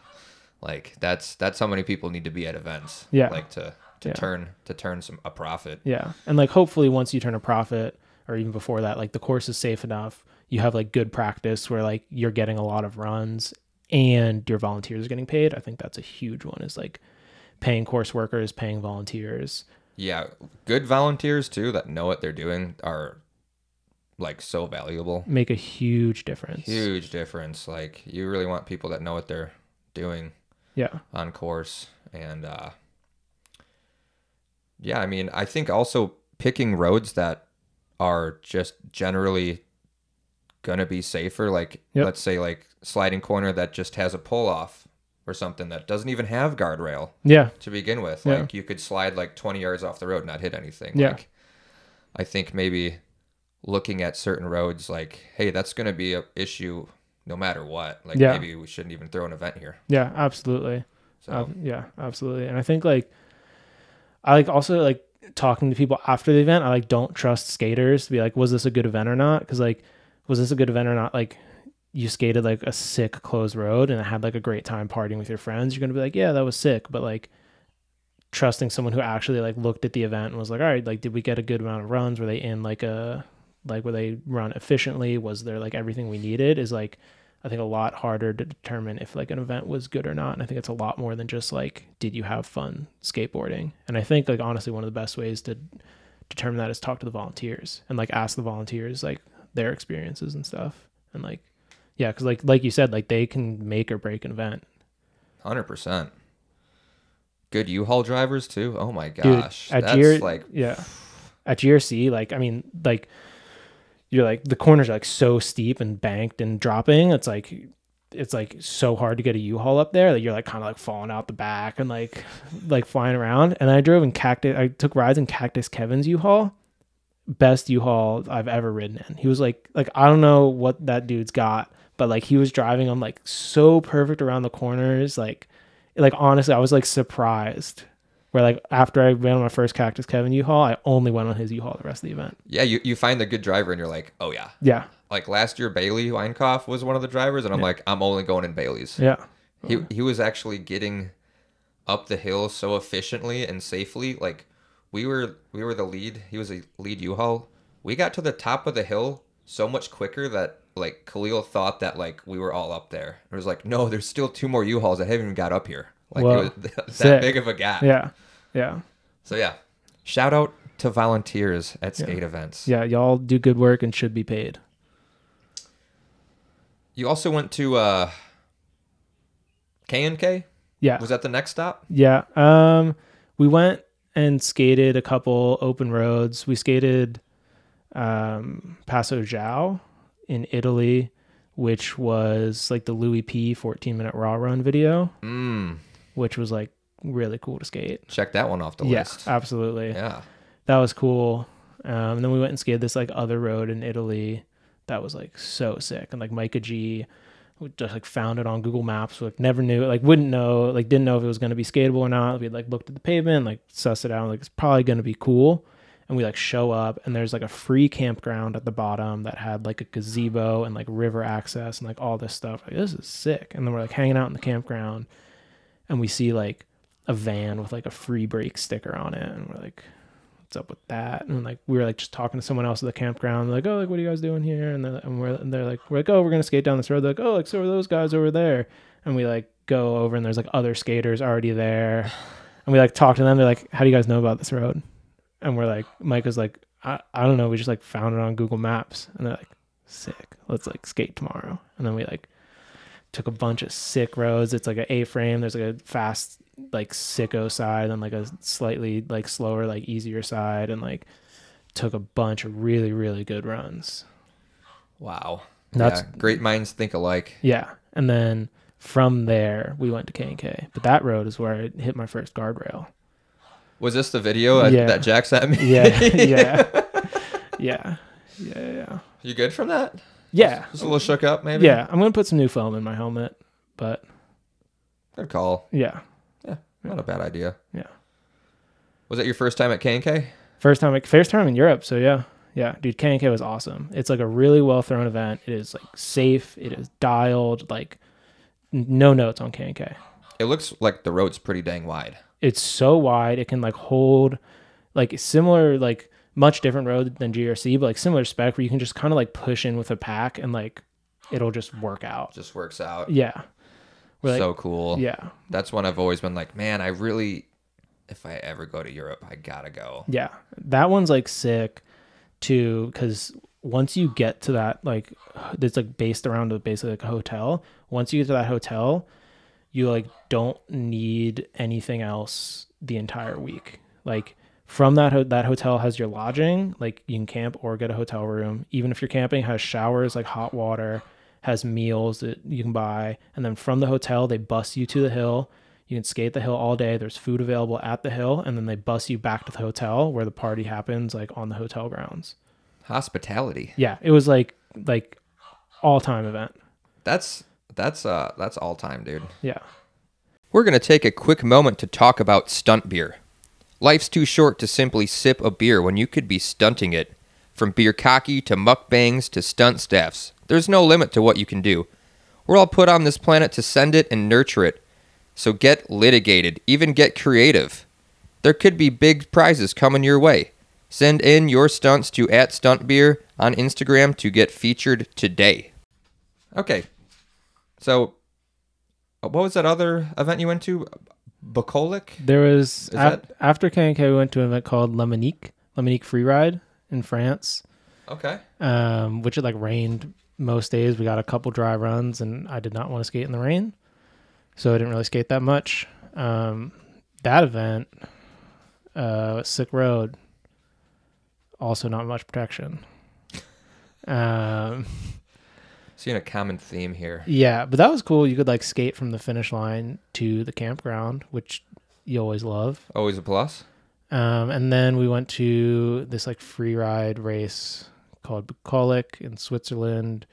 S1: like that's that's how many people need to be at events.
S2: Yeah.
S1: like to to
S2: Yeah.
S1: turn to turn some a profit.
S2: Yeah. And like hopefully once you turn a profit or even before that, like the course is safe enough. You have like good practice where like you're getting a lot of runs and your volunteers are getting paid. I think that's a huge one is like paying course workers, paying volunteers.
S1: Yeah, good volunteers too that know what they're doing are like so valuable.
S2: Make a huge difference.
S1: Huge difference. Like you really want people that know what they're doing
S2: Yeah.
S1: on course and uh yeah, I mean, I think also picking roads that are just generally gonna be safer like
S2: Yep.
S1: let's say like sliding corner that just has a pull off or something that doesn't even have guardrail
S2: Yeah.
S1: to begin with.
S2: Yeah.
S1: Like you could slide like 20 yards off the road and not hit anything.
S2: Yeah.
S1: Like I think maybe looking at certain roads like, hey, that's going to be a issue no matter what. Like
S2: Yeah.
S1: maybe we shouldn't even throw an event here.
S2: Yeah, absolutely.
S1: So
S2: yeah, absolutely. And I think like I like also like talking to people after the event. I like don't trust skaters to be like, was this a good event or not? Because like, was this a good event or not? Like, you skated like a sick closed road and had like a great time partying with your friends. You're gonna be like, yeah, that was sick. But like, trusting someone who actually like looked at the event and was like, all right, like, did we get a good amount of runs? Were they in like a like were they run efficiently? Was there like everything we needed? Is like I think a lot harder to determine if like an event was good or not. And I think it's a lot more than just like, did you have fun skateboarding? And I think like honestly, one of the best ways to determine that is talk to the volunteers and like ask the volunteers like their experiences and stuff. And like, yeah, because like like you said, like they can make or break an event.
S1: 100%. Good U-Haul drivers too. Oh my
S2: Dude,
S1: gosh.
S2: at
S1: That's like
S2: yeah, at GRC, like I mean, like you're like the corners are like so steep and banked and dropping. It's like it's like so hard to get a U-Haul up there that you're like kind of like falling out the back and like like flying around. And I drove in Cactus. I took rides in Cactus Kevin's U-Haul. Best U-Haul I've ever ridden in. He was like like I don't know what that dude's got, but like he was driving them like so perfect around the corners. Like like honestly, I was like surprised. Where like after I ran on my first Cactus Kevin U-Haul, I only went on his U-Haul the rest of the event.
S1: yeah, you, you find the good driver and you're like, oh yeah.
S2: Yeah,
S1: Like last year, Bailey Weinkoff was one of the drivers, and I'm like, I'm only going in Bailey's.
S2: yeah,
S1: He he was actually getting up the hill so efficiently and safely. Like we were we were the lead. He was a lead U-Haul. We got to the top of the hill so much quicker that like Khalil thought that like we were all up there. It was like, no, there's still two more U-Hauls that haven't even got up here. Like it was (laughs) that
S2: Sick.
S1: big of a gap.
S2: yeah, yeah,
S1: So yeah, shout out to volunteers at skate events.
S2: yeah. Y'all do good work and should be paid.
S1: You also went to uh K and K.
S2: Yeah,
S1: Was that the next stop?
S2: yeah. Um, we went and skated a couple open roads. We skated um Passo Giau in Italy, which was like the Louis P 14 minute raw run video,
S1: Mm,
S2: which was like really cool to skate.
S1: check that one off the
S2: Yeah,
S1: list.
S2: absolutely.
S1: Yeah.
S2: that was cool. Um, and then we went and skated this like other road in Italy that was like so sick. And like Micah G we just like found it on Google Maps, like never knew, like wouldn't know, like didn't know if it was going to be skatable or not. We like looked at the pavement, like sussed it out, like it's probably going to be cool. And we like show up and there's like a free campground at the bottom that had like a gazebo and like river access and like all this stuff. Like this is sick. And then we're like hanging out in the campground and we see like a van with like a free break sticker on it and we're like what's up with that? And like we were like just talking to someone else at the campground, like, oh, like what are you guys doing here? And, they're, and we're and they're like, we're like, oh, we're gonna skate down this road. They're like, oh, like so are those guys over there? And we like go over and there's like other skaters already there, (sighs) and we like talk to them. They're like, how do you guys know about this road? And we're like, Mike was like, I, I don't know, we just like found it on Google Maps, and they're like, sick, let's like skate tomorrow. And then we like took a bunch of sick roads. It's like an A frame. There's like a fast like sicko side and like a slightly like slower like easier side and like took a bunch of really really good runs
S1: Wow.
S2: That's-
S1: yeah, great minds think alike.
S2: yeah and then from there we went to k&k but that road is where i hit my first guardrail
S1: Was this the video
S2: Yeah.
S1: that Jack sent me?
S2: yeah (laughs) yeah yeah yeah yeah
S1: You good from that?
S2: Yeah
S1: Just a little shook up, maybe.
S2: yeah i'm gonna put some new foam in my helmet but
S1: Good call.
S2: yeah
S1: Yeah, not a bad idea.
S2: yeah
S1: Was that your first time at K and K?
S2: First time, first time in Europe. So yeah, yeah, dude, K and K was awesome. It's like a really well thrown event. It is like safe. It is dialed. Like no notes on K and K.
S1: It looks like the road's pretty dang wide.
S2: It's so wide. It can like hold like similar like much different road than GRC, but like similar spec where you can just kind of like push in with a pack and like it'll just work out.
S1: Just works out.
S2: Yeah. We're like,
S1: so cool.
S2: yeah,
S1: That's one I've always been like, man, I really, if I ever go to Europe, I gotta go.
S2: Yeah, that one's like sick too because once you get to that like it's like based around a basically like a hotel. Once you get to that hotel, you like don't need anything else the entire week. Like from that ho- that hotel has your lodging, like you can camp or get a hotel room. Even if you're camping, has showers, like hot water, has meals that you can buy, and then from the hotel they bus you to the hill. You can skate the hill all day. There's food available at the hill, and then they bus you back to the hotel where the party happens, like on the hotel grounds.
S1: Hospitality.
S2: Yeah, it was like like all time event.
S1: That's that's uh that's all time, dude.
S2: Yeah.
S1: We're going to take a quick moment to talk about stunt beer. Life's too short to simply sip a beer when you could be stunting it. From beer cocky to mukbangs to stunt staffs, there's no limit to what you can do. We're all put on this planet to send it and nurture it. So get litigated, even get creative. There could be big prizes coming your way. Send in your stunts to at stuntbeer on Instagram to get featured today. Okay. So uh, what was that other event you went to? Bucolic?
S2: There was
S1: Is
S2: af-
S1: that-
S2: after K and K, we went to an event called Lemonique, Lemonique Freeride in France,
S1: Okay.
S2: um, which it like rained most days. We got a couple dry runs, and I did not want to skate in the rain, so I didn't really skate that much. Um, that event, uh, Sick Road, also not much protection. (laughs) Um,
S1: Seeing a common theme here.
S2: yeah, but that was cool. You could like skate from the finish line to the campground, which you always love.
S1: Always a plus.
S2: Um, and then we went to this like free ride race called Bucolic in Switzerland,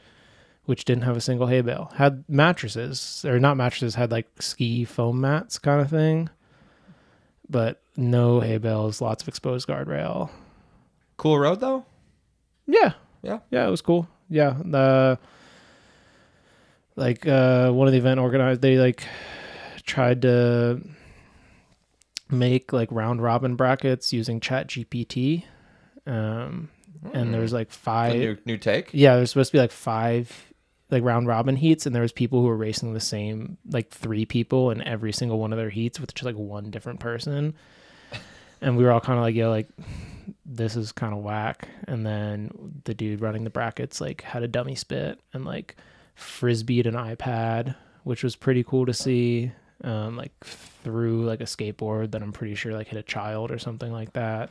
S2: which didn't have a single hay bale. Had mattresses, or not mattresses, had like ski foam mats kind of thing, but no hay bales, lots of exposed guardrail.
S1: Cool road though.
S2: Yeah.
S1: Yeah.
S2: Yeah, it was cool. Yeah. The like uh one of the event organized they like tried to make like round robin brackets using chat GPT. Um and there was like five
S1: new new take.
S2: yeah, there's supposed to be like five like round robin heats and there was people who were racing the same like three people in every single one of their heats with just like one different person. (laughs) And we were all kind of like, yo, like this is kind of whack. And then the dude running the brackets like had a dummy spit and like frisbeed an iPad, which was pretty cool to see. Um, like through like a skateboard that I'm pretty sure like hit a child or something like that.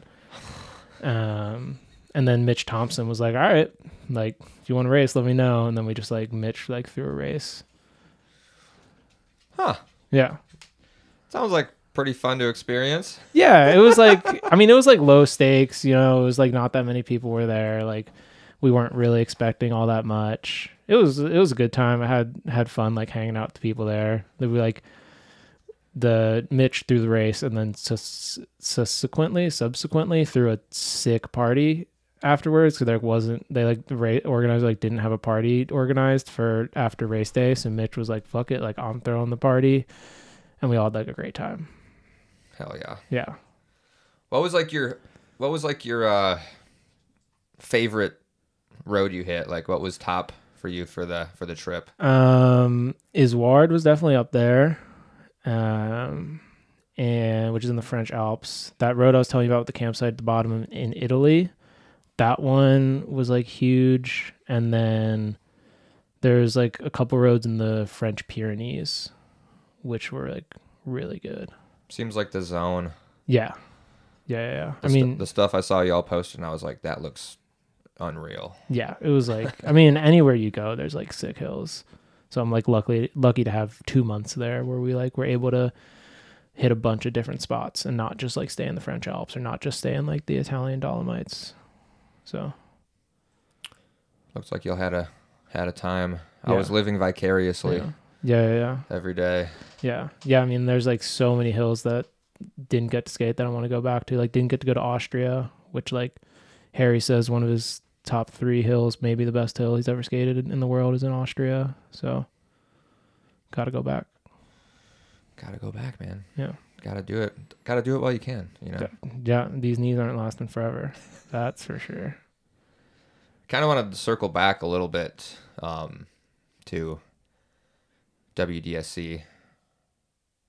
S2: Um, and then Mitch Thompson was like, "All right, like if you want to race, let me know." And then we just like Mitch like threw a race.
S1: Huh.
S2: Yeah,
S1: Sounds like pretty fun to experience.
S2: yeah. It was like, I mean, it was like low stakes. You know, it was like not that many people were there. Like we weren't really expecting all that much. It was it was a good time. I had had fun like hanging out with the people there. They were like the Mitch through the race and then sus- subsequently subsequently through a sick party afterwards because there wasn't they like the race organizer like didn't have a party organized for after race day so Mitch was like fuck it like I'm throwing the party and we all had like a great time
S1: Hell yeah.
S2: yeah
S1: What was like your what was like your uh, favorite road you hit? Like, what was top for you for the for the trip?
S2: Um, Izoard was definitely up there, um, and which is in the French Alps. That road I was telling you about with the campsite at the bottom in, Italy, that one was like huge. And then there's like a couple roads in the French Pyrenees, which were like really good.
S1: Seems like the zone.
S2: Yeah, yeah, yeah. yeah. I
S1: stu-
S2: mean,
S1: the stuff I saw y'all posting, I was like, that looks unreal.
S2: Yeah, it was like I mean (laughs) anywhere you go there's like sick hills. So I'm like lucky lucky to have 2 months there where we like were able to hit a bunch of different spots and not just like stay in the French Alps or not just stay in like the Italian Dolomites. So,
S1: Looks like y'all had a had a time. I was living vicariously
S2: yeah. Yeah, yeah, yeah.
S1: every day.
S2: Yeah. Yeah, I mean there's like so many hills that didn't get to skate that I want to go back to. Like didn't get to go to Austria, which like Harry says one of his top 3 hills, maybe the best hill he's ever skated in the world is in Austria. So, got to go back.
S1: Gotta go back, man.
S2: Yeah.
S1: Gotta do it. Gotta do it while you can. You know.
S2: Yeah. Yeah, these knees aren't lasting forever. That's for sure.
S1: kind of wanted to circle back a little bit um, to WDSC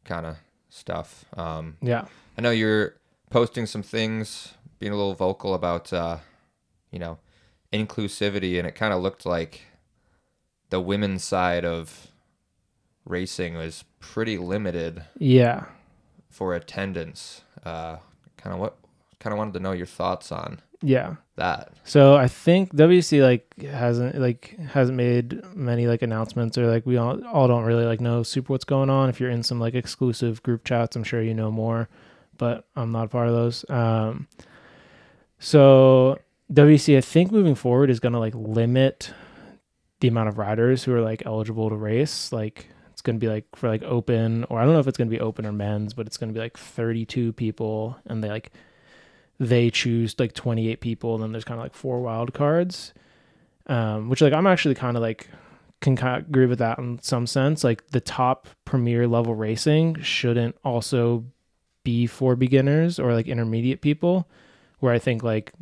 S1: kind of stuff. Um,
S2: Yeah.
S1: I know you're posting some things, being a little vocal about, uh, you know, inclusivity, and it kind of looked like the women's side of racing was pretty limited
S2: Yeah.
S1: for attendance. Uh, kind of what, kind of wanted to know your thoughts on
S2: Yeah.
S1: that.
S2: So I think WC like hasn't like hasn't made many like announcements or like we all, all don't really like know super what's going on. If you're in some like exclusive group chats, I'm sure you know more, but I'm not a part of those. Um, so WC I think moving forward is gonna like limit the amount of riders who are like eligible to race. Like it's gonna be like for like open or I don't know if it's gonna be open or men's, but it's gonna be like 32 people and they like they choose like 28 people and then there's kind of like four wild cards um which like i'm actually kind of like can kind of agree with that in some sense like the top premier level racing shouldn't also be for beginners or like intermediate people where i think like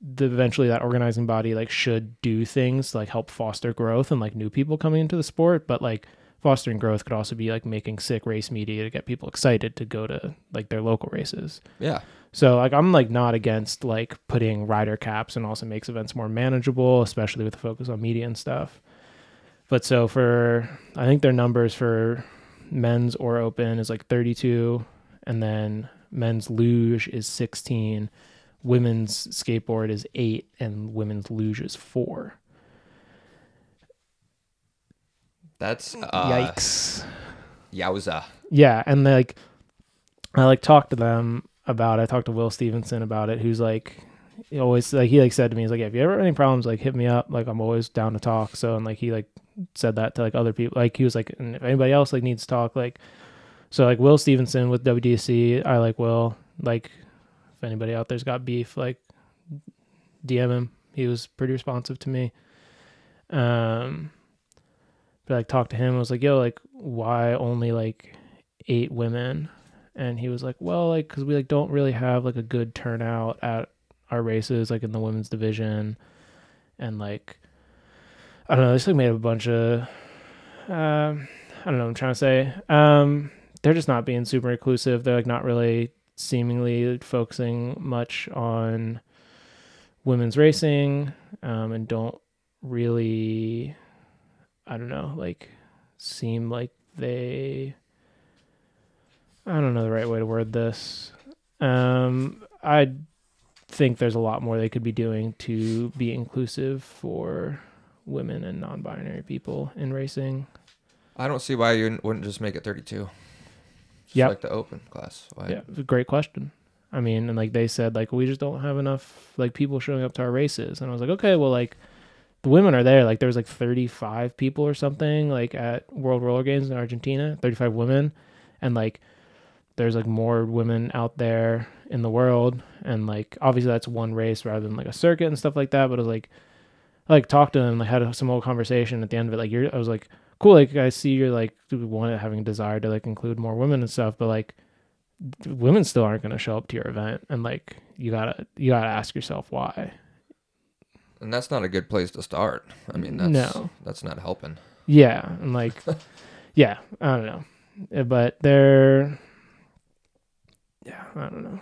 S2: the eventually that organizing body like should do things to, like help foster growth and like new people coming into the sport but like fostering growth could also be like making sick race media to get people excited to go to like their local races
S1: Yeah.
S2: so like I'm like not against like putting rider caps and also makes events more manageable, especially with the focus on media and stuff. But so for I think their numbers for men's or open is like 32 and then men's luge is 16, women's skateboard is 8 and women's luge is 4.
S1: That's uh,
S2: Yikes.
S1: Yowza.
S2: Yeah, and like I like talked to them about it. I talked to Will Stevenson about it, who's like he always like he like said to me, he's like, if you ever have any problems, like hit me up. Like I'm always down to talk. So and like he like said that to like other people. Like he was like, and if anybody else like needs to talk, like so like Will Stevenson with WDC, I like Will. Like if anybody out there's got beef, like DM him. He was pretty responsive to me. Um but like talked to him, I was like, yo, like why only like eight women? And he was like, well, like because we like don't really have like a good turnout at our races, like in the women's division, and like I don't know, just like made a bunch of um I don't know I'm trying to say. Um they're just not being super inclusive. They're like not really seemingly focusing much on women's racing um, and don't really I don't know, like seem like they I don't know the right way to word this. Um I think there's a lot more they could be doing to be inclusive for women and non-binary people in racing.
S1: I don't see why you wouldn't just make it 32.
S2: Yep.
S1: like the open class. Why?
S2: Yeah, it's a great question. I mean, and like they said, like we just don't have enough like people showing up to our races, and I was like, okay, well, like the women are there. Like there was like 35 people or something like at World Roller Games in Argentina, 35 women, and like there's like more women out there in the world, and like obviously that's one race rather than like a circuit and stuff like that. But it was like, I like talked to them, like had some old conversation at the end of it. Like you're, I was like, cool, like I see you're like one having a desire to like include more women and stuff, but like women still aren't going to show up to your event and like you gotta you gotta ask yourself why.
S1: And that's not a good place to start. I mean, that's
S2: No.
S1: that's not helping.
S2: Yeah, and like, (laughs) yeah, I don't know, Uh, but they're, yeah, I don't know.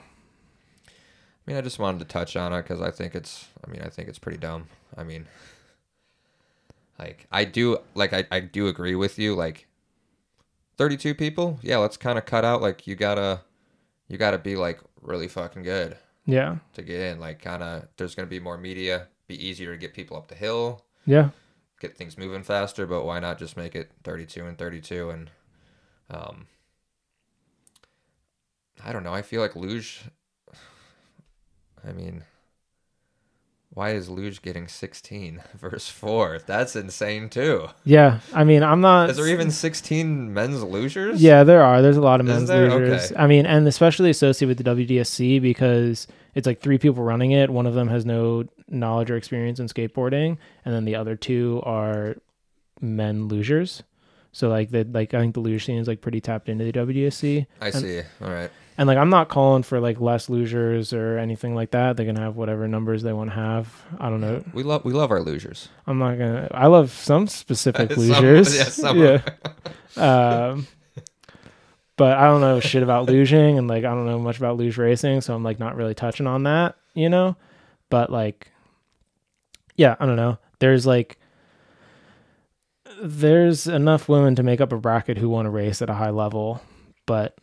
S1: I mean, I just wanted to touch on it because I think it's. I mean, I think it's pretty dumb. I mean, like I do, like I, I do agree with you. Like, thirty-two people. Yeah, let's kind of cut out. Like, you gotta, you gotta be like really fucking good
S2: Yeah,
S1: to get in. Like, kind of. There's gonna be more media. Be easier to get people up the hill.
S2: yeah,
S1: Get things moving faster. But why not just make it thirty-two and thirty-two and, um. I don't know. I feel like Luge. (sighs) I mean, why is Luge getting 16 (laughs) Verse 4? That's insane too.
S2: yeah. I mean, I'm not.
S1: Is there even 16 men's losers?
S2: Yeah, there are. There's a lot of men's losers.
S1: Okay.
S2: I mean, and especially associated with the WDSC because it's like three people running it. One of them has no knowledge or experience in skateboarding, and then the other two are men losers. So like the like I think the luge scene is like pretty tapped into the WDSC.
S1: I see. All right.
S2: And like I'm not calling for like less losers or anything like that. They can have whatever numbers they want to have. I don't know.
S1: We love we love our losers.
S2: I'm not gonna. I love some specific (laughs)
S1: Some-
S2: losers.
S1: yeah, some
S2: yeah. (laughs) um, but I don't know shit about losing, and like I don't know much about luge racing, so I'm like not really touching on that, you know. But like, yeah, I don't know. There's like, there's enough women to make up a bracket who want to race at a high level, but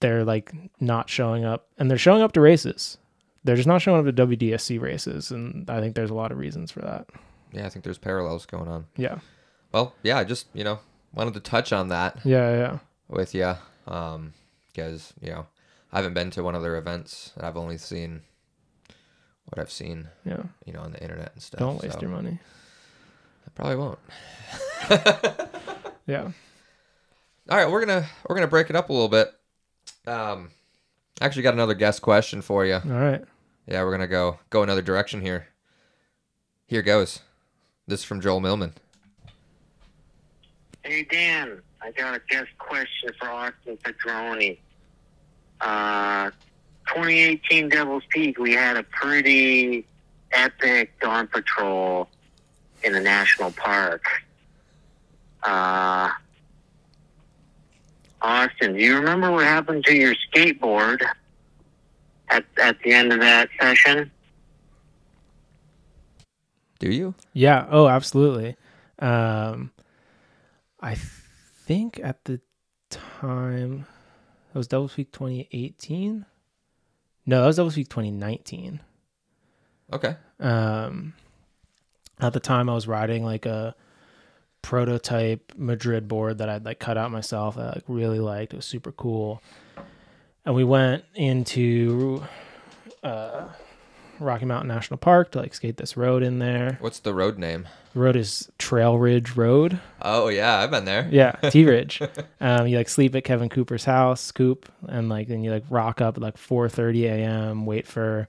S2: they're like not showing up, and they're showing up to races. They're just not showing up to WDSC races, and I think there's a lot of reasons for that.
S1: Yeah, I think there's parallels going on.
S2: Yeah,
S1: Well, yeah, I just, you know, wanted to touch on that
S2: yeah, yeah.
S1: with you um because, you know, I haven't been to one of their events and I've only seen what I've seen,
S2: Yeah.
S1: you know, on the internet and stuff.
S2: Don't waste
S1: so
S2: your money.
S1: I probably won't. (laughs)
S2: Yeah.
S1: All right, we're gonna we're gonna break it up a little bit. Um, actually, got another guest question for you.
S2: All right.
S1: Yeah, we're gonna go go another direction here. Here goes. This is from Joel Millman.
S5: Hey Dan, I got a guest question for Austin Pedroni. Uh, 2018 Devil's Peak, we had a pretty epic dawn patrol in the national park. Uh, Austin, do you remember what happened to your skateboard at at the end of that session?
S1: Do you?
S2: Yeah. Oh, absolutely. Um, I think at the time that was Devil's Peak 2018. No, that was Devil's Peak 2019.
S1: Okay.
S2: Um, at the time, I was riding like a prototype Madrid board that I'd like cut out myself. That I like really liked. It was super cool. And we went into uh, Rocky Mountain National Park to like skate this road in there.
S1: What's the road name?
S2: The road is Trail Ridge Road.
S1: Oh yeah, I've been there.
S2: Yeah, (laughs) T Ridge. um, you like sleep at Kevin Cooper's house, Coop, and like then you like rock up at like 4:30 a.m. Wait for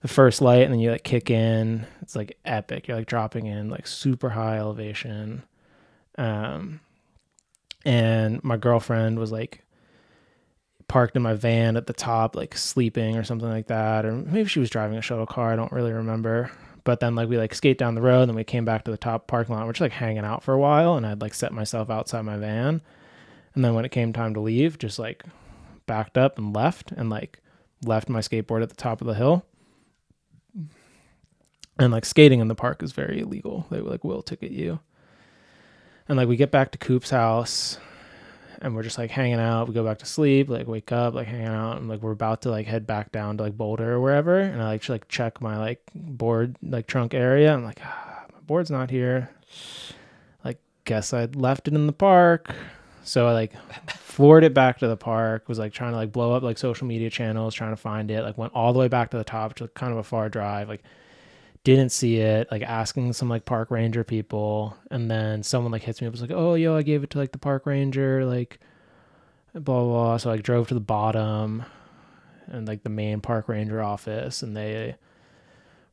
S2: the first light, and then you like kick in. It's like epic. You're like dropping in like super high elevation. Um, and my girlfriend was like parked in my van at the top, like sleeping or something like that, or maybe she was driving a shuttle car. I don't really remember. But then like we like skate down the road, and we came back to the top parking lot. Just like hanging out for a while, and I'd like set myself outside my van, and then when it came time to leave, just like backed up and left, and like left my skateboard at the top of the hill. And like skating in the park is very illegal. They like will ticket you. And like we get back to Coop's house, and we're just like hanging out. We go back to sleep, like wake up, like hanging out, and like we're about to like head back down to like Boulder or wherever. And I like like check my like board like trunk area. I'm like, ah, my board's not here. Like, guess I left it in the park. So I like floored it back to the park. Was like trying to like blow up like social media channels, trying to find it. Like went all the way back to the top, which was kind of a far drive. Like didn't see it like asking some like park ranger people and then someone like hits me up was like oh yo i gave it to like the park ranger like blah blah, blah. so i like, drove to the bottom and like the main park ranger office and they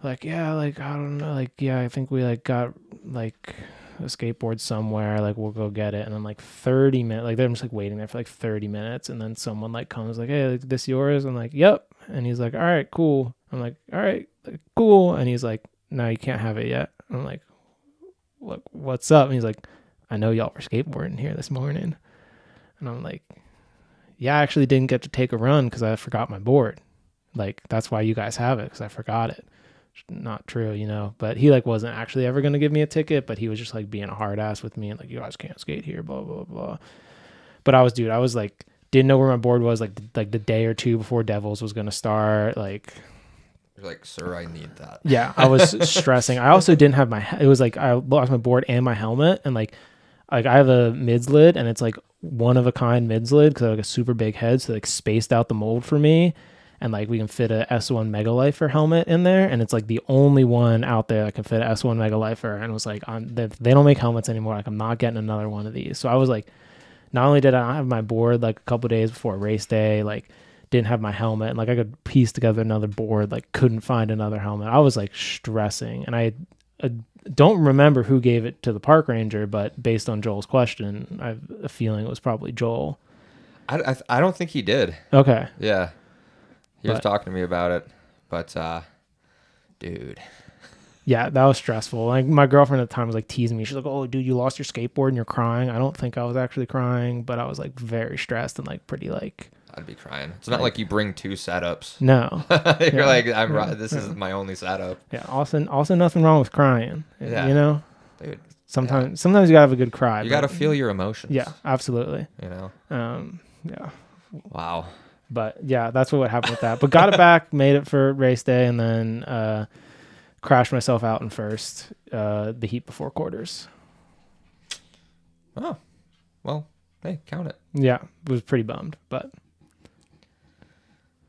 S2: like yeah like i don't know like yeah i think we like got like a skateboard somewhere like we'll go get it and then like 30 minutes like they're just like waiting there for like 30 minutes and then someone like comes like hey like, this yours i'm like yep And he's like, all right, cool. I'm like, all right, cool. And he's like, no, you can't have it yet. I'm like, what, what's up? And he's like, I know y'all were skateboarding here this morning. And I'm like, yeah, I actually didn't get to take a run because I forgot my board. Like, that's why you guys have it because I forgot it. Not true, you know. But he like wasn't actually ever gonna give me a ticket, but he was just like being a hard ass with me and like, you guys can't skate here, blah blah blah. But I was, dude, I was like, didn't know where my board was like like the day or two before Devils was gonna start. Like,
S1: You're like, sir, I need that.
S2: yeah, I was (laughs) stressing. I also didn't have my. It was like I lost my board and my helmet, and like, like I have a mids lid, and it's like one of a kind mids lid because I have like a super big head, so like spaced out the mold for me, and like we can fit a S1 Mega Lifer helmet in there, and it's like the only one out there that can fit a S1 Mega Lifer, and it was like, I'm they, they don't make helmets anymore. Like I'm not getting another one of these. So I was like, not only did I not have my board like a couple days before race day, like didn't have my helmet and like I could piece together another board, like couldn't find another helmet. I was like stressing and I uh, don't remember who gave it to the park ranger, but based on Joel's question, I have a feeling it was probably Joel.
S1: I, I, I don't think he did.
S2: Okay.
S1: Yeah. He was talking to me about it. But, uh, dude.
S2: Yeah, that was stressful. Like my girlfriend at the time was like teasing me. She's like, "Oh, dude, you lost your skateboard and you're crying." I don't think I was actually crying, but I was like very stressed and like pretty like
S1: I'd be crying. It's not like you bring two setups.
S2: no. (laughs)
S1: You're
S2: Yeah.
S1: like, I'm ri- this is my only setup.
S2: Yeah, also also nothing wrong with crying.
S1: Yeah.
S2: You know,
S1: Dude,
S2: sometimes sometimes you gotta have a good cry.
S1: you got to feel your emotions.
S2: Yeah, absolutely.
S1: You know?
S2: Um, yeah,
S1: Wow.
S2: but yeah, that's what happened with that. But got it (laughs) back, made it for race day, and then uh, crashed myself out in first. Uh, the heat before quarters.
S1: Oh, well, hey, count it.
S2: Yeah, was pretty bummed, but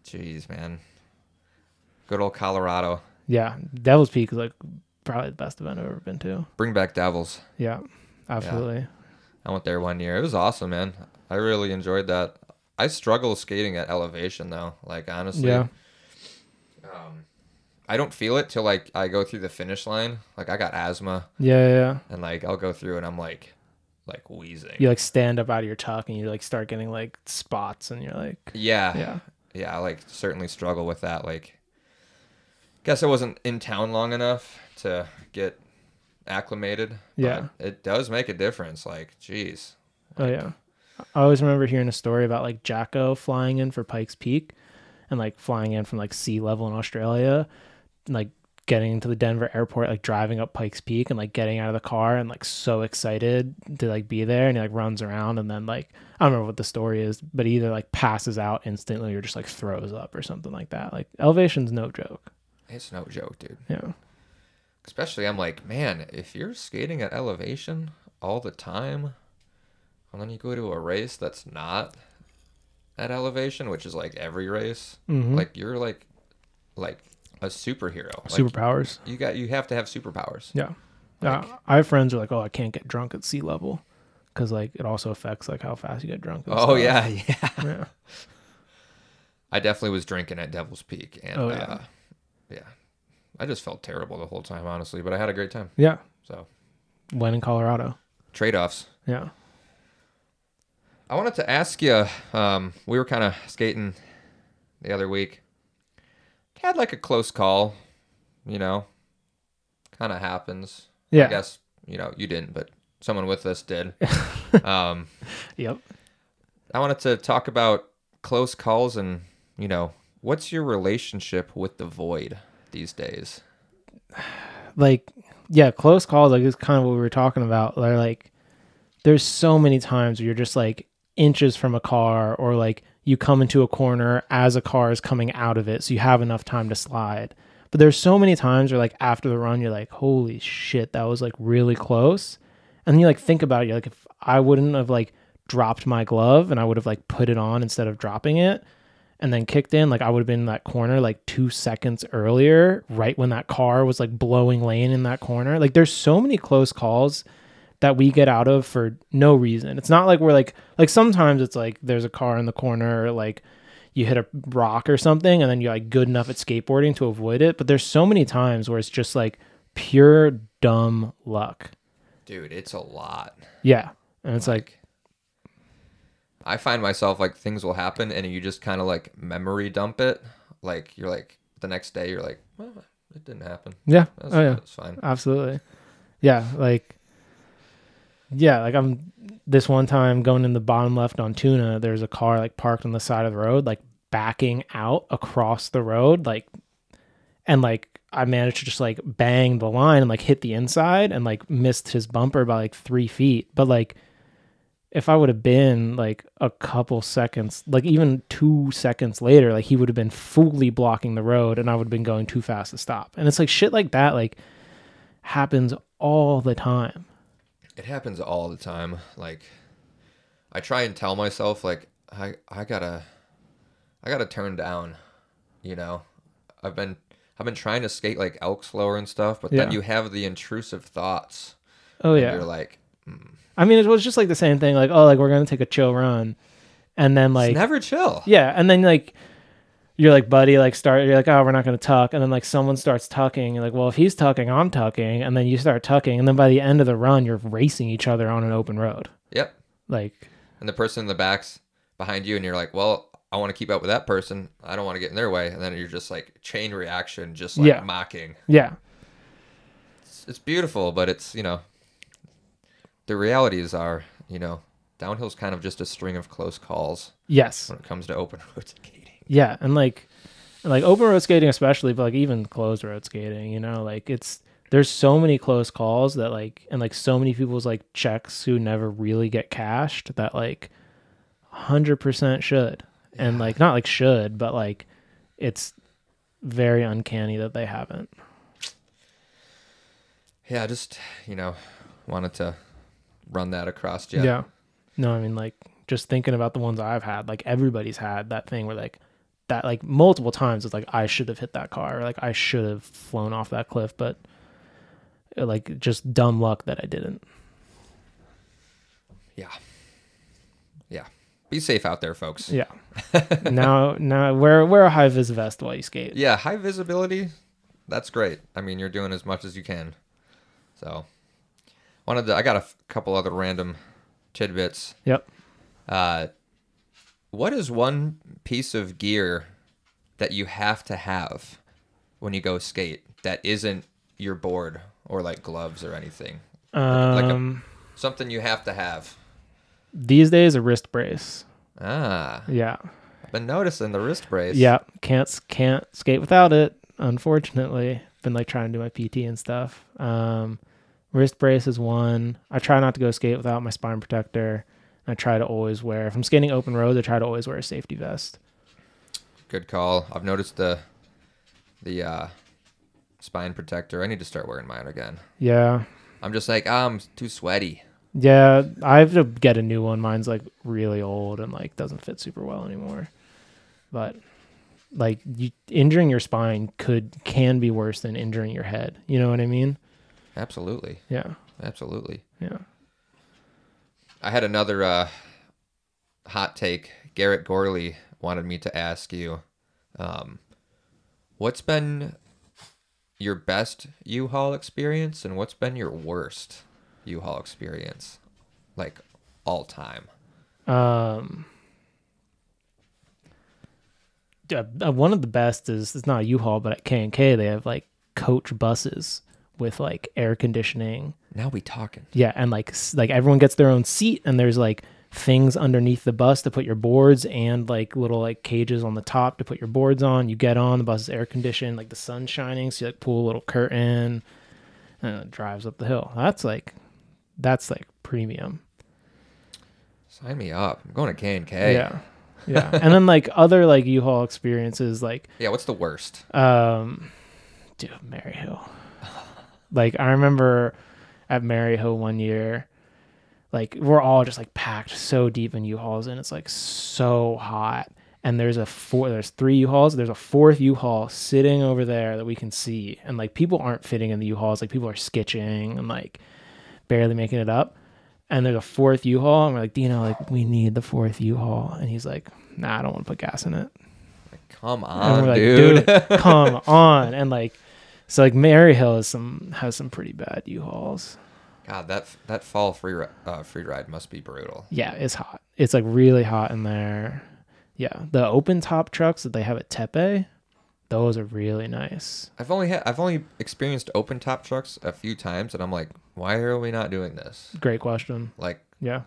S1: Jeez, man. Good old Colorado.
S2: yeah, Devil's Peak is like probably the best event I've ever been to.
S1: Bring back Devils.
S2: Yeah, absolutely.
S1: I went there one year. It was awesome, man. I really enjoyed that. I struggle skating at elevation though. Like honestly,
S2: Yeah.
S1: um, I don't feel it till like I go through the finish line. Like I got asthma,
S2: Yeah, yeah, yeah.
S1: and like I'll go through and I'm like, like wheezing.
S2: You like stand up out of your tuck and you like start getting like spots, and you're like,
S1: Yeah.
S2: yeah,
S1: Yeah, I like certainly struggle with that. Like, guess I wasn't in town long enough to get acclimated. but
S2: Yeah.
S1: it does make a difference. Like, geez.
S2: Oh yeah. I always remember hearing a story about like Jacko flying in for Pikes Peak and like flying in from like sea level in Australia, and, like getting to the Denver airport, like driving up Pikes Peak and like getting out of the car and like so excited to like be there and he like runs around and then like I don't remember what the story is, but he either like passes out instantly or just like throws up or something like that. Like elevation's no joke.
S1: It's no joke, dude.
S2: Yeah.
S1: Especially, I'm like, man, if you're skating at elevation all the time, and then you go to a race that's not at elevation, which is like every race,
S2: Mhm.
S1: like you're like, like a superhero. Like,
S2: Superpowers.
S1: You got, you have to have superpowers.
S2: Yeah.
S1: Like-
S2: uh, I have friends who are like, oh, I can't get drunk at sea level because like it also affects like how fast you get drunk.
S1: Oh
S2: stuff.
S1: yeah, (laughs) yeah.
S2: yeah.
S1: I definitely was drinking at Devil's Peak, and
S2: Oh,
S1: yeah.
S2: yeah.
S1: Uh, yeah, I just felt terrible the whole time, honestly. But I had a great time.
S2: Yeah.
S1: So
S2: When in Colorado.
S1: trade offs.
S2: Yeah.
S1: I wanted to ask you. Um, we were kind of skating the other week. Had like a close call, you know. Kind of happens.
S2: Yeah.
S1: I guess you know you didn't, but someone with us did. (laughs) um,
S2: Yep.
S1: I wanted to talk about close calls and you know what's your relationship with the void these days.
S2: Like, yeah, close calls, like, is kind of what we were talking about. They're like, there's so many times where you're just like inches from a car, or like you come into a corner as a car is coming out of it. So you have enough time to slide. But there's so many times where, like, after the run, you're like, holy shit, that was like really close. And you like think about it, you're like, if I wouldn't have like dropped my glove and I would have like put it on instead of dropping it, and then kicked in, like I would have been in that corner like two seconds earlier, right when that car was like blowing lane in that corner. Like there's so many close calls that we get out of for no reason. It's not like we're like like sometimes it's like there's a car in the corner, or like you hit a rock or something, and then you're like good enough at skateboarding to avoid it. But there's so many times where it's just like pure dumb luck.
S1: Dude, it's a lot.
S2: Yeah. And it's like,
S1: I find myself like things will happen and you just kind of like memory dump it like you're like the next day you're like, well, it didn't happen.
S2: Yeah.
S1: That's,
S2: oh yeah.
S1: that's fine.
S2: Absolutely. Yeah, like yeah, like I'm this one time going in the bottom left on tuna, there's a car like parked on the side of the road, like backing out across the road, like and like I managed to just like bang the line and like hit the inside and like missed his bumper by like three feet. But like if I would have been like a couple seconds, like even two seconds later, like he would have been fully blocking the road and I would have been going too fast to stop. And it's like shit like that, like happens all the time.
S1: It happens all the time. Like I try and tell myself like I I gotta I gotta turn down. You know, I've been I've been trying to skate like elk slower and stuff, but then you have the intrusive thoughts.
S2: Oh yeah.
S1: you're like, hmm.
S2: I mean, it was just like the same thing. Like, oh, like we're gonna take a chill run, and then like,
S1: it's never chill.
S2: yeah, and then like, you're like, buddy, like start. You're like, oh, we're not gonna tuck, and then like someone starts tucking. You're like, well, if he's tucking, I'm tucking, and then you start tucking, and then by the end of the run, you're racing each other on an open road.
S1: Yep.
S2: Like,
S1: And the person in the back's behind you, and you're like, well, I want to keep up with that person. I don't want to get in their way. And then you're just like chain reaction, just like
S2: Yeah.
S1: mocking.
S2: yeah,
S1: It's, it's beautiful, but it's you know, the realities are you know, downhill's kind of just a string of close calls
S2: yes,
S1: when it comes to open (laughs) road skating.
S2: Yeah, and like, like open road skating especially, but like even closed road skating, you know, like it's there's so many close calls that like and like so many people's like checks who never really get cashed that like 100% should and like not like should but like it's very uncanny that they haven't
S1: Yeah, just you know, wanted to run that across you. Yeah.
S2: No i mean like just thinking about the ones i've had like everybody's had that thing where like that like multiple times it's like i should have hit that car or like i should have flown off that cliff but uh, like just dumb luck that i didn't
S1: yeah, yeah. Be safe out there, folks.
S2: yeah now now wear wear a high vis vest while you skate
S1: Yeah, high visibility. That's great. I mean, you're doing as much as you can. So, wanted to. I got a f- couple other random tidbits.
S2: yep
S1: Uh, what is one piece of gear that you have to have when you go skate that isn't your board or like gloves or anything? like a-
S2: um
S1: Something you have to have.
S2: these days a wrist brace
S1: Ah,
S2: yeah
S1: I've been noticing the wrist brace.
S2: Yeah, can't can't skate without it. Unfortunately, been like trying to do my PT and stuff. Um, wrist brace is one. I try not to go skate without my spine protector. I try to always wear. If I'm skating open roads, I try to always wear a safety vest.
S1: Good call. I've noticed the the uh, spine protector. I need to start wearing mine again.
S2: Yeah,
S1: I'm just like ah, I'm too sweaty.
S2: yeah. I have to get a new one. Mine's like really old and like doesn't fit super well anymore. But like you, injuring your spine could can be worse than injuring your head. You know what I mean?
S1: Absolutely,
S2: Yeah,
S1: absolutely.
S2: yeah.
S1: I had another uh, hot take. Garrett Gorley wanted me to ask you, um, what's been your best U-Haul experience and what's been your worst U-Haul experience, like all time?
S2: Um, yeah, uh, one of the best is it's not a U-Haul, but at K and K they have like coach buses with like air conditioning.
S1: Now we talking.
S2: Yeah, and like s- like everyone gets their own seat, and there's like things underneath the bus to put your boards, and like little like cages on the top to put your boards on. You get on the bus is air conditioned, like the sun's shining, so you like pull a little curtain, and it drives up the hill. That's like that's like premium.
S1: Sign me up. I'm going to K and K.
S2: Yeah. Yeah. (laughs) and then like other like U-Haul experiences like
S1: Yeah. What's the worst?
S2: um dude, Maryhill. Like I remember at Maryhill one year, like we're all just like packed so deep in U-Hauls and it's like so hot. And there's a four there's three U-Hauls. There's a fourth U-Haul sitting over there that we can see. And like people aren't fitting in the U-Hauls, like people are skitching and like barely making it up. And there's a fourth U-Haul, and we're like, Dino, like, we need the fourth U-Haul. And he's like, Nah, I don't want to put gas in it.
S1: Come on,
S2: like,
S1: dude.
S2: dude, (laughs) come on. And like, so like Maryhill has some has some pretty bad U-Hauls.
S1: God, that that fall free uh, free ride must be brutal.
S2: Yeah, it's hot. It's like really hot in there. Yeah, the open top trucks that they have at Tepe, those are really nice.
S1: I've only had I've only experienced open top trucks a few times, and I'm like, why are we not doing this?
S2: Great question.
S1: Like,
S2: Yeah.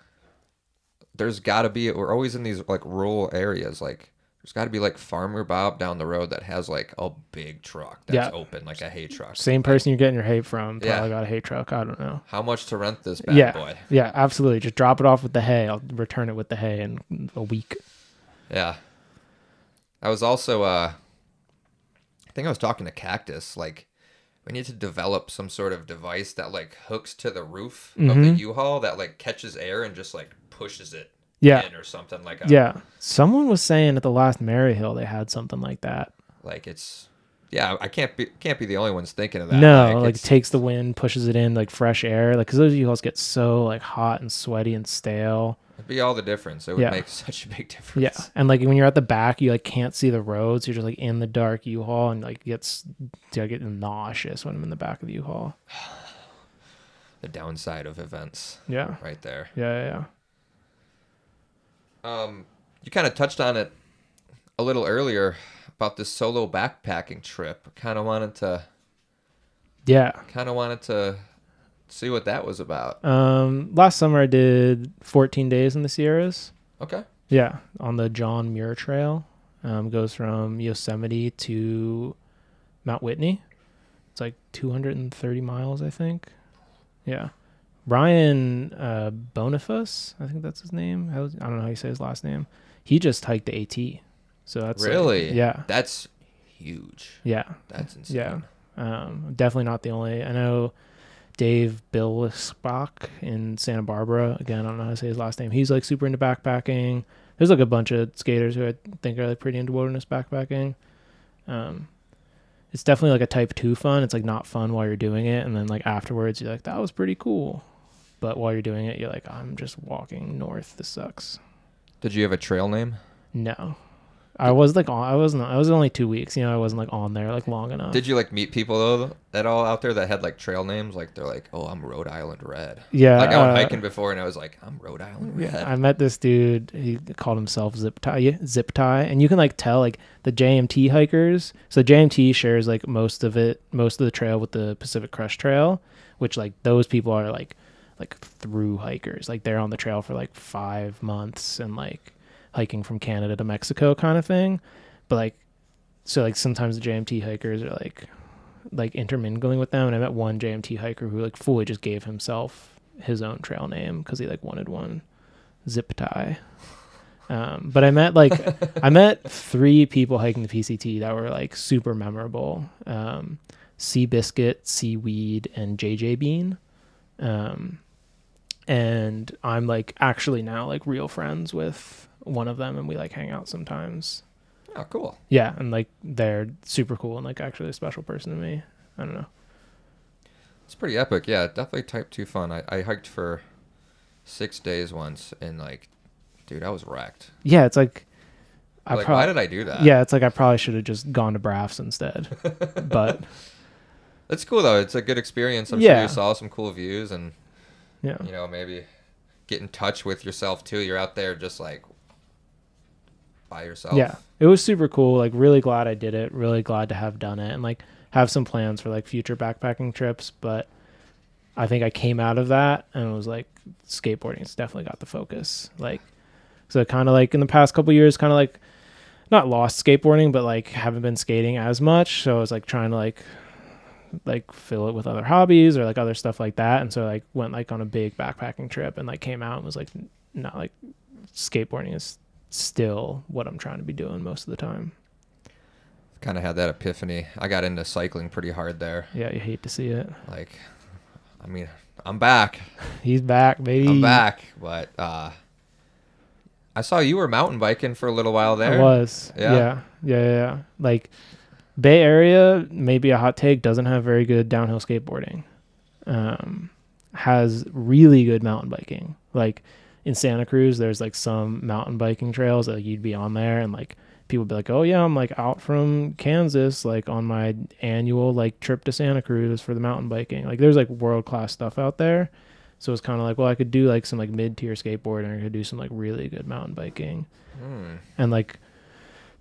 S1: there's got to be. We're always in these like rural areas. Like, there's got to be like Farmer Bob down the road that has like a big truck that's
S2: Yeah.
S1: open, like a hay truck.
S2: Same person you're getting your hay from
S1: Yeah.
S2: probably got a hay truck. I don't know.
S1: How much to rent this bad
S2: yeah.
S1: boy?
S2: Yeah, absolutely. Just drop it off with the hay. I'll return it with the hay in a week.
S1: Yeah. I was also uh I think I was talking to Cactus like we need to develop some sort of device that like hooks to the roof of the
S2: Mhm.
S1: U-Haul that like catches air and just like pushes it
S2: Yeah.
S1: or something like a,
S2: Yeah. Someone was saying at the last Maryhill they had something like that.
S1: like it's yeah, I can't be can't be the only ones thinking of that.
S2: no, like,
S1: it's-
S2: takes the wind, pushes it in like fresh air. Like, cause those U-Hauls get so like hot and sweaty and stale.
S1: it'd be all the difference. It would
S2: Yeah.
S1: make (laughs) such a big difference.
S2: Yeah. And like when you're at the back, you like can't see the roads. You're just like in the dark U-Haul and like gets, I get nauseous when I'm in the back of the U-Haul. (sighs)
S1: The downside of events
S2: Yeah.
S1: right there.
S2: Yeah. Yeah. yeah.
S1: Um, you kind of touched on it a little earlier about this solo backpacking trip. Kind of wanted to,
S2: Yeah.
S1: kind of wanted to see what that was about.
S2: Um, last summer I did 14 days in the Sierras.
S1: Okay.
S2: Yeah, on the John Muir Trail. Um, goes from Yosemite to Mount Whitney. It's like 230 miles, I think. Yeah. Ryan uh, Boniface, I think that's his name. I don't know how you say his last name. He just hiked the AT. So that's like-
S1: really?
S2: yeah.
S1: That's huge.
S2: Yeah.
S1: That's insane.
S2: Yeah. Um, definitely not the only. I know Dave Billisbach in Santa Barbara. Again, I don't know how to say his last name. He's like super into backpacking. There's like a bunch of skaters who I think are like pretty into wilderness backpacking. Um, it's definitely like a type two fun. It's like not fun while you're doing it, and then like afterwards you're like that was pretty cool, but while you're doing it you're like I'm just walking north. This sucks.
S1: Did you have a trail name?
S2: No, I was like on. I wasn't. I was only two weeks. You know, I wasn't like on there like long enough.
S1: Did you like meet people though at all out there that had like trail names? Like they're like, oh, I'm Rhode Island Red.
S2: Yeah,
S1: Like I went
S2: uh,
S1: hiking before and I was like, I'm Rhode Island Red.
S2: Yeah, I met this dude. He called himself Zip Tie. Zip Tie, and you can like tell like the JMT hikers. So JMT shares like most of it, most of the trail with the Pacific Crest Trail, which like those people are like like through hikers. Like they're on the trail for like five months and like hiking from Canada to Mexico kind of thing. But like, so like sometimes the JMT hikers are like like intermingling with them. And I met one JMT hiker who like fully just gave himself his own trail name because he like wanted one zip tie. Um, but I met like (laughs) I met three people hiking the PCT that were like super memorable. Um, Sea Biscuit, Seaweed, and JJ Bean. Um, and I'm like actually now like real friends with one of them, and we like hang out sometimes.
S1: Oh, cool.
S2: Yeah, and like they're super cool and like actually a special person to me. I don't know.
S1: It's pretty epic. Yeah, definitely type two fun. I, I hiked for six days once and like, dude, I was wrecked.
S2: Yeah, it's like I
S1: like,
S2: prob-
S1: why did I do that?
S2: Yeah, it's like I probably should have just gone to Brafs instead. (laughs) but
S1: It's cool though. It's a good experience. I'm sure
S2: Yeah.
S1: you saw some cool views and
S2: yeah.
S1: you know maybe get in touch with yourself too. You're out there just like by yourself.
S2: Yeah. It was super cool. Like really glad I did it. Really glad to have done it and like have some plans for like future backpacking trips, but I think I came out of that and it was like skateboarding's definitely got the focus. Like so kind of like in the past couple years kind of like not lost skateboarding but like haven't been skating as much, so I was like trying to like like fill it with other hobbies or like other stuff like that and so like went like on a big backpacking trip and like came out and was like not like skateboarding is still what I'm trying to be doing most of the time.
S1: Kind of had that epiphany. I got into cycling pretty hard there.
S2: Yeah, you hate to see it.
S1: Like, I mean, I'm back. (laughs)
S2: He's back, baby.
S1: I'm back. But uh, I saw you were mountain biking for a little while there.
S2: I was.
S1: Yeah?
S2: Yeah. yeah. Yeah. Yeah. Like Bay Area, maybe a hot take, doesn't have very good downhill skateboarding. Um, has really good mountain biking. Like in Santa Cruz, there's like some mountain biking trails that like, you'd be on there and like people would be like, Oh yeah, I'm like out from Kansas, like on my annual like trip to Santa Cruz for the mountain biking. Like there's like world class stuff out there. So it's kind of like, well, I could do like some like mid tier skateboarding. I could do some like really good mountain biking
S1: Hmm.
S2: and like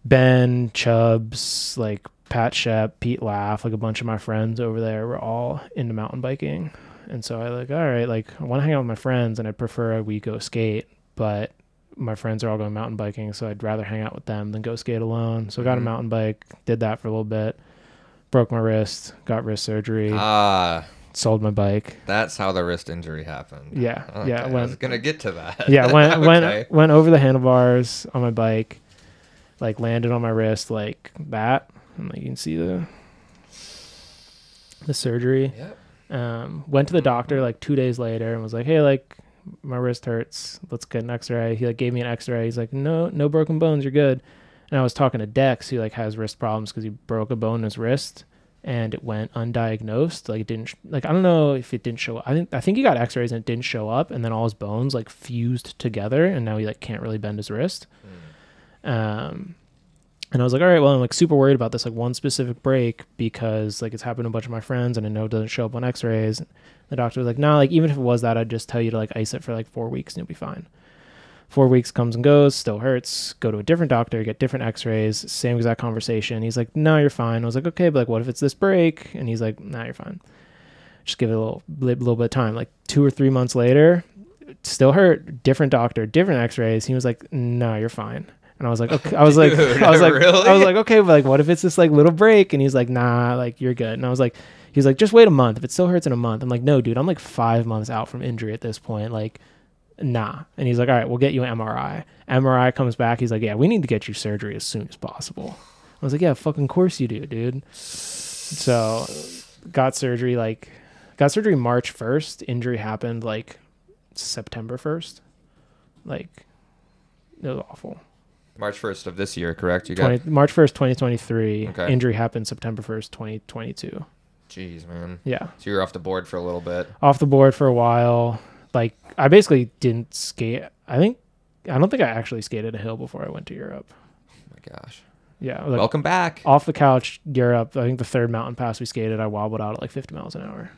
S2: Ben Chubbs, like Pat Shep, Pete Laugh, like a bunch of my friends over there were all into mountain biking. And so I like, all right, like I want to hang out with my friends and I'd prefer we go skate, but my friends are all going mountain biking, so I'd rather hang out with them than go skate alone. So I got a
S1: Mhm.
S2: mountain bike, did that for a little bit, broke my wrist, got wrist surgery,
S1: Ah,
S2: sold my bike.
S1: that's how the wrist injury happened.
S2: Yeah, yeah,
S1: Okay, I was gonna get to that. (laughs)
S2: yeah, went (laughs)
S1: Okay.
S2: went went over the handlebars on my bike, like landed on my wrist like that, and like you can see the the surgery.
S1: Yep.
S2: Um, went to the doctor like two days later and was like, "Hey, like my wrist hurts. Let's get an X-ray." He like gave me an X-ray. He's like, "No, no broken bones. You're good." And I was talking to Dex, who like has wrist problems because he broke a bone in his wrist, and it went undiagnosed. Like it didn't. Like I don't know if it didn't show up. I think I think he got X-rays and it didn't show up, and then all his bones like fused together, and now he like can't really bend his wrist. Um, and I was like, all right, well, I'm like super worried about this like one specific break because like it's happened to a bunch of my friends, and I know it doesn't show up on X-rays. The doctor was like, nah, like even if it was that, I'd just tell you to like ice it for like four weeks and you'll be fine. Four weeks comes and goes, still hurts. Go to a different doctor, get different X-rays, same exact conversation. He's like, no, you're fine. I was like, okay, but like, what if it's this break? And he's like, nah, you're fine. Just give it a little, li- little bit of time. Like two or three months later, still hurt. Different doctor, different X-rays. He was like, no, you're fine. And I was like, okay. I was like,
S1: Dude, (laughs)
S2: I was like,
S1: really?
S2: I was like, okay, but like, what if it's this like little break? And he's like, nah, like you're good. And I was like, he's like, just wait a month. If it still hurts in a month, I'm like, no, dude, I'm like five months out from injury at this point. Like, nah. And he's like, all right, we'll get you an MRI. MRI comes back. He's like, yeah, we need to get you surgery as soon as possible. I was like, yeah, fucking course you do, dude. So, got surgery like, got surgery March 1st. Injury happened like September 1st. Like, it was awful.
S1: March first of this year, correct? You got.
S2: 20, March 1st, 2023.
S1: Okay.
S2: Injury happened September 1st, 2022.
S1: Jeez, man.
S2: Yeah.
S1: So you were off the board for a little bit.
S2: Off the board for a while. Like, I basically didn't skate. I think, I don't think I actually skated a hill before I went to Europe.
S1: Oh my gosh.
S2: Yeah. Like,
S1: Welcome back.
S2: off the couch, Europe. I think the third mountain pass we skated, I wobbled out at like 50 miles an hour.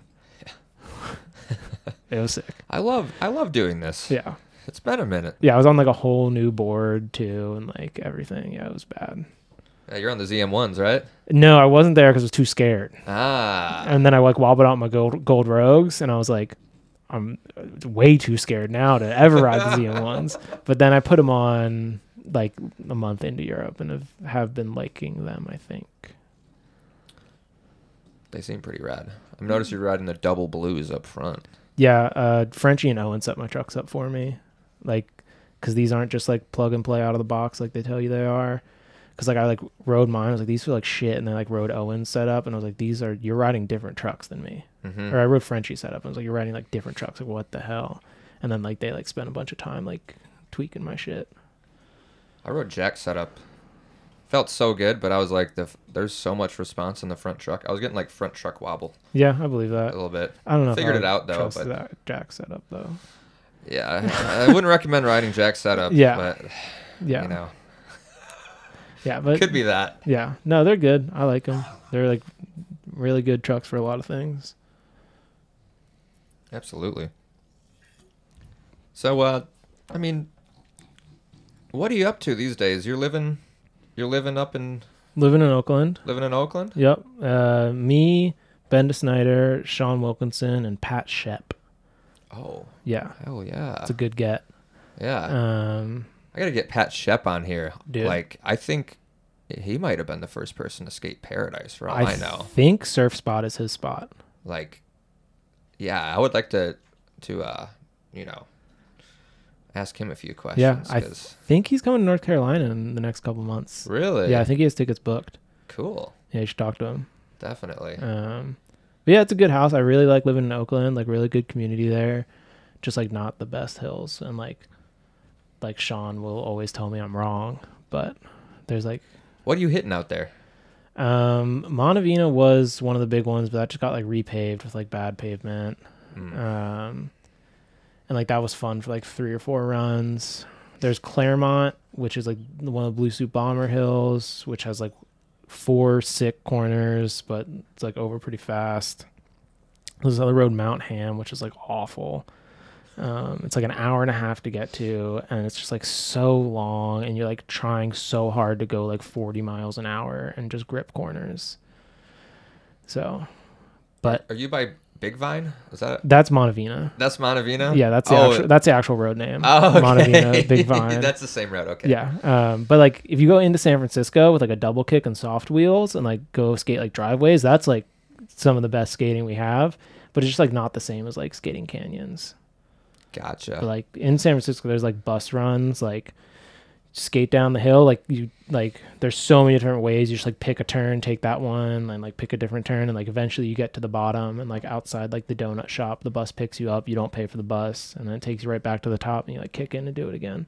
S2: (laughs) it was sick.
S1: I love I love doing this.
S2: Yeah.
S1: It's been a minute.
S2: Yeah. I was on like a whole new board too and like everything. Yeah. It was bad.
S1: Yeah, you're on the ZM ones, right?
S2: No, I wasn't there because I was too scared.
S1: Ah.
S2: and then I like wobbled out my gold gold rogues, and I was like, I'm way too scared now to ever ride the (laughs) ZM ones. But then I put them on like a month into Europe, and have, have been liking them. I think.
S1: They seem pretty rad. I've noticed you're riding the double blues up front.
S2: Yeah, uh, Frenchie and Owen set my trucks up for me, like, because these aren't just like plug and play out of the box like they tell you they are. Because like I like rode mine, I was like these feel like shit, and then like rode Owen's setup, and I was like these are you're riding different trucks than me.
S1: Mm-hmm.
S2: or I rode Frenchie setup. And I was like, you're riding like different trucks. Like, what the hell? And then like they like spent a bunch of time like tweaking my shit.
S1: I rode Jack setup. Felt so good, but I was like, the, there's so much response in the front truck. I was getting like front truck wobble
S2: Yeah, I believe that a
S1: little bit.
S2: I don't know.
S1: Figured
S2: if
S1: it out, though, but-
S2: that Jack setup though.
S1: Yeah, I, I wouldn't recommend riding Jack setup.
S2: Yeah.
S1: but
S2: Yeah,
S1: you know,
S2: yeah, but
S1: could be that.
S2: yeah, no, they're good. I like them. They're like really good trucks for a lot of things.
S1: Absolutely. So, uh, I mean, what are you up to these days? You're living, you're living up in
S2: Living in Oakland.
S1: living in Oakland.
S2: Yep. Uh, me, Ben Snyder, Sean Wilkinson, and Pat Shep.
S1: Oh,
S2: Yeah,
S1: Oh yeah,
S2: it's a good get.
S1: yeah.
S2: Um,
S1: I gotta get Pat Shep on here.
S2: Dude.
S1: Like, I think he might have been the first person to skate Paradise for all I, know.
S2: I
S1: know.
S2: think Surf Spot is his spot.
S1: Like, yeah, I would like to, to, uh, you know, ask him a few questions.
S2: Yeah, I think he's coming to North Carolina in the next couple months.
S1: really,
S2: Yeah, I think he has tickets booked.
S1: cool,
S2: Yeah, you should talk to him.
S1: definitely.
S2: Um, but yeah, it's a good house. I really like living in Oakland. Like really good community there. Just like not the best hills, and like, like Sean will always tell me I'm wrong, but there's like,
S1: What are you hitting out there?
S2: um, Montevina was one of the big ones, but that just got like repaved with like bad pavement.
S1: Mm.
S2: Um, and like that was fun for like three or four runs. There's Claremont, which is like one of the Blue Suit Bomber hills, which has like four sick corners, but it's like over pretty fast. There's another road, Mount Ham, which is like awful. Um, it's like an hour and a half to get to, and it's just like so long, and you're like trying so hard to go like 40 miles an hour and just grip corners. So, but
S1: Are you by Big Vine? Is that
S2: that's Montevina.
S1: that's Montevina?
S2: Yeah, that's the
S1: oh,
S2: actual, that's the actual road name.
S1: Oh, okay.
S2: Montevina, Big (laughs) Vine.
S1: that's the same road. Okay.
S2: Yeah. Um, but like if you go into San Francisco with like a double kick and soft wheels and like go skate like driveways, that's like some of the best skating we have. But it's just like not the same as like skating canyons.
S1: Gotcha.
S2: But like in San Francisco, there's like bus runs, like skate down the hill. Like you like there's so many different ways. You just like pick a turn, take that one, and like pick a different turn, and like eventually you get to the bottom and like outside like the donut shop, the bus picks you up. You don't pay for the bus, and then it takes you right back to the top, and you like kick in and do it again.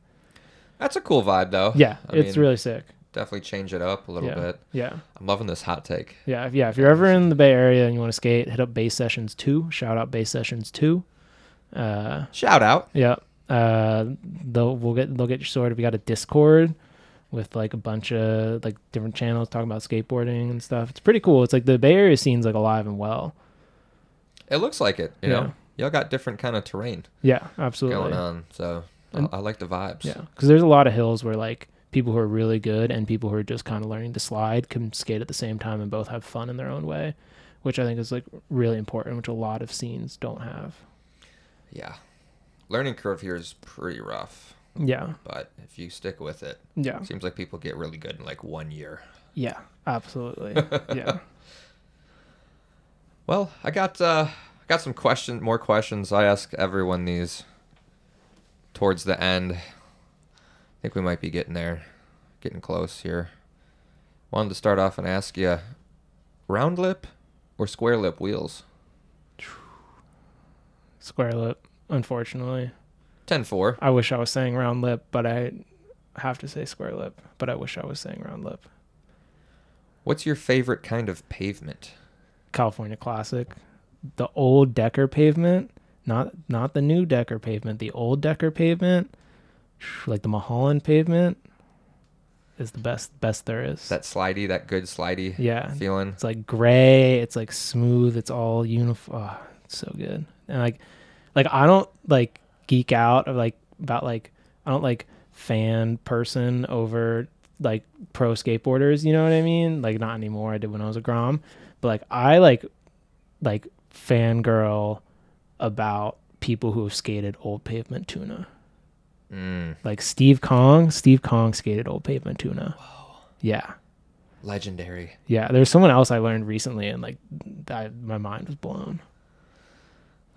S1: That's a cool vibe though.
S2: Yeah,
S1: I
S2: it's
S1: mean,
S2: really sick.
S1: definitely change it up a little
S2: Yeah.
S1: bit.
S2: Yeah.
S1: I'm loving this hot take.
S2: Yeah, if, yeah. If you're ever in the Bay Area and you want to skate, hit up Base Sessions Two. Shout out Base Sessions Two. Uh,
S1: Shout out.
S2: yeah. Uh, they'll we'll get they'll get you sorted. We got a Discord with like a bunch of like different channels talking about skateboarding and stuff. It's pretty cool. It's like the Bay Area scene's like alive and well.
S1: It looks like it. You
S2: Yeah.
S1: know, y'all got different kind of terrain
S2: Yeah, absolutely.
S1: going on. So I, I like the vibes.
S2: Yeah, because there's a lot of hills where like people who are really good and people who are just kind of learning to slide can skate at the same time and both have fun in their own way, which I think is like really important, which a lot of scenes don't have.
S1: Yeah. Learning curve here is pretty rough,
S2: Yeah,
S1: but if you stick with it,
S2: yeah,
S1: seems like people get really good in like one year.
S2: yeah, absolutely. (laughs) yeah,
S1: Well, I got uh I got some question more questions. I ask everyone these towards the end. I think we might be getting there. Getting close here. Wanted to start off and ask you round lip or square lip wheels?
S2: square lip. Unfortunately,
S1: 10-4.
S2: I wish I was saying round lip, but I have to say square lip. But I wish I was saying round lip.
S1: What's your favorite kind of pavement?
S2: California Classic, the old Decker pavement, not not the new Decker pavement, the old Decker pavement, like the Mulholland pavement, is the best best there is.
S1: That slidey, that good slidey
S2: yeah,
S1: feeling.
S2: it's like gray, it's like smooth, it's all uniform. Oh, it's so good. And like, like I don't like geek out of like about like I don't like fan person over like pro skateboarders. You know what I mean? Like not anymore. I did when I was a Grom, but like I like like fangirl about people who have skated old pavement tuna.
S1: Mm,
S2: Like Steve Kong, Steve Kong skated old pavement tuna. Yeah.
S1: legendary.
S2: Yeah, there's someone else I learned recently, and like, I, my mind was blown.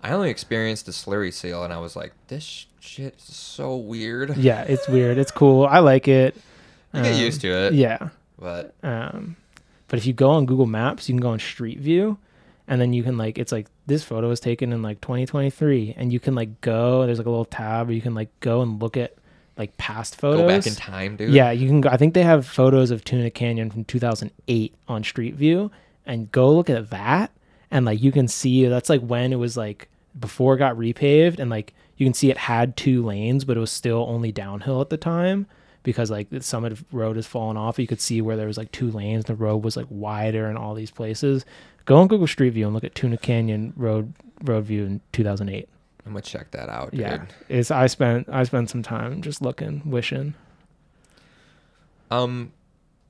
S1: I only experienced the slurry seal and I was like, this shit is so weird.
S2: Yeah, it's weird. It's cool. I like it.
S1: You get
S2: Um,
S1: used to it.
S2: Yeah.
S1: But
S2: Um, but if you go on Google Maps, you can go on Street View, and then you can like, it's like this photo was taken in like 2023, and you can like go. There's like a little tab where you can like go and look at like past photos.
S1: go back in time, dude.
S2: Yeah, you can go. I think they have photos of Tuna Canyon from 2008 on Street View, and go look at that, and like you can see that's like when it was like before it got repaved, and like you can see it had two lanes, but it was still only downhill at the time because like the summit road has fallen off. You could see where there was like two lanes. The road was like wider in all these places. Go on Google Street View and look at Tuna Canyon Road Road View in 2008.
S1: I'm gonna check that out, dude.
S2: Yeah, it's I spent I spent some time just looking, wishing.
S1: Um,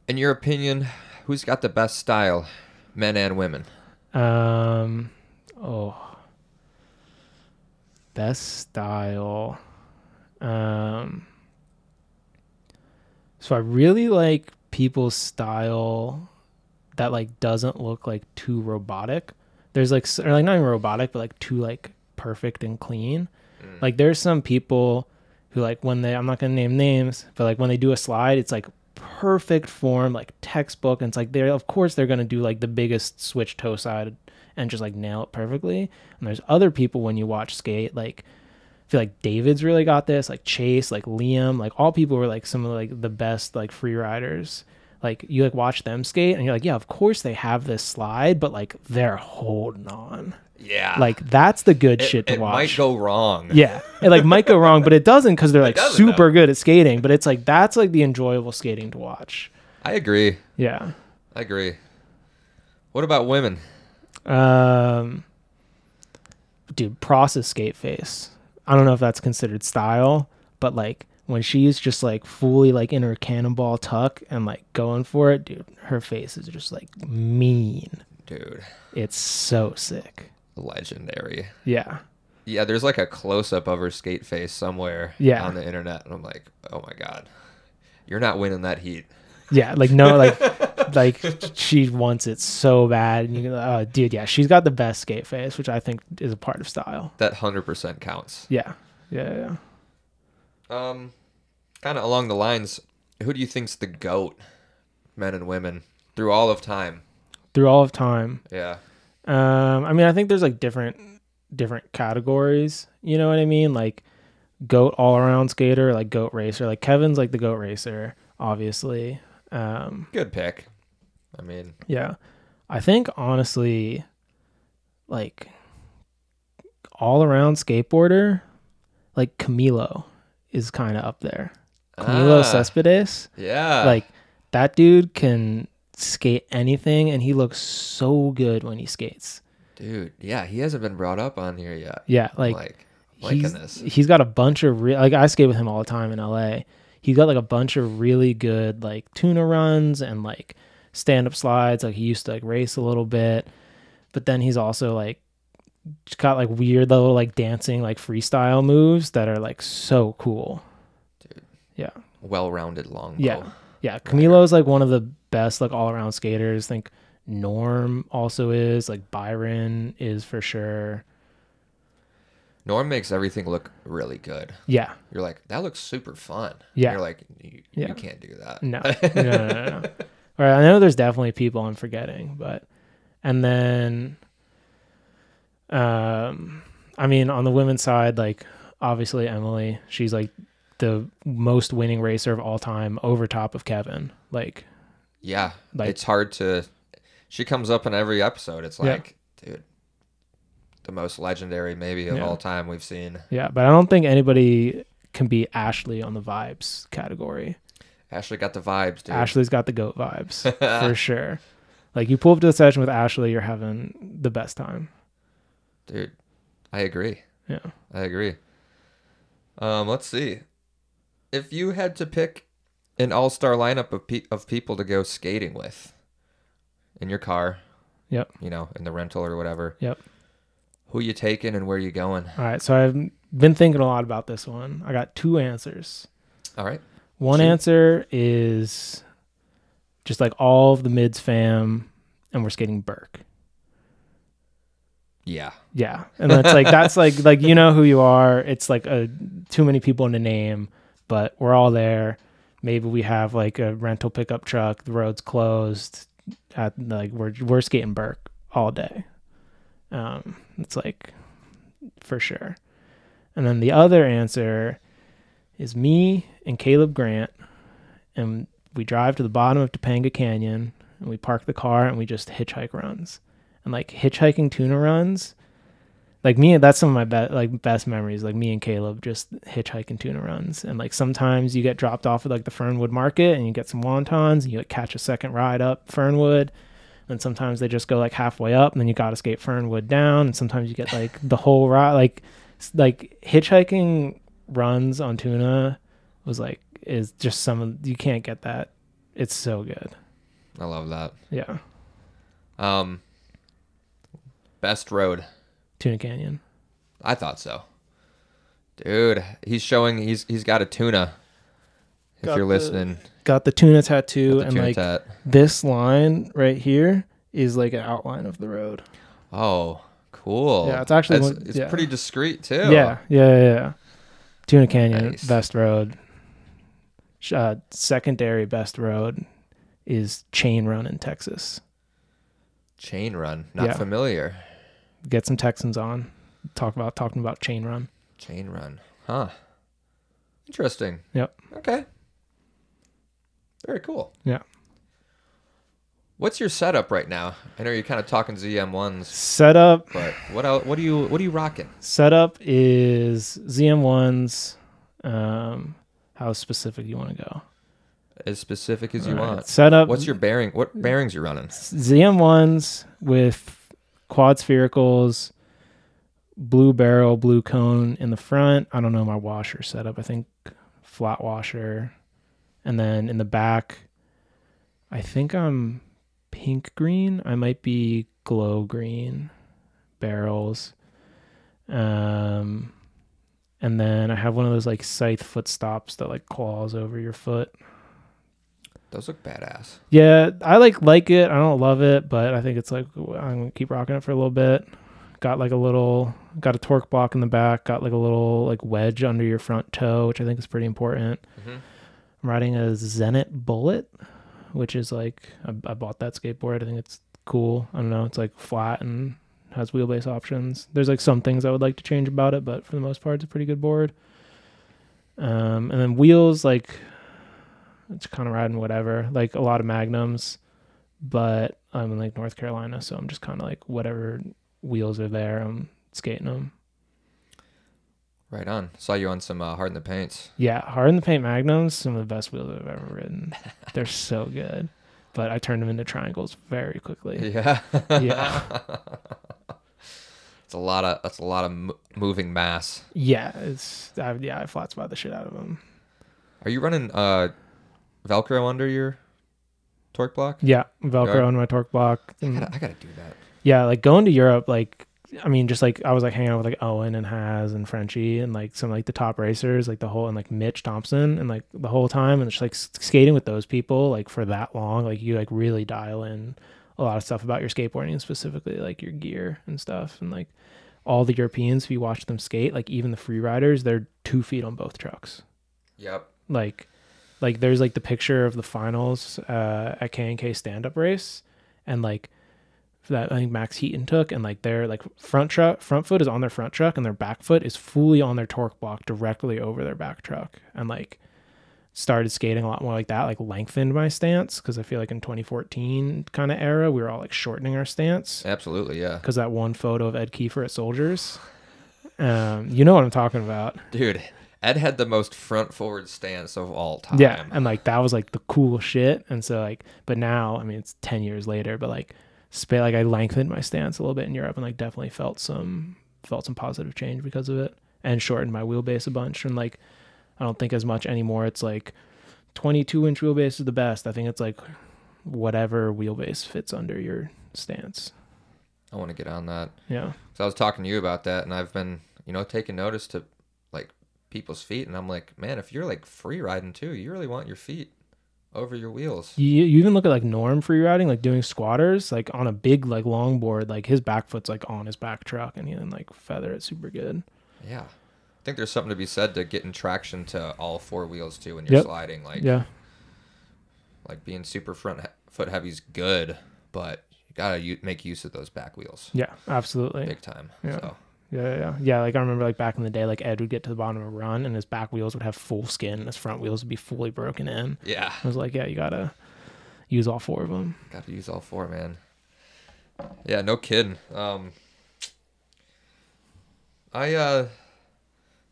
S1: in your opinion, who's got the best style, men and women?
S2: Um, oh, best style. Um, so I really like people's style that like doesn't look like too robotic. There's like, or like not even robotic, but like too like perfect and clean. Like there's some people who like when they, I'm not gonna name names, but like when they do a slide, it's like perfect form, like textbook. And it's like they're of course they're gonna do like the biggest switch toe side and just like nail it perfectly. And there's other people when you watch skate, like I feel like David's really got this, like Chase, like Liam, like all people were like some of like the best like free riders. Like you like watch them skate and you're like, yeah, of course they have this slide, but like they're holding on.
S1: Yeah,
S2: Like that's the good
S1: it,
S2: shit to
S1: it
S2: watch.
S1: might go wrong.
S2: Yeah, it like might go wrong, but it doesn't because they're like super
S1: though.
S2: good at skating. But it's like that's like the enjoyable skating to watch.
S1: I agree.
S2: Yeah.
S1: I agree. What about women?
S2: Um, dude, process skate face. I don't know if that's considered style, but like when she's just like fully like in her cannonball tuck and like going for it, dude, her face is just like mean.
S1: Dude,
S2: It's so sick.
S1: Legendary.
S2: Yeah.
S1: Yeah, there's like a close up of her skate face somewhere
S2: Yeah.
S1: on the internet, and I'm like, oh my god, you're not winning that heat.
S2: Yeah, like no, like (laughs) like she wants it so bad, and you, oh, dude, yeah, she's got the best skate face, which I think is a part of style.
S1: That hundred percent counts.
S2: Yeah, yeah, yeah.
S1: Um, kind of along the lines, who do you think's the goat, men and women, through all of time?
S2: Through all of time,
S1: Yeah,
S2: um, I mean, I think there's like different different categories. You know what I mean? Like goat all around skater, like goat racer. Like Kevin's like the goat racer, obviously. Um,
S1: good pick. I mean,
S2: Yeah. I think honestly, like all around skateboarder, like Camilo is kind of up there. Camilo
S1: Ah.
S2: Cespedes,
S1: yeah,
S2: like that dude can skate anything and he looks so good when he skates.
S1: dude, yeah, he hasn't been brought up on here yet.
S2: Yeah,
S1: Like,
S2: like, he's,
S1: this.
S2: he's got a bunch of re- like I skate with him all the time in LA. He's got like a bunch of really good like tuna runs and like stand up slides. Like he used to like race a little bit, but then he's also like got like weird little like dancing like freestyle moves that are like so cool.
S1: Dude.
S2: Yeah.
S1: Well-rounded long.
S2: Yeah. Yeah. Camilo is like one of the best like all around skaters. I think Norm also is like Byron is for sure.
S1: Norm makes everything look really good.
S2: Yeah.
S1: You're like, that looks super fun.
S2: Yeah.
S1: You're like, you,
S2: Yeah.
S1: you can't do that.
S2: No, no, no, no, no. All right, I know there's definitely people I'm forgetting, but and then, um, I mean, on the women's side, like obviously Emily, she's like the most winning racer of all time, over top of Kevin. Like,
S1: Yeah,
S2: Like-
S1: it's hard to. She comes up in every episode. It's
S2: Yeah.
S1: like, dude, the most legendary maybe of
S2: Yeah.
S1: all time we've seen.
S2: yeah, but I don't think anybody can be Ashley on the vibes category.
S1: Ashley got the vibes, dude.
S2: Ashley's got the goat vibes (laughs) for sure. Like you pull up to the session with Ashley, you're having the best time.
S1: Dude, I agree.
S2: Yeah.
S1: I agree. Um, let's see. If you had to pick an all-star lineup of pe- of people to go skating with in your car,
S2: Yep.
S1: you know, in the rental or whatever,
S2: Yep.
S1: who you taking and where you going?
S2: All right, so I've been thinking a lot about this one. I got two answers.
S1: All right.
S2: One
S1: Shoot.
S2: answer is just like all of the mids fam, and we're skating Burke.
S1: Yeah.
S2: Yeah, and that's like that's like like you know who you are. It's like a too many people in the name, but we're all there. Maybe we have like a rental pickup truck. The road's closed. At like we're we're skating Burke all day. Um, it's like for sure. And then the other answer is me and Caleb Grant, and we drive to the bottom of Topanga Canyon and we park the car and we just hitchhike runs. And like hitchhiking tuna runs, like me, that's some of my best like best memories. Like me and Caleb just hitchhiking tuna runs, and like sometimes you get dropped off at like the Fernwood Market and you get some wontons, and you like, catch a second ride up Fernwood. And sometimes they just go like halfway up, and then you got to skate Fernwood down. And sometimes you get like the whole ride, like like hitchhiking runs on tuna was like is just some of you can't get that. It's so good.
S1: I love that.
S2: Yeah,
S1: Um, best road.
S2: Tuna Canyon.
S1: I thought so. Dude, he's showing he's he's got a tuna. If
S2: Got
S1: you're
S2: the-
S1: listening,
S2: Got the tuna tattoo,
S1: the
S2: and
S1: tuna
S2: like
S1: tat.
S2: this line right here is like an outline of the road.
S1: Oh, cool.
S2: Yeah, it's actually
S1: That's-
S2: one-
S1: it's
S2: yeah.
S1: pretty discreet too.
S2: Yeah, yeah, yeah, yeah. Tuna Canyon,
S1: Nice.
S2: best road. Uh, secondary best road is Chain Run in Texas.
S1: Chain run. Not
S2: Yeah.
S1: familiar.
S2: Get some Texans on. Talk about talking about Chain Run.
S1: Chain run. Huh. Interesting.
S2: Yep.
S1: Okay. Very cool.
S2: Yeah.
S1: What's your setup right now? I know you're kind of talking ZM1s,
S2: Setup
S1: but what else, what do you what are you rocking?
S2: setup is ZM1s. Um, how specific you want to go?
S1: As specific as you
S2: All right,
S1: want.
S2: Setup.
S1: What's your bearing? What bearings you're running?
S2: ZM1s with quad sphericals blue barrel, blue cone in the front. I don't know my washer setup. I think flat washer. And then in the back, I think I'm pink green. I might be glow green barrels. Um, and then I have one of those like scythe foot stops that like claws over your foot.
S1: Those look badass.
S2: Yeah, I like like it. I don't love it, but I think it's like I'm gonna keep rocking it for a little bit. Got like a little, got a torque block in the back. Got like a little like wedge under your front toe, which I think is pretty important.
S1: Mhm.
S2: I'm riding a Zenit Bullet, which is like I, I bought that skateboard. I think it's cool. I don't know. It's like flat and has wheelbase options. There's like some things I would like to change about it, but for the most part, it's a pretty good board. Um, and then wheels, like it's kind of riding whatever. Like a lot of magnums, but I'm in like North Carolina, so I'm just kind of like whatever wheels are there, I'm skating them.
S1: Right on. Saw you on some uh, hard in the paints.
S2: Yeah, hard in the paint magnums, some of the best wheels I've ever ridden. (laughs) They're so good, but I turned them into triangles very quickly.
S1: Yeah.
S2: Yeah. (laughs)
S1: It's a lot of that's a lot of moving mass.
S2: Yeah, it's I, yeah, I flat spot the shit out of them.
S1: Are you running uh Velcro under your torque block?
S2: Yeah, Velcro
S1: Yeah.
S2: on my torque block.
S1: I gotta, mm. I gotta do that.
S2: yeah, like going to Europe, like I mean, just like I was like hanging out with like Owen and Haz and Frenchie and like some like the top racers, like the whole and like Mitch Thompson and like the whole time and just like skating with those people like for that long, like you like really dial in a lot of stuff about your skateboarding, specifically like your gear and stuff, and like all the Europeans. If you watch them skate, like even the free riders, they're two feet on both trucks
S1: Yep.
S2: like like there's like the picture of the finals uh at K and K stand up race and like that I think Max Heaton took and like their like front truck front foot is on their front truck and their back foot is fully on their torque block directly over their back truck and like started skating a lot more like that like lengthened my stance because I feel like in 2014 kind of era we were all like shortening our stance.
S1: Absolutely, yeah.
S2: because that one photo of Ed Kiefer at Soldiers. Um you know what I'm talking about.
S1: Dude, Ed had the most front forward stance of all time.
S2: Yeah, and like that was like the cool shit. And so like, but now I mean it's ten years later, but like, spa- like I lengthened my stance a little bit in Europe, and like definitely felt some felt some positive change because of it, and shortened my wheelbase a bunch. And like, I don't think as much anymore. It's like twenty two inch wheelbase is the best. I think it's like whatever wheelbase fits under your stance.
S1: I want to get on that.
S2: Yeah,
S1: So I was talking to you about that, and I've been, you know, taking notice to people's feet, and I'm like, man, if you're like free riding too, you really want your feet over your wheels.
S2: you, you even look at like Norm free riding, like doing squatters, like on a big like longboard, like his back foot's like on his back truck, and he can like feather it super good.
S1: Yeah. I think there's something to be said to getting traction to all four wheels too when you're
S2: Yep.
S1: sliding. Like,
S2: Yeah.
S1: like being super front he- foot heavy's good, but you gotta u- make use of those back wheels,
S2: Yeah, absolutely.
S1: big time.
S2: Yeah.
S1: So
S2: Yeah, yeah, yeah. Like I remember like back in the day, like Ed would get to the bottom of a run and his back wheels would have full skin and his front wheels would be fully broken in.
S1: yeah,
S2: I was like, yeah, you gotta use all four of them.
S1: gotta use all four, man. Yeah, no kidding. Um, I uh,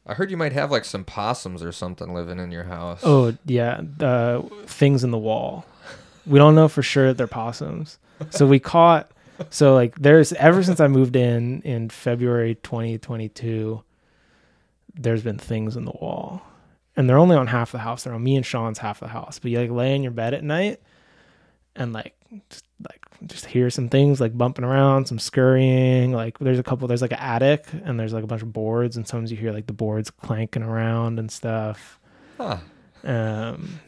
S1: I heard you might have like some possums or something living in your house.
S2: Oh yeah, the things in the wall. We don't know for sure that they're possums. So we caught. So like there's ever since I moved in in February 2022, there's been things in the wall, and they're only on half the house. They're on me and Sean's half the house. But you like lay in your bed at night, and like just, like just hear some things like bumping around, some scurrying. Like there's a couple. There's like an attic, and there's like a bunch of boards, and sometimes you hear like the boards clanking around and stuff.
S1: Huh.
S2: Um,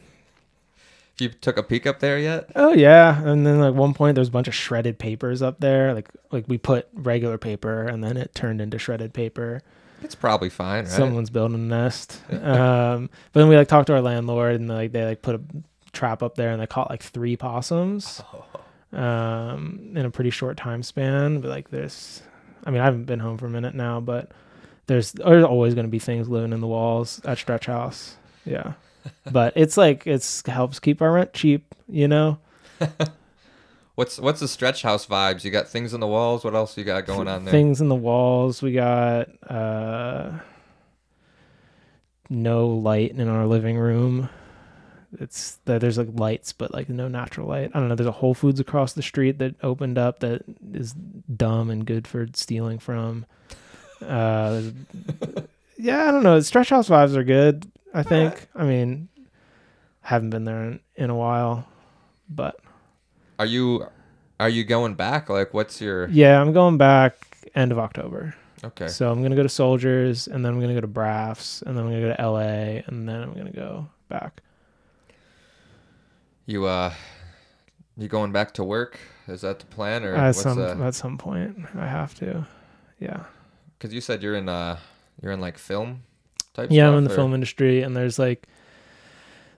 S1: You took a peek up there yet?
S2: oh yeah, and then like one point there's a bunch of shredded papers up there. Like like we put regular paper and then it turned into shredded paper.
S1: It's probably fine, right?
S2: Someone's building a nest. (laughs) um, but then we like talked to our landlord and like they like put a trap up there and they caught like three possums um, in a pretty short time span. But like there's, I mean I haven't been home for a minute now, but there's there's always going to be things living in the walls at Stretch House. Yeah. (laughs) but it's like it's helps keep our rent cheap, you know. (laughs)
S1: What's what's the stretch house vibes? You got things in the walls. What else you got going on there?
S2: Things in the walls. We got uh no light in our living room. It's there's like lights, but like no natural light. I don't know. There's a Whole Foods across the street that opened up that is dumb and good for stealing from. Uh, (laughs) yeah, I don't know. Stretch house vibes are good. I think. I mean, haven't been there in, in a while, but
S1: Are you are you going back? Like, what's your
S2: yeah, I'm going back end of October.
S1: okay?
S2: So I'm gonna go to Soldiers, and then I'm gonna go to Braffs, and then I'm gonna go to LA, and then I'm gonna go back.
S1: You uh, you going back to work? Is that the plan, or
S2: At
S1: what's
S2: some
S1: the?
S2: at some point, I have to. Yeah.
S1: Because you said you're in uh, you're in like film type.
S2: Yeah,
S1: stuff,
S2: I'm in the
S1: or-
S2: film industry, and there's like,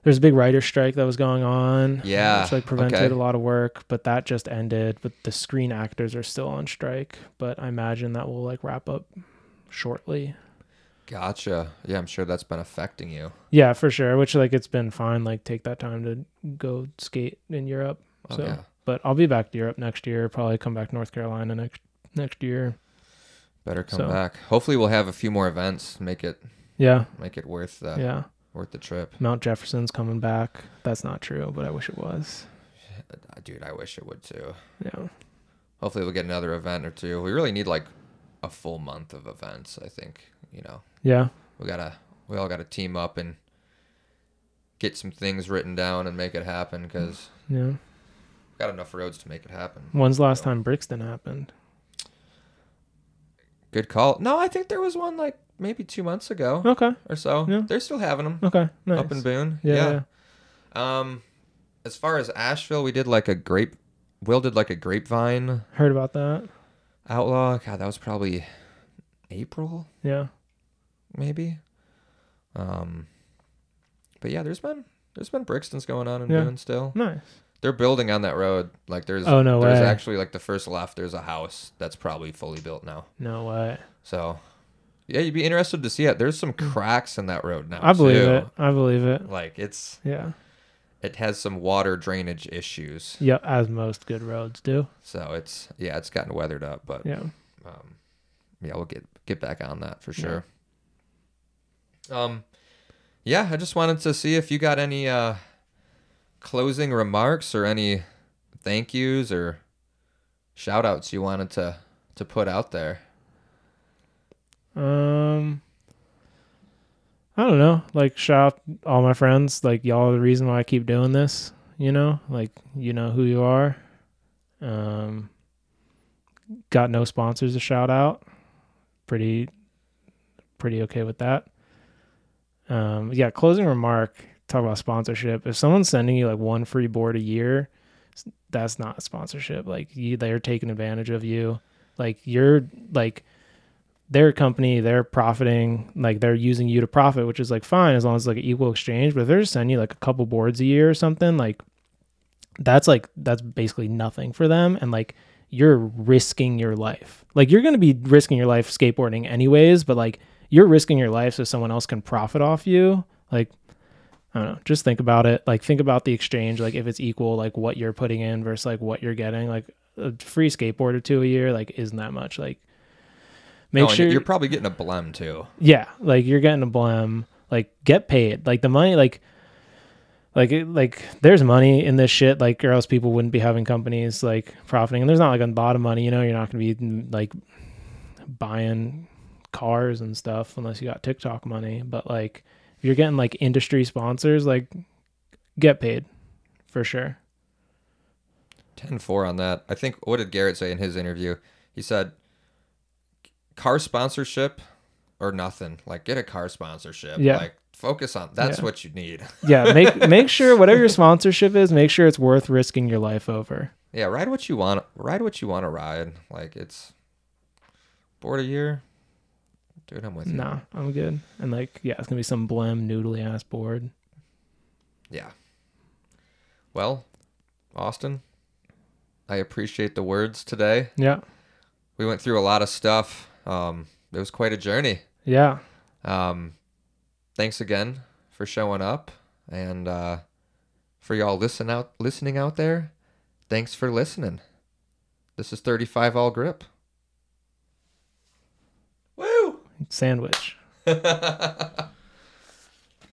S2: there's a big writer strike that was going on.
S1: Yeah,
S2: which like prevented
S1: okay.
S2: a lot of work, but that just ended. But the screen actors are still on strike. But I imagine that will like wrap up shortly.
S1: Gotcha. Yeah, I'm sure that's been affecting you.
S2: Yeah, for sure. Which like it's been fine. Like take that time to go skate in Europe.
S1: Oh,
S2: so,
S1: yeah.
S2: but I'll be back to Europe next year. Probably come back to North Carolina next next year.
S1: Better come
S2: So-
S1: back. Hopefully, we'll have a few more events. Make it
S2: Yeah,
S1: make it worth the
S2: yeah.
S1: worth the trip.
S2: Mount Jefferson's coming back. That's not true, but I wish it was.
S1: Uh, Dude, I wish it would too.
S2: Yeah.
S1: Hopefully, we'll get another event or two. We really need like a full month of events. I think you know
S2: Yeah.
S1: we gotta we all gotta team up and get some things written down and make it happen because
S2: Yeah.
S1: got enough roads to make it happen.
S2: When's the last time Brixton happened?
S1: Good call. No, I think there was one like maybe two months ago
S2: Okay.
S1: or so.
S2: Yeah.
S1: They're still having them
S2: Okay. Nice.
S1: up in Boone.
S2: yeah.
S1: yeah. Um, as far as Asheville, we did like a grape. Will did like a grapevine
S2: Heard about that.
S1: outlaw. God, that was probably April,
S2: Yeah.
S1: maybe. Um, but yeah, there's been there's been Brixton's going on in
S2: Yeah.
S1: Boone still.
S2: Nice.
S1: They're building on that road. Like there's
S2: Oh, no
S1: there's
S2: way.
S1: actually like the first left. There's a house that's probably fully built now.
S2: No way.
S1: So yeah, you'd be interested to see it. There's some cracks in that road now.
S2: I believe
S1: too.
S2: it. I believe it.
S1: Like it's
S2: Yeah.
S1: it has some water drainage issues.
S2: Yeah, as most good roads do.
S1: So it's yeah, it's gotten weathered up, but
S2: Yeah.
S1: um, yeah, we'll get get back on that for sure. Um, yeah, I just wanted to see if you got any uh closing remarks or any thank yous or shout outs you wanted to to put out there.
S2: Um I don't know. Like shout out all my friends. Like y'all are the reason why I keep doing this, you know? Like you know who you are. Um got no sponsors to shout out. Pretty pretty okay with that. Um yeah, closing remark, talk about sponsorship. If someone's sending you like one free board a year, that's not sponsorship. Like you they're taking advantage of you. Like you're like their company, they're profiting, like they're using you to profit, which is like fine as long as like an equal exchange. But if they're sending you like a couple boards a year or something, like that's like that's basically nothing for them. And like you're risking your life. Like you're gonna be risking your life skateboarding anyways, but like you're risking your life so someone else can profit off you. Like I don't know. Just think about it. Like think about the exchange. Like if it's equal, like what you're putting in versus like what you're getting. Like a free skateboard or two a year, like isn't that much. Like make
S1: and
S2: sure
S1: you're probably getting a blem too.
S2: yeah, like you're getting a blem. Like get paid. Like the money. Like like it, like there's money in this shit. Like or else people wouldn't be having companies like profiting. And there's not like a lot of money. You know, you're not gonna be like buying cars and stuff unless you got TikTok money. But like if you're getting like industry sponsors, like get paid for sure.
S1: 10 4 on that. I think, what did Garrett say in his interview? He said, car sponsorship or nothing. Like, get a car sponsorship.
S2: Yeah.
S1: Like, focus on that's
S2: Yeah.
S1: what you need. (laughs)
S2: Yeah, make make (laughs) sure whatever your sponsorship is, make sure it's worth risking your life over.
S1: yeah, ride what you want. Ride what you want to ride. Like, it's board a year. Dude, I'm with you.
S2: Nah, I'm good. And like, yeah, it's gonna be some blem noodly ass board.
S1: Yeah. Well, Austin, I appreciate the words today.
S2: Yeah,
S1: We went through a lot of stuff. Um, it was quite a journey.
S2: yeah.
S1: Um, thanks again for showing up, and uh, for y'all listen out, listening out there. Thanks for listening. This is 35 all grip. Woo!
S2: Sandwich. (laughs)